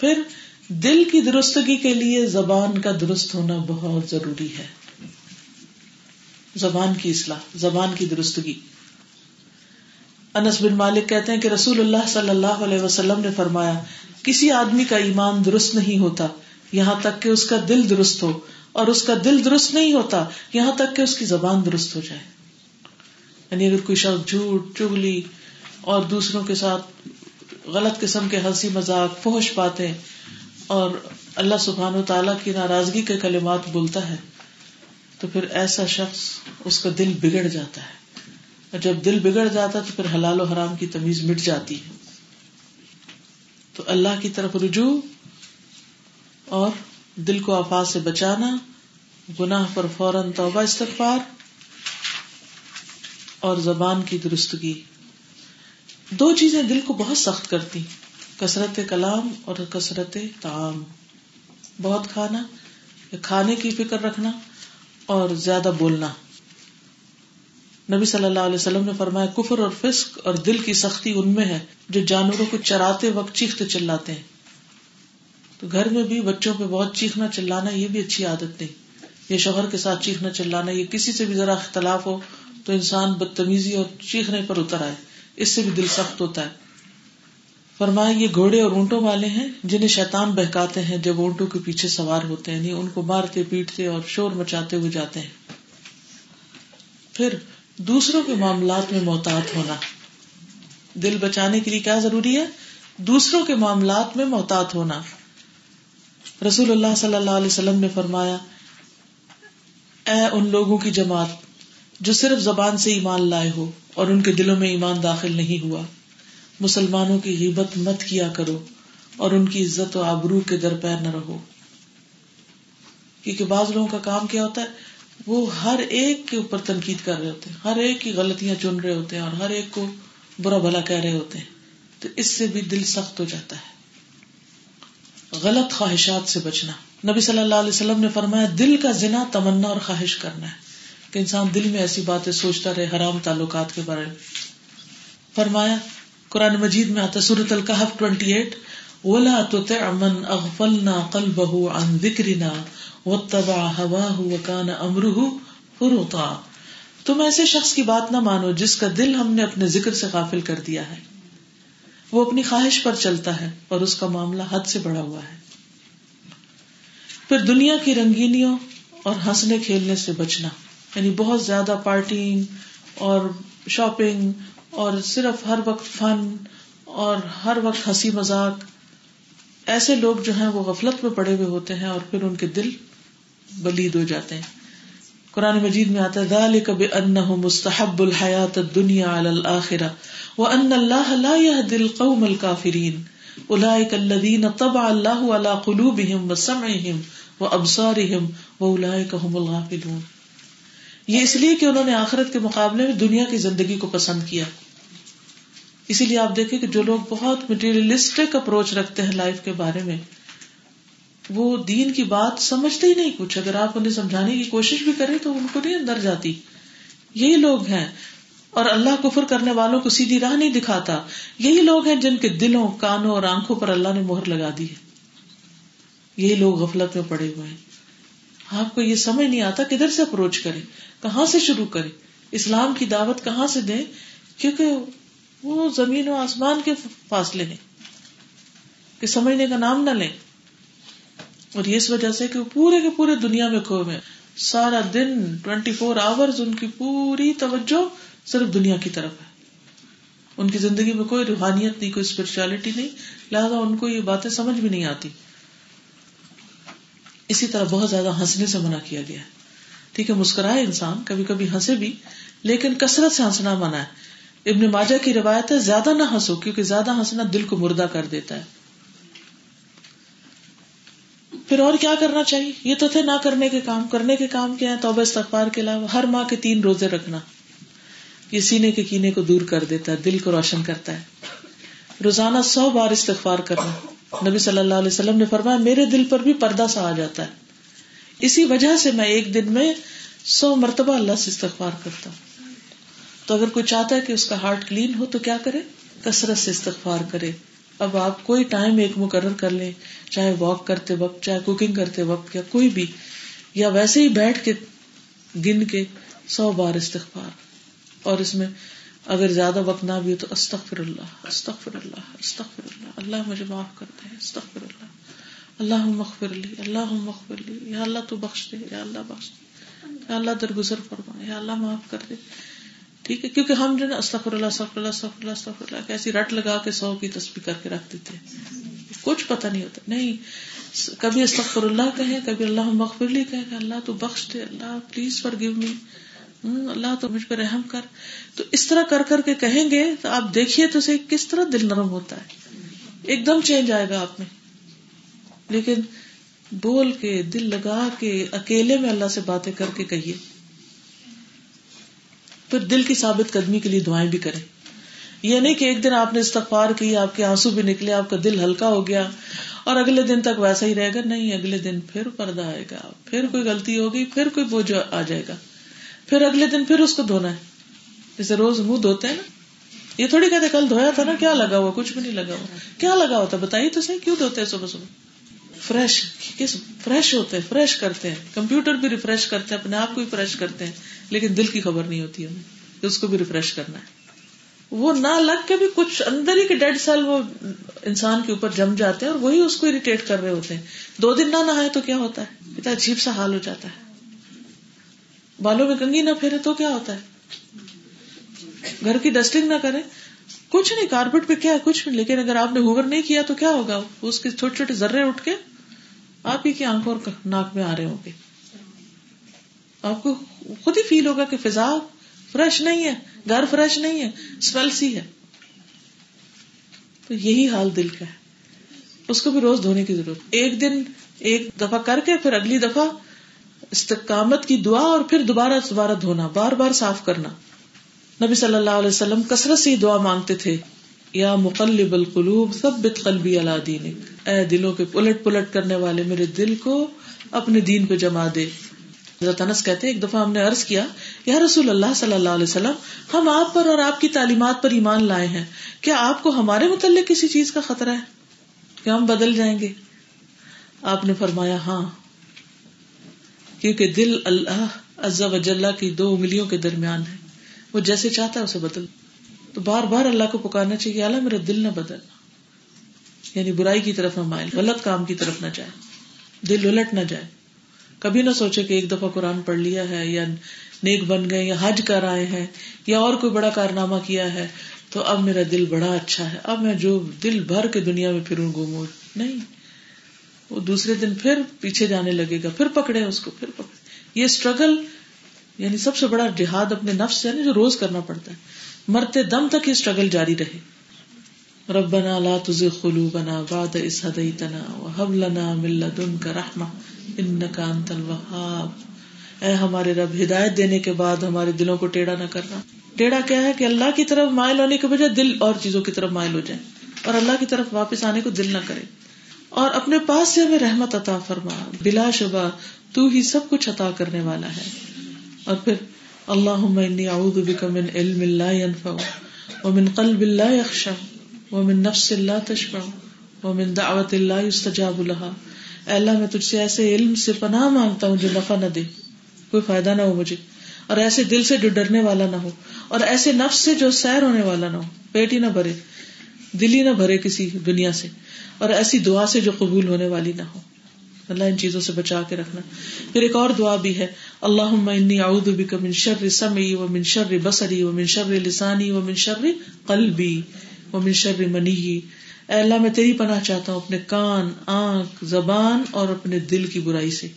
پھر دل کی درستگی کے لیے زبان کا درست ہونا بہت ضروری ہے۔ زبان کی اصلاح، زبان کی درستگی۔ انس بن مالک کہتے ہیں کہ رسول اللہ صلی اللہ علیہ وسلم نے فرمایا، کسی آدمی کا ایمان درست نہیں ہوتا، یہاں تک کہ اس کا دل درست ہو۔ اور اس کا دل درست نہیں ہوتا، یہاں تک کہ اس کی زبان درست ہو جائے۔ یعنی اگر کوئی شخص جھوٹ، چگلی اور دوسروں کے ساتھ غلط قسم کے ہنسی مذاق فوش پاتے اور اللہ سبحان و تعالیٰ کی ناراضگی کے کلمات بولتا ہے، تو پھر ایسا شخص اس کا دل بگڑ جاتا ہے۔ اور جب دل بگڑ جاتا ہے تو پھر حلال و حرام کی تمیز مٹ جاتی ہے۔ تو اللہ کی طرف رجوع اور دل کو آفات سے بچانا، گناہ پر فوراً توبہ، استغفار اور زبان کی درستگی۔ دو چیزیں دل کو بہت سخت کرتی، کثرت کلام اور کثرت تعام بہت کھانا، یا کھانے کی فکر رکھنا اور زیادہ بولنا۔ نبی صلی اللہ علیہ وسلم نے فرمایا، کفر اور فسق اور دل کی سختی ان میں ہے جو جانوروں کو چراتے وقت چیختے چلاتے ہیں۔ تو گھر میں بھی بچوں پہ بہت چیخنا چلانا یہ بھی اچھی عادت نہیں۔ یہ شوہر کے ساتھ چیخنا چلانا، یہ کسی سے بھی ذرا اختلاف ہو تو انسان بدتمیزی اور چیخنے پر اتر آئے۔ اس سے بھی دل سخت ہوتا ہے۔ فرمائے یہ گھوڑے اور اونٹوں والے ہیں جنہیں شیطان بہکاتے ہیں جب اونٹوں کے پیچھے سوار ہوتے ہیں یعنی ان کو مارتے، پیٹتے اور شور مچاتے ہوئے جاتے ہیں۔ پھر دوسروں کے معاملات میں محتاط ہونا۔ دل بچانے کے لیے کیا ضروری ہے؟ دوسروں کے معاملات میں محتاط ہونا۔ رسول اللہ صلی اللہ علیہ وسلم نے فرمایا اے ان لوگوں کی جماعت جو صرف زبان سے ایمان لائے ہو اور ان کے دلوں میں ایمان داخل نہیں ہوا۔ مسلمانوں کی غیبت مت کیا کرو اور ان کی عزت و آبرو کے در پیر نہ رہو۔ کیونکہ بعض لوگوں کا کام کیا ہوتا ہے؟ وہ ہر ایک کے اوپر تنقید کر رہے ہوتے ہیں، ہر ایک کی غلطیاں چن رہے ہوتے ہیں اور ہر ایک کو برا بھلا کہہ رہے ہوتے ہیں۔ تو اس سے بھی دل سخت ہو جاتا ہے۔ غلط خواہشات سے بچنا۔ نبی صلی اللہ علیہ وسلم نے فرمایا، دل کا ذنا تمنا اور خواہش کرنا ہے کہ انسان دل میں ایسی باتیں سوچتا رہے، حرام تعلقات کے بارے میں۔ فرمایا، قرآن مجید میں آتا سورت القحف ٹوینٹی ایٹ ولا تطع من اغفلنا قلبه عن ذکرنا واتبع هواه وكان امره فرطا تم ایسے شخص کی بات نہ مانو جس کا دل ہم نے اپنے ذکر سے غافل کر دیا ہے۔ وہ اپنی خواہش پر چلتا ہے اور اس کا معاملہ حد سے بڑا ہوا ہے۔ پھر دنیا کی رنگینیوں اور ہنسنے کھیلنے سے بچنا یعنی بہت زیادہ پارٹی اور شاپنگ اور صرف ہر وقت فن اور ہر وقت ہنسی مذاق، ایسے لوگ جو ہیں وہ غفلت میں پڑے ہوئے ہوتے ہیں اور پھر ان کے دل بلید ہو جاتے ہیں۔ قرآن مجید میں آتا ہے کب ان مستحب الحیات دنیا الآخرہ وہ ان اللہ لا دل قوم الکافرین اولئک الذین طبع اللہ علی قلوبہم وسمعہم وابصارہم واولئک هم الغافلون۔ یہ اس لیے کہ انہوں نے آخرت کے مقابلے میں دنیا کی زندگی کو پسند کیا۔ اسی لیے آپ دیکھیں کہ جو لوگ بہت مٹیریلسٹک اپروچ رکھتے ہیں لائف کے بارے میں، وہ دین کی بات سمجھتے ہی نہیں کچھ۔ اگر آپ انہیں سمجھانے کی کوشش بھی کریں تو ان کو نہیں اندر جاتی۔ یہی لوگ ہیں۔ اور اللہ کفر کرنے والوں کو سیدھی راہ نہیں دکھاتا۔ یہی لوگ ہیں جن کے دلوں، کانوں اور آنکھوں پر اللہ نے مہر لگا دی ہے۔ یہی لوگ غفلت میں پڑے ہوئے ہیں۔ آپ کو یہ سمجھ نہیں آتا کدھر سے اپروچ کرے کہاں سے شروع کرے اسلام کی دعوت کہاں سے دیں؟ کیونکہ وہ زمین و آسمان کے فاصلے ہیں کہ سمجھنے کا نام نہ لیں۔ اور یہ اس وجہ سے کہ پورے کے پورے دنیا میں کھو میں سارا دن ٹوینٹی فور آور ان کی پوری توجہ صرف دنیا کی طرف ہے۔ ان کی زندگی میں کوئی روحانیت نہیں، کوئی اسپرچولیٹی نہیں، لہٰذا ان کو یہ باتیں سمجھ بھی نہیں آتی۔ اسی طرح بہت زیادہ ہنسنے سے منع کیا گیا ہے۔ ٹھیک ہے، مسکرائے انسان کبھی کبھی ہنسے بھی، لیکن کثرت سے ہنسنا منع ہے۔ ابن ماجہ کی روایت ہے، زیادہ نہ ہنسو، کیونکہ زیادہ ہنسنا دل کو مردہ کر دیتا ہے۔ پھر اور کیا کرنا چاہیے؟ یہ تو تھے نہ کرنے کے کام۔ کرنے کے کام کیا ہے توبہ استغفار کے علاوہ ہر ماہ کے تین روزے رکھنا۔ یہ سینے کے کینے کو دور کر دیتا ہے، دل کو روشن کرتا ہے۔ روزانہ سو بار استغفار کرنا۔ نبی صلی اللہ علیہ وسلم نے فرمایا، میرے دل پر بھی پردہ سا آ جاتا ہے۔ اسی وجہ سے میں ایک دن میں سو مرتبہ اللہ سے استغفار کرتا ہوں۔ تو اگر کوئی چاہتا ہے کہ اس کا ہارٹ کلین ہو تو کیا کرے؟ کثرت سے استغفار کرے۔ اب آپ کوئی ٹائم ایک مقرر کر لیں، چاہے واک کرتے وقت، چاہے کوکنگ کرتے وقت یا کوئی بھی، یا ویسے ہی بیٹھ کے، گن کے سو بار استغفار۔ اور اس میں اگر زیادہ وقت نہ بھی ہو تو استغفر اللہ استغفر اللہ استغفر اللہ۔ اللہ مجھے معاف کرتے ہیں استغفر اللہ۔ اللہ مغفر لی اللہ مغفر لی۔ یا اللہ تو بخش دے، یا اللہ بخش دے۔ یا اللہ درگزر فرما، یا اللہ معاف کر دے۔ ٹھیک ہے؟ کیونکہ ہم جو نا استغفر اللہ استغفر اللہ استغفر اللہ استغفر اللہ کیسی رٹ لگا کے سو کی تسبیح کر کے رکھ دیتے کچھ پتہ نہیں ہوتا۔ نہیں، کبھی استغفر اللہ کہیں کبھی اللہ مغفر لی کہیں اللہ تو بخش دے، اللہ پلیز فار گیو می اللہ تو مجھ پہ رحم کر۔ تو اس طرح کر کر کے کہیں گے تو آپ دیکھیے تو اسے کس طرح دل نرم ہوتا ہے۔ ایک دم چینج آئے گا آپ میں۔ لیکن بول کے، دل لگا کے، اکیلے میں اللہ سے باتیں کر کے کہیے۔ پھر دل کی ثابت قدمی کے لیے دعائیں بھی کریں۔ یہ نہیں کہ ایک دن آپ نے استغفار کی، آپ کے آنسو بھی نکلے، آپ کا دل ہلکا ہو گیا اور اگلے دن تک ویسا ہی رہے گا۔ نہیں، اگلے دن پھر پردہ آئے گا۔ پھر کوئی غلطی ہوگی، پھر کوئی بوجھ آ جائے گا۔ پھر اگلے دن پھر اس کو دھونا ہے۔ جیسے روز منہ دھوتے ہیں نا۔ یہ تھوڑی کہتے کل دھویا تھا نا، کیا لگا ہوا؟ کچھ بھی نہیں لگا ہوا۔ کیا لگا ہوتا؟ بتائیے تو صحیح، کیوں دھوتے ہیں صبح صبح؟ فریش، کس؟ فریش ہوتے ہیں، فریش کرتے ہیں۔ کمپیوٹر بھی ریفریش کرتے ہیں، اپنے آپ کو بھی فریش کرتے ہیں۔ لیکن دل کی خبر نہیں ہوتی ہمیں اس کو بھی ریفریش کرنا ہے۔ وہ نہ لگ کے بھی کچھ اندر ہی کے ڈیڈ سیل وہ انسان کے اوپر جم جاتے ہیں اور وہی اس کو اریٹیٹ کر رہے ہوتے ہیں۔ دو دن نہ نہائے تو کیا ہوتا ہے؟ اتنا عجیب سا حال ہو جاتا ہے۔ بالوں میں کنگھی نہ پھیرے تو کیا ہوتا ہے؟ گھر کی ڈسٹنگ نہ کرے۔ کچھ نہیں کارپیٹ پہ کیا ہے؟ کچھ نہیں، لیکن اگر آپ نے ہوور نہیں کیا تو کیا ہوگا؟ اس کے چھوٹے چھوٹے ذرے اٹھ کے آپ ہی کی آنکھوں اور ناک میں آ رہے ہوں گے۔ آپ کو خود ہی فیل ہوگا کہ فضا فریش نہیں ہے، گھر فریش نہیں ہے اسمیل سی ہے۔ تو یہی حال دل کا ہے۔ اس کو بھی روز دھونے کی ضرورت۔ ایک دن ایک دفعہ کر کے پھر اگلی دفعہ استقامت کی دعا اور پھر دوبارہ دوبارہ دھونا، بار بار صاف کرنا۔ نبی صلی اللہ علیہ وسلم کثرت سے دعا مانگتے تھے، یا مقلب القلوب سب بت قلبی اللہ دین اے دلوں کے پلٹ پلٹ کرنے والے، میرے دل کو اپنے دین پہ جما دے۔ تنس کہتے، ایک دفعہ ہم نے عرض کیا، یا رسول اللہ صلی اللہ علیہ وسلم، ہم آپ پر اور آپ کی تعلیمات پر ایمان لائے ہیں، کیا آپ کو ہمارے متعلق کسی چیز کا خطرہ ہے؟ کیا ہم بدل جائیں گے؟ آپ نے فرمایا ہاں۔ کیونکہ دل اللہ عزا وجاللہ کی دو انگلیوں کے درمیان ہے۔ وہ جیسے چاہتا ہے اسے بدل۔ تو بار بار اللہ کو پکارنا چاہیے اللہ میرا دل نہ بدلنا یعنی برائی کی طرف نہ مائل، غلط کام کی طرف نہ جائے۔ دل الٹ نہ جائے۔ کبھی نہ سوچے کہ ایک دفعہ قرآن پڑھ لیا ہے، یا نیک بن گئے، یا حج کر آئے ہیں، یا اور کوئی بڑا کارنامہ کیا ہے، تو اب میرا دل بڑا اچھا ہے۔ اب میں جو دل بھر کے دنیا میں پھروں گھوموں نہیں۔ وہ دوسرے دن پھر پیچھے جانے لگے گا، پھر پکڑے اس کو، پھر پکڑے۔ یہ اسٹرگل یعنی سب سے بڑا جہاد اپنے نفس سے یعنی جو روز کرنا پڑتا ہے۔ مرتے دم تک یہ اسٹرگل جاری رہے۔ ربنا لا تزغ قلوبنا بعد إذ هديتنا وهب لنا من لدنك رحمة إنك أنت الوهاب۔ اے ہمارے رب، ہدایت دینے کے بعد ہمارے دلوں کو ٹیڑھا نہ کرنا۔ ٹیڑھا کیا ہے کہ اللہ کی طرف مائل ہونے کے بجائے دل اور چیزوں کی طرف مائل ہو جائے اور اللہ کی طرف واپس آنے کو دل نہ کرے۔ اور اپنے پاس سے ہمیں رحمت عطا فرما، بلا شبہ تو ہی سب کچھ عطا کرنے والا ہے۔ اور پھر اللہ اعوذ بک من علم لا ينفع ومن قلب لا يخشع ومن نفس لا تشبع ومن دعوت لا يستجاب لها اے اللہ، میں تجھ سے ایسے علم سے پناہ مانگتا ہوں جو نفع نہ دے، کوئی فائدہ نہ ہو مجھے۔ اور ایسے دل سے جو ڈرنے والا نہ ہو، اور ایسے نفس سے جو سیر ہونے والا نہ ہو، پیٹ ہی نہ بھرے۔ دل ہی نہ بھرے کسی دنیا سے اور ایسی دعا سے جو قبول ہونے والی نہ ہو۔ اللہ ان چیزوں سے بچا کے رکھنا۔ پھر ایک اور دعا بھی ہے اللہ انی اعوذ بک من شر سمعی و من شر بصری و من شر لسانی و من شر قلبی و من شر منی۔ اے اللہ، میں تیری پناہ چاہتا ہوں اپنے کان، آنکھ، زبان اور اپنے دل کی برائی سے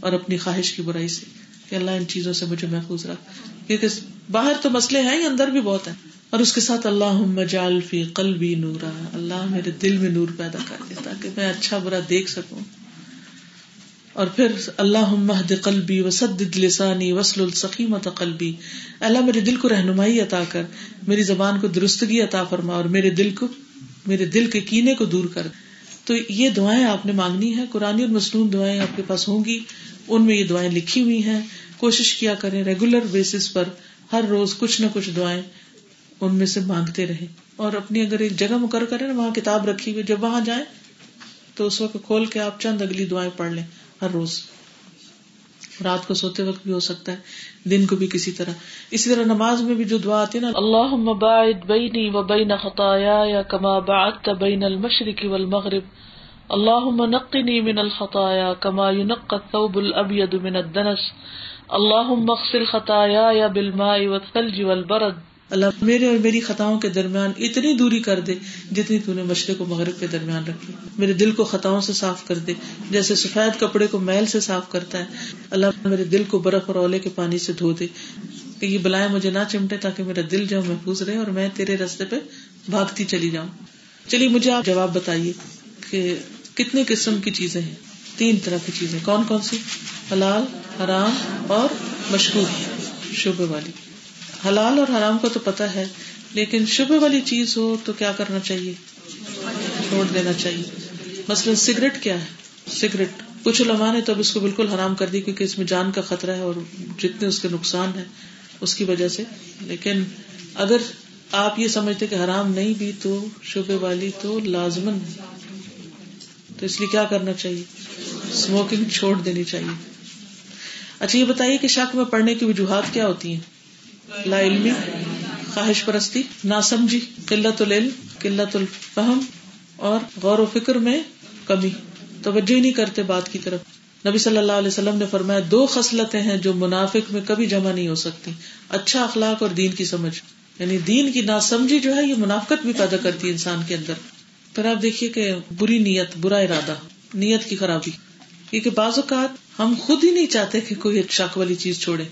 اور اپنی خواہش کی برائی سے کہ اللہ ان چیزوں سے مجھے محفوظ رکھ۔ کیونکہ باہر تو مسئلے ہیں اندر بھی بہت ہیں۔ اور اس کے ساتھ اللہ جال فی قلبی نورا، اللہ میرے دل میں نور پیدا کر دے تاکہ میں اچھا برا دیکھ سکوں۔ اور پھر اللہ مہد قلبی وسد لسانی وسل السقیمت قلبی اللہ میرے دل کو رہنمائی عطا کر، میری زبان کو درستگی عطا فرما اور میرے دل کو، میرے دل کے کینے کو دور کر۔ تو یہ دعائیں آپ نے مانگنی ہے قرآن اور مصنون دعائیں آپ کے پاس ہوں گی، ان میں یہ دعائیں لکھی ہوئی ہیں۔ کوشش کیا کریں ریگولر بیسس پر ہر روز کچھ نہ کچھ دعائیں ان میں سے مانگتے رہے اور اپنی اگر ایک جگہ مقرر کرے نا وہاں کتاب رکھی ہوئی، جب وہاں جائیں تو اس وقت کھول کے آپ چند اگلی دعائیں پڑھ لیں ہر روز۔ رات کو سوتے وقت بھی ہو سکتا ہے، دن کو بھی کسی طرح۔ اسی طرح نماز میں بھی جو دعا آتی ہے نا اللہ باعد بینی و بین خطایا یا کما بعدت بین المشرق والمغرب۔ اللہ نقنی من الخطایا کما ينقى الثوب الابيض من الدنس۔ اللہ مغسل خطایا یا بالماء والثلج والبرد۔ اللہ میرے اور میری خطاؤں کے درمیان اتنی دوری کر دے جتنی تو نے مشرق و مغرب کے درمیان رکھی۔ میرے دل کو خطاؤں سے صاف کر دے، جیسے سفید کپڑے کو میل سے صاف کرتا ہے۔ اللہ میرے دل کو برف اور اولے کے پانی سے دھو دے۔ کہ یہ بلائیں مجھے نہ چمٹے تاکہ میرا دل جو محفوظ رہے اور میں تیرے رستے پہ بھاگتی چلی جاؤں۔ چلیے، مجھے آپ جواب بتائیے کہ کتنے قسم کی چیزیں ہیں؟ تین طرح کی چیزیں۔ کون کون سی؟ حلال، حرام اور مشکور شعبے والی۔ حلال اور حرام کا تو پتا ہے، لیکن شبہ والی چیز ہو تو کیا کرنا چاہیے؟ چھوڑ دینا چاہیے۔ مثلاً سگریٹ کیا ہے؟ سگریٹ۔ کچھ علماء نے تو اب اس کو بالکل حرام کر دی کیونکہ اس میں جان کا خطرہ ہے اور جتنے اس کے نقصان ہے اس کی وجہ سے۔ لیکن اگر آپ یہ سمجھتے کہ حرام نہیں بھی تو شبے والی تو لازمن تو اس لیے کیا کرنا چاہیے؟ اسموکنگ چھوڑ دینی چاہیے۔ اچھا یہ بتائیے کہ شک میں پڑھنے کی وجوہات کیا ہوتی ہیں؟ لا علمی، خواہش پرستی نا سمجھی قلت العلم، قلت الفہم اور غور و فکر میں کمی۔ توجہ نہیں کرتے بات کی طرف۔ نبی صلی اللہ علیہ وسلم نے فرمایا، دو خصلتیں ہیں جو منافق میں کبھی جمع نہیں ہو سکتی۔ اچھا اخلاق اور دین کی سمجھ۔ یعنی دین کی ناسمجھی جو ہے، یہ منافقت بھی پیدا کرتی ہے انسان کے اندر۔ پھر آپ دیکھیے کہ بری نیت، برا ارادہ، نیت کی خرابی۔ کیونکہ بعض اوقات ہم خود ہی نہیں چاہتے کہ کوئی شک والی چیز چھوڑے۔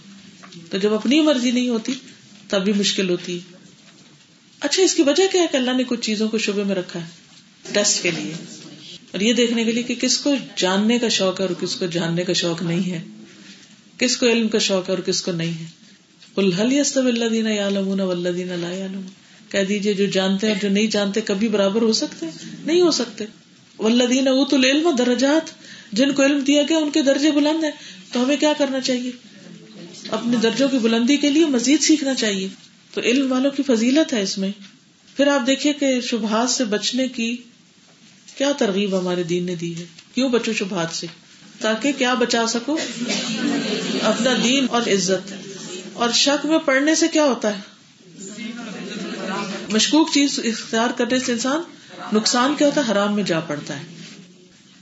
تو جب اپنی مرضی نہیں ہوتی، تب بھی مشکل ہوتی۔ ہے اچھا اس کی وجہ کیا ہے کہ اللہ نے کچھ چیزوں کو شبے میں رکھا ہے؟ ٹیسٹ کے لیے۔ اور یہ دیکھنے کے لیے کہ کس کو جاننے کا شوق ہے اور کس کو جاننے کا شوق نہیں ہے۔ کس کو علم کا شوق ہے اور کس کو نہیں ہے۔ الحل یس اللہ دینا یا لمون ولدین اللہ کہہ دیجیے جو جانتے ہیں اور جو نہیں جانتے کبھی برابر ہو سکتے؟ نہیں ہو سکتے۔ ولدین اوت العلم درجات، جن کو علم دیا گیا ان کے درجے بلند ہیں۔ تو ہمیں کیا کرنا چاہیے؟ اپنے درجوں کی بلندی کے لیے مزید سیکھنا چاہیے۔ تو علم والوں کی فضیلت ہے اس میں۔ پھر آپ دیکھیے کہ شبہات سے بچنے کی کیا ترغیب ہمارے دین نے دی ہے۔ کیوں بچو شبہات سے؟ تاکہ کیا بچا سکو؟ اپنا دین اور عزت۔ اور شک میں پڑھنے سے کیا ہوتا ہے؟ مشکوک چیز اختیار کرنے سے انسان نقصان کیا ہوتا ہے؟ حرام میں جا پڑتا ہے۔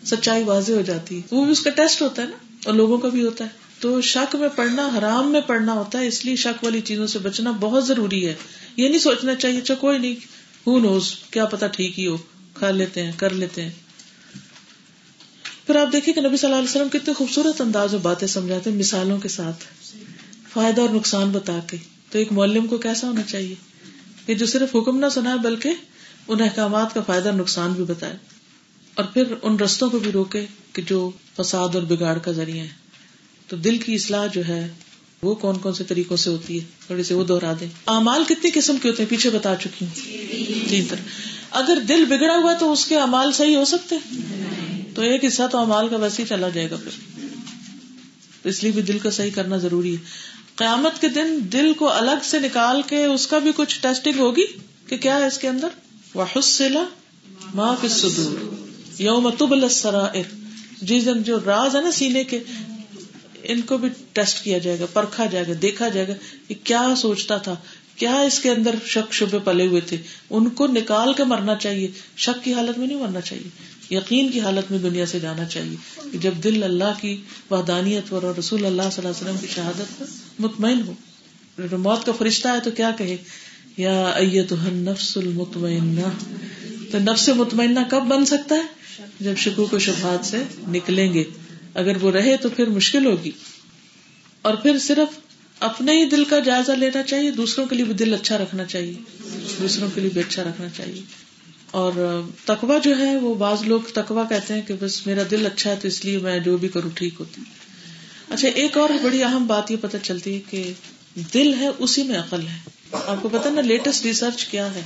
سچائی واضح ہو جاتی ہے۔ وہ بھی اس کا ٹیسٹ ہوتا ہے نا، اور لوگوں کا بھی ہوتا ہے۔ تو شک میں پڑھنا حرام میں پڑھنا ہوتا ہے، اس لیے شک والی چیزوں سے بچنا بہت ضروری ہے۔ یہ نہیں سوچنا چاہیے اچھا کوئی نہیں ہو نوز کیا پتا ٹھیک ہی ہو، کھا لیتے ہیں، کر لیتے ہیں۔ پھر آپ دیکھیں کہ نبی صلی اللہ علیہ وسلم کتنے خوبصورت انداز میں باتیں سمجھاتے ہیں مثالوں کے ساتھ۔ فائدہ اور نقصان بتا کے۔ تو ایک معلم کو کیسا ہونا چاہیے؟ کہ جو صرف حکم نہ سنائے، بلکہ ان احکامات کا فائدہ اور نقصان بھی بتائے۔ اور پھر ان رستوں کو بھی روکے کہ جو فساد اور بگاڑ کا ذریعہ ہے تو دل کی اصلاح جو ہے وہ کون کون سے طریقوں سے ہوتی ہے؟ تھوڑی سی وہ دوہرا دیں۔ امال کتنی قسم کے ہوتے ہیں؟ پیچھے بتا چکی ہوں۔ تین طرح۔ اگر دل بگڑا ہوا تو اس کے امال صحیح ہو سکتے تو ایک حصہ تو امال کا ویسے ہی چلا جائے گا پھر۔ اس لیے بھی دل کو صحیح کرنا ضروری ہے۔ قیامت کے دن دل کو الگ سے نکال کے اس کا بھی کچھ ٹیسٹنگ ہوگی کہ کیا ہے اس کے اندر؟ وحسلا ما فی الصدور۔ یوم تبل السرائر۔ جس دن جو راز ہے نا سینے کے ان کو بھی ٹیسٹ کیا جائے گا، پرکھا جائے گا، دیکھا جائے گا کہ کیا سوچتا تھا، کیا اس کے اندر شک شبے پلے ہوئے تھے۔ ان کو نکال کے مرنا چاہیے، شک کی حالت میں نہیں مرنا چاہیے، یقین کی حالت میں دنیا سے جانا چاہیے۔ کہ جب دل اللہ کی وحدانیت پر اور رسول اللہ صلی اللہ علیہ وسلم کی شہادت پر مطمئن ہو موت کا فرشتہ ہے تو کیا کہے؟ یا نفس المطمئنہ۔ تو نفس مطمئنہ کب بن سکتا ہے؟ جب شکو کو شبہات سے نکلیں گے۔ اگر وہ رہے تو پھر مشکل ہوگی۔ اور پھر صرف اپنے ہی دل کا جائزہ لینا چاہیے، دوسروں کے لیے بھی دل اچھا رکھنا چاہیے، دوسروں کے لیے بھی اچھا رکھنا چاہیے۔ اور تقوا جو ہے، وہ بعض لوگ تقوا کہتے ہیں کہ بس میرا دل اچھا ہے تو اس لیے میں جو بھی کروں ٹھیک ہوتی۔ اچھا ایک اور بڑی اہم بات یہ پتہ چلتی ہے کہ دل ہے، اسی میں عقل ہے۔ آپ کو پتا نا لیٹسٹ ریسرچ کیا ہے؟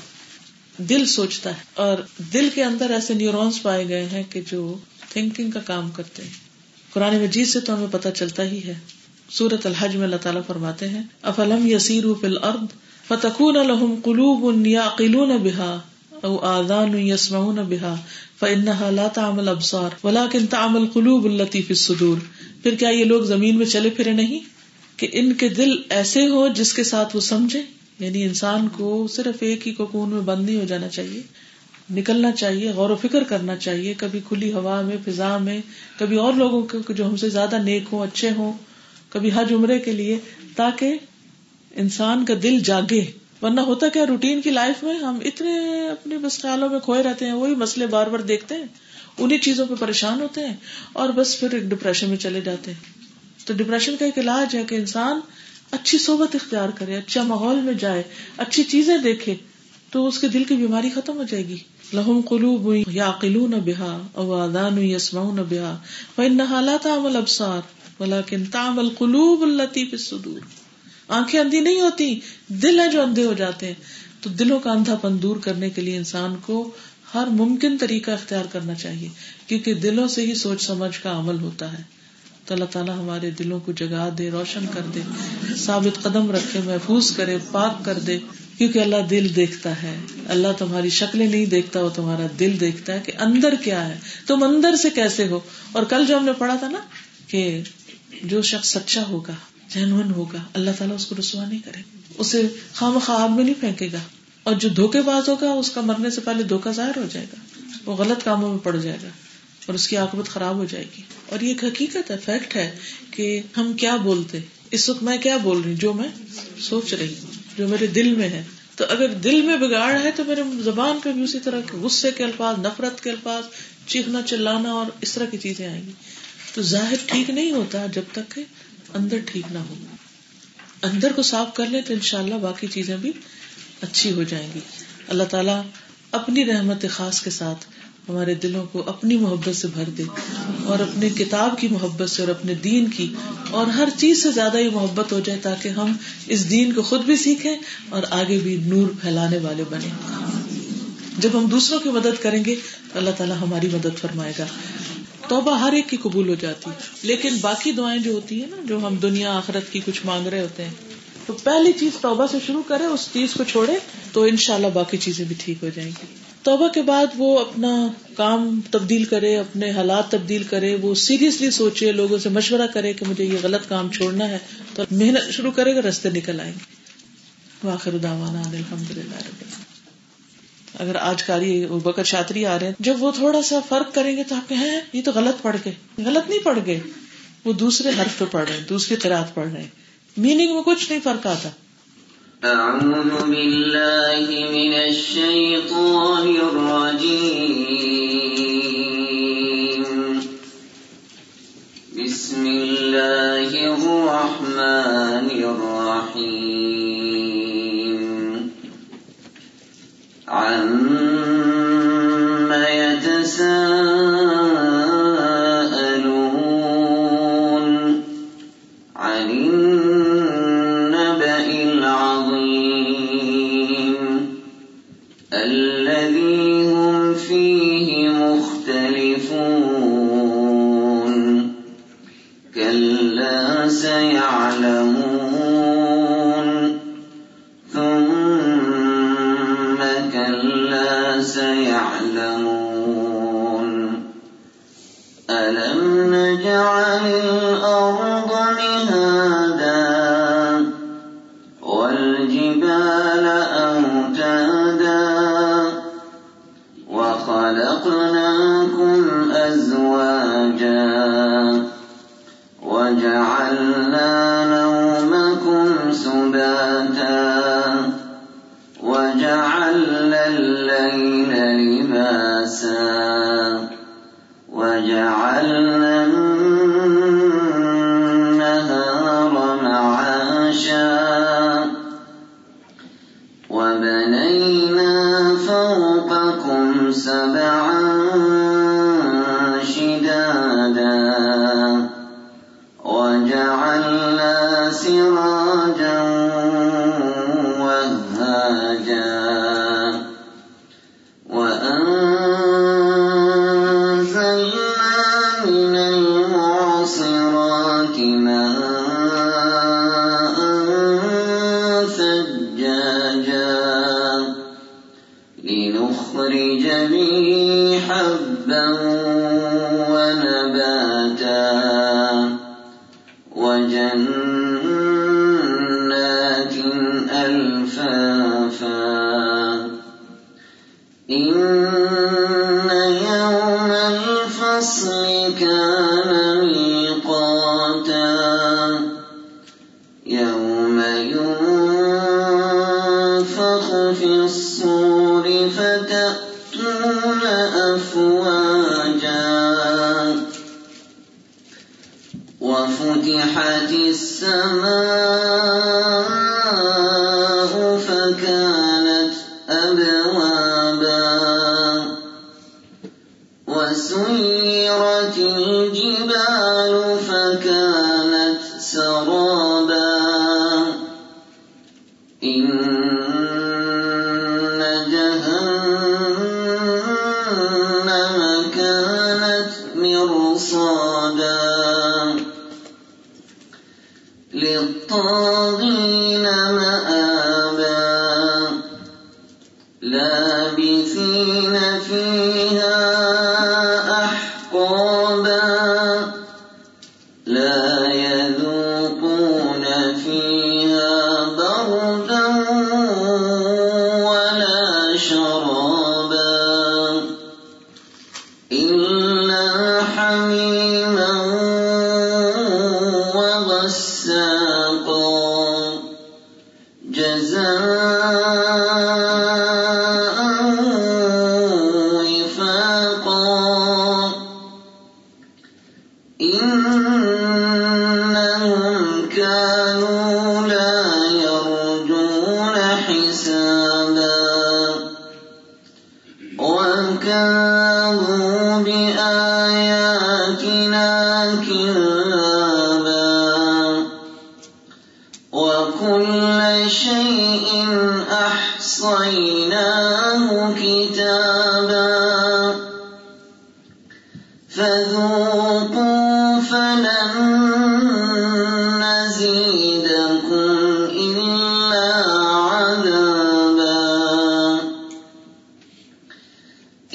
دل سوچتا ہے۔ اور دل کے اندر ایسے نیورونس پائے گئے ہیں کہ جو تھنکنگ کا کام کرتے ہیں۔ قرآن مجید سے تو ہمیں پتہ چلتا ہی ہے۔ سورت الحج میں اللہ تعالیٰ فرماتے ہیں، افلم یسیر فل ارد فتکون الحم قلوب یا قلون بحا او آدان یسمعون بحا فإنها لا تعمل ابصار ولكن تعمل قلوب التي في الصدور۔ پھر کیا یہ لوگ زمین میں چلے پھرے نہیں؟ کہ ان کے دل ایسے ہو جس کے ساتھ وہ سمجھے؟ یعنی انسان کو صرف ایک ہی کوکون میں بند نہیں ہو جانا چاہیے۔ نکلنا چاہیے، غور و فکر کرنا چاہیے۔ کبھی کھلی ہوا میں، فضا میں، کبھی اور لوگوں کے جو ہم سے زیادہ نیک ہوں، اچھے ہوں، کبھی حج عمرے کے لیے، تاکہ انسان کا دل جاگے۔ ورنہ ہوتا کیا، روٹین کی لائف میں ہم اتنے اپنے بس خیالوں میں کھوئے رہتے ہیں، وہی مسئلے بار بار دیکھتے ہیں۔ انہیں چیزوں پہ پریشان ہوتے ہیں اور بس پھر ایک ڈپریشن میں چلے جاتے ہیں۔ تو ڈپریشن کا ایک علاج ہے کہ انسان اچھی صحبت اختیار کرے اچھا ماحول میں جائے، اچھی چیزیں دیکھے، تو اس کے دل کی بیماری ختم ہو جائے گی۔ لہم قلوب یا قلو نہ بحا اوادان یسما نہ لا تعمل ابسار ولیکن تعمل قلوب الطیف الصدور۔ آنکھیں اندھی نہیں ہوتی، دل ہے جو اندھے ہو جاتے ہیں۔ تو دلوں کا اندھا پن دور کرنے کے لیے انسان کو ہر ممکن طریقہ اختیار کرنا چاہیے، کیونکہ دلوں سے ہی سوچ سمجھ کا عمل ہوتا ہے۔ تو اللہ تعالیٰ ہمارے دلوں کو جگا دے، روشن کر دے، ثابت قدم رکھے، محفوظ کرے، پاک کر دے۔ کیونکہ اللہ دل دیکھتا ہے۔ اللہ تمہاری شکلیں نہیں دیکھتا، وہ تمہارا دل دیکھتا ہے کہ اندر کیا ہے۔ تم اندر سے کیسے ہو؟ اور کل جو ہم نے پڑھا تھا نا کہ جو شخص سچا ہوگا جینون ہوگا، اللہ تعالیٰ اس کو رسوا نہیں کرے۔ اسے خام خواب میں نہیں پھینکے گا۔ اور جو دھوکے باز ہوگا، اس کا مرنے سے پہلے دھوکا ظاہر ہو جائے گا۔ وہ غلط کاموں میں پڑ جائے گا اور اس کی آکبت خراب ہو جائے گی۔ اور یہ ایک حقیقت ہے فیکٹ ہے کہ ہم کیا بولتے، اس وقت میں کیا بول رہی ہوں، جو میں سوچ رہی ہوں۔ جو میرے دل میں ہے۔ تو اگر دل میں بگاڑ ہے تو میرے زبان پہ بھی اسی طرح کے غصے کے الفاظ، نفرت کے الفاظ، چیخنا، چلانا اور اس طرح کی چیزیں آئیں گی۔ تو ظاہر ٹھیک نہیں ہوتا جب تک کہ اندر ٹھیک نہ ہو۔ اندر کو صاف کر لیں تو ان شاء اللہ باقی چیزیں بھی اچھی ہو جائیں گی۔ اللہ تعالیٰ اپنی رحمت خاص کے ساتھ ہمارے دلوں کو اپنی محبت سے بھر دے اور اپنے کتاب کی محبت سے اور اپنے دین کی اور ہر چیز سے زیادہ یہ محبت ہو جائے تاکہ ہم اس دین کو خود بھی سیکھیں اور آگے بھی نور پھیلانے والے بنے جب ہم دوسروں کی مدد کریں گے تو اللہ تعالیٰ ہماری مدد فرمائے گا۔ توبہ ہر ایک کی قبول ہو جاتی۔ لیکن باقی دعائیں جو ہوتی ہیں نا، جو ہم دنیا، آخرت کی کچھ مانگ رہے ہوتے ہیں، تو پہلی چیز توبہ سے شروع کرے اس چیز کو چھوڑے تو ان شاء اللہ باقی چیزیں بھی ٹھیک ہو جائیں گی۔ توبہ کے بعد وہ اپنا کام تبدیل کرے، اپنے حالات تبدیل کرے، وہ سیریسلی سوچے، لوگوں سے مشورہ کرے کہ مجھے یہ غلط کام چھوڑنا ہے، تو محنت شروع کرے گا رستے نکل آئیں گے۔ واخر الحمد للہ اگر آج کاری بکر شاطری آ رہے ہیں، جب وہ تھوڑا سا فرق کریں گے تو آپ ہیں ہاں، یہ تو غلط پڑھ گئے غلط نہیں پڑھ گئے وہ دوسرے حرف پہ پڑھ رہے ہیں، دوسری قرآد پڑھ رہے ہیں۔ میننگ میں کچھ نہیں فرق آتا۔ أعوذ بالله من الشيطان الرجيم. بسم الله الرحمن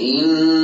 إن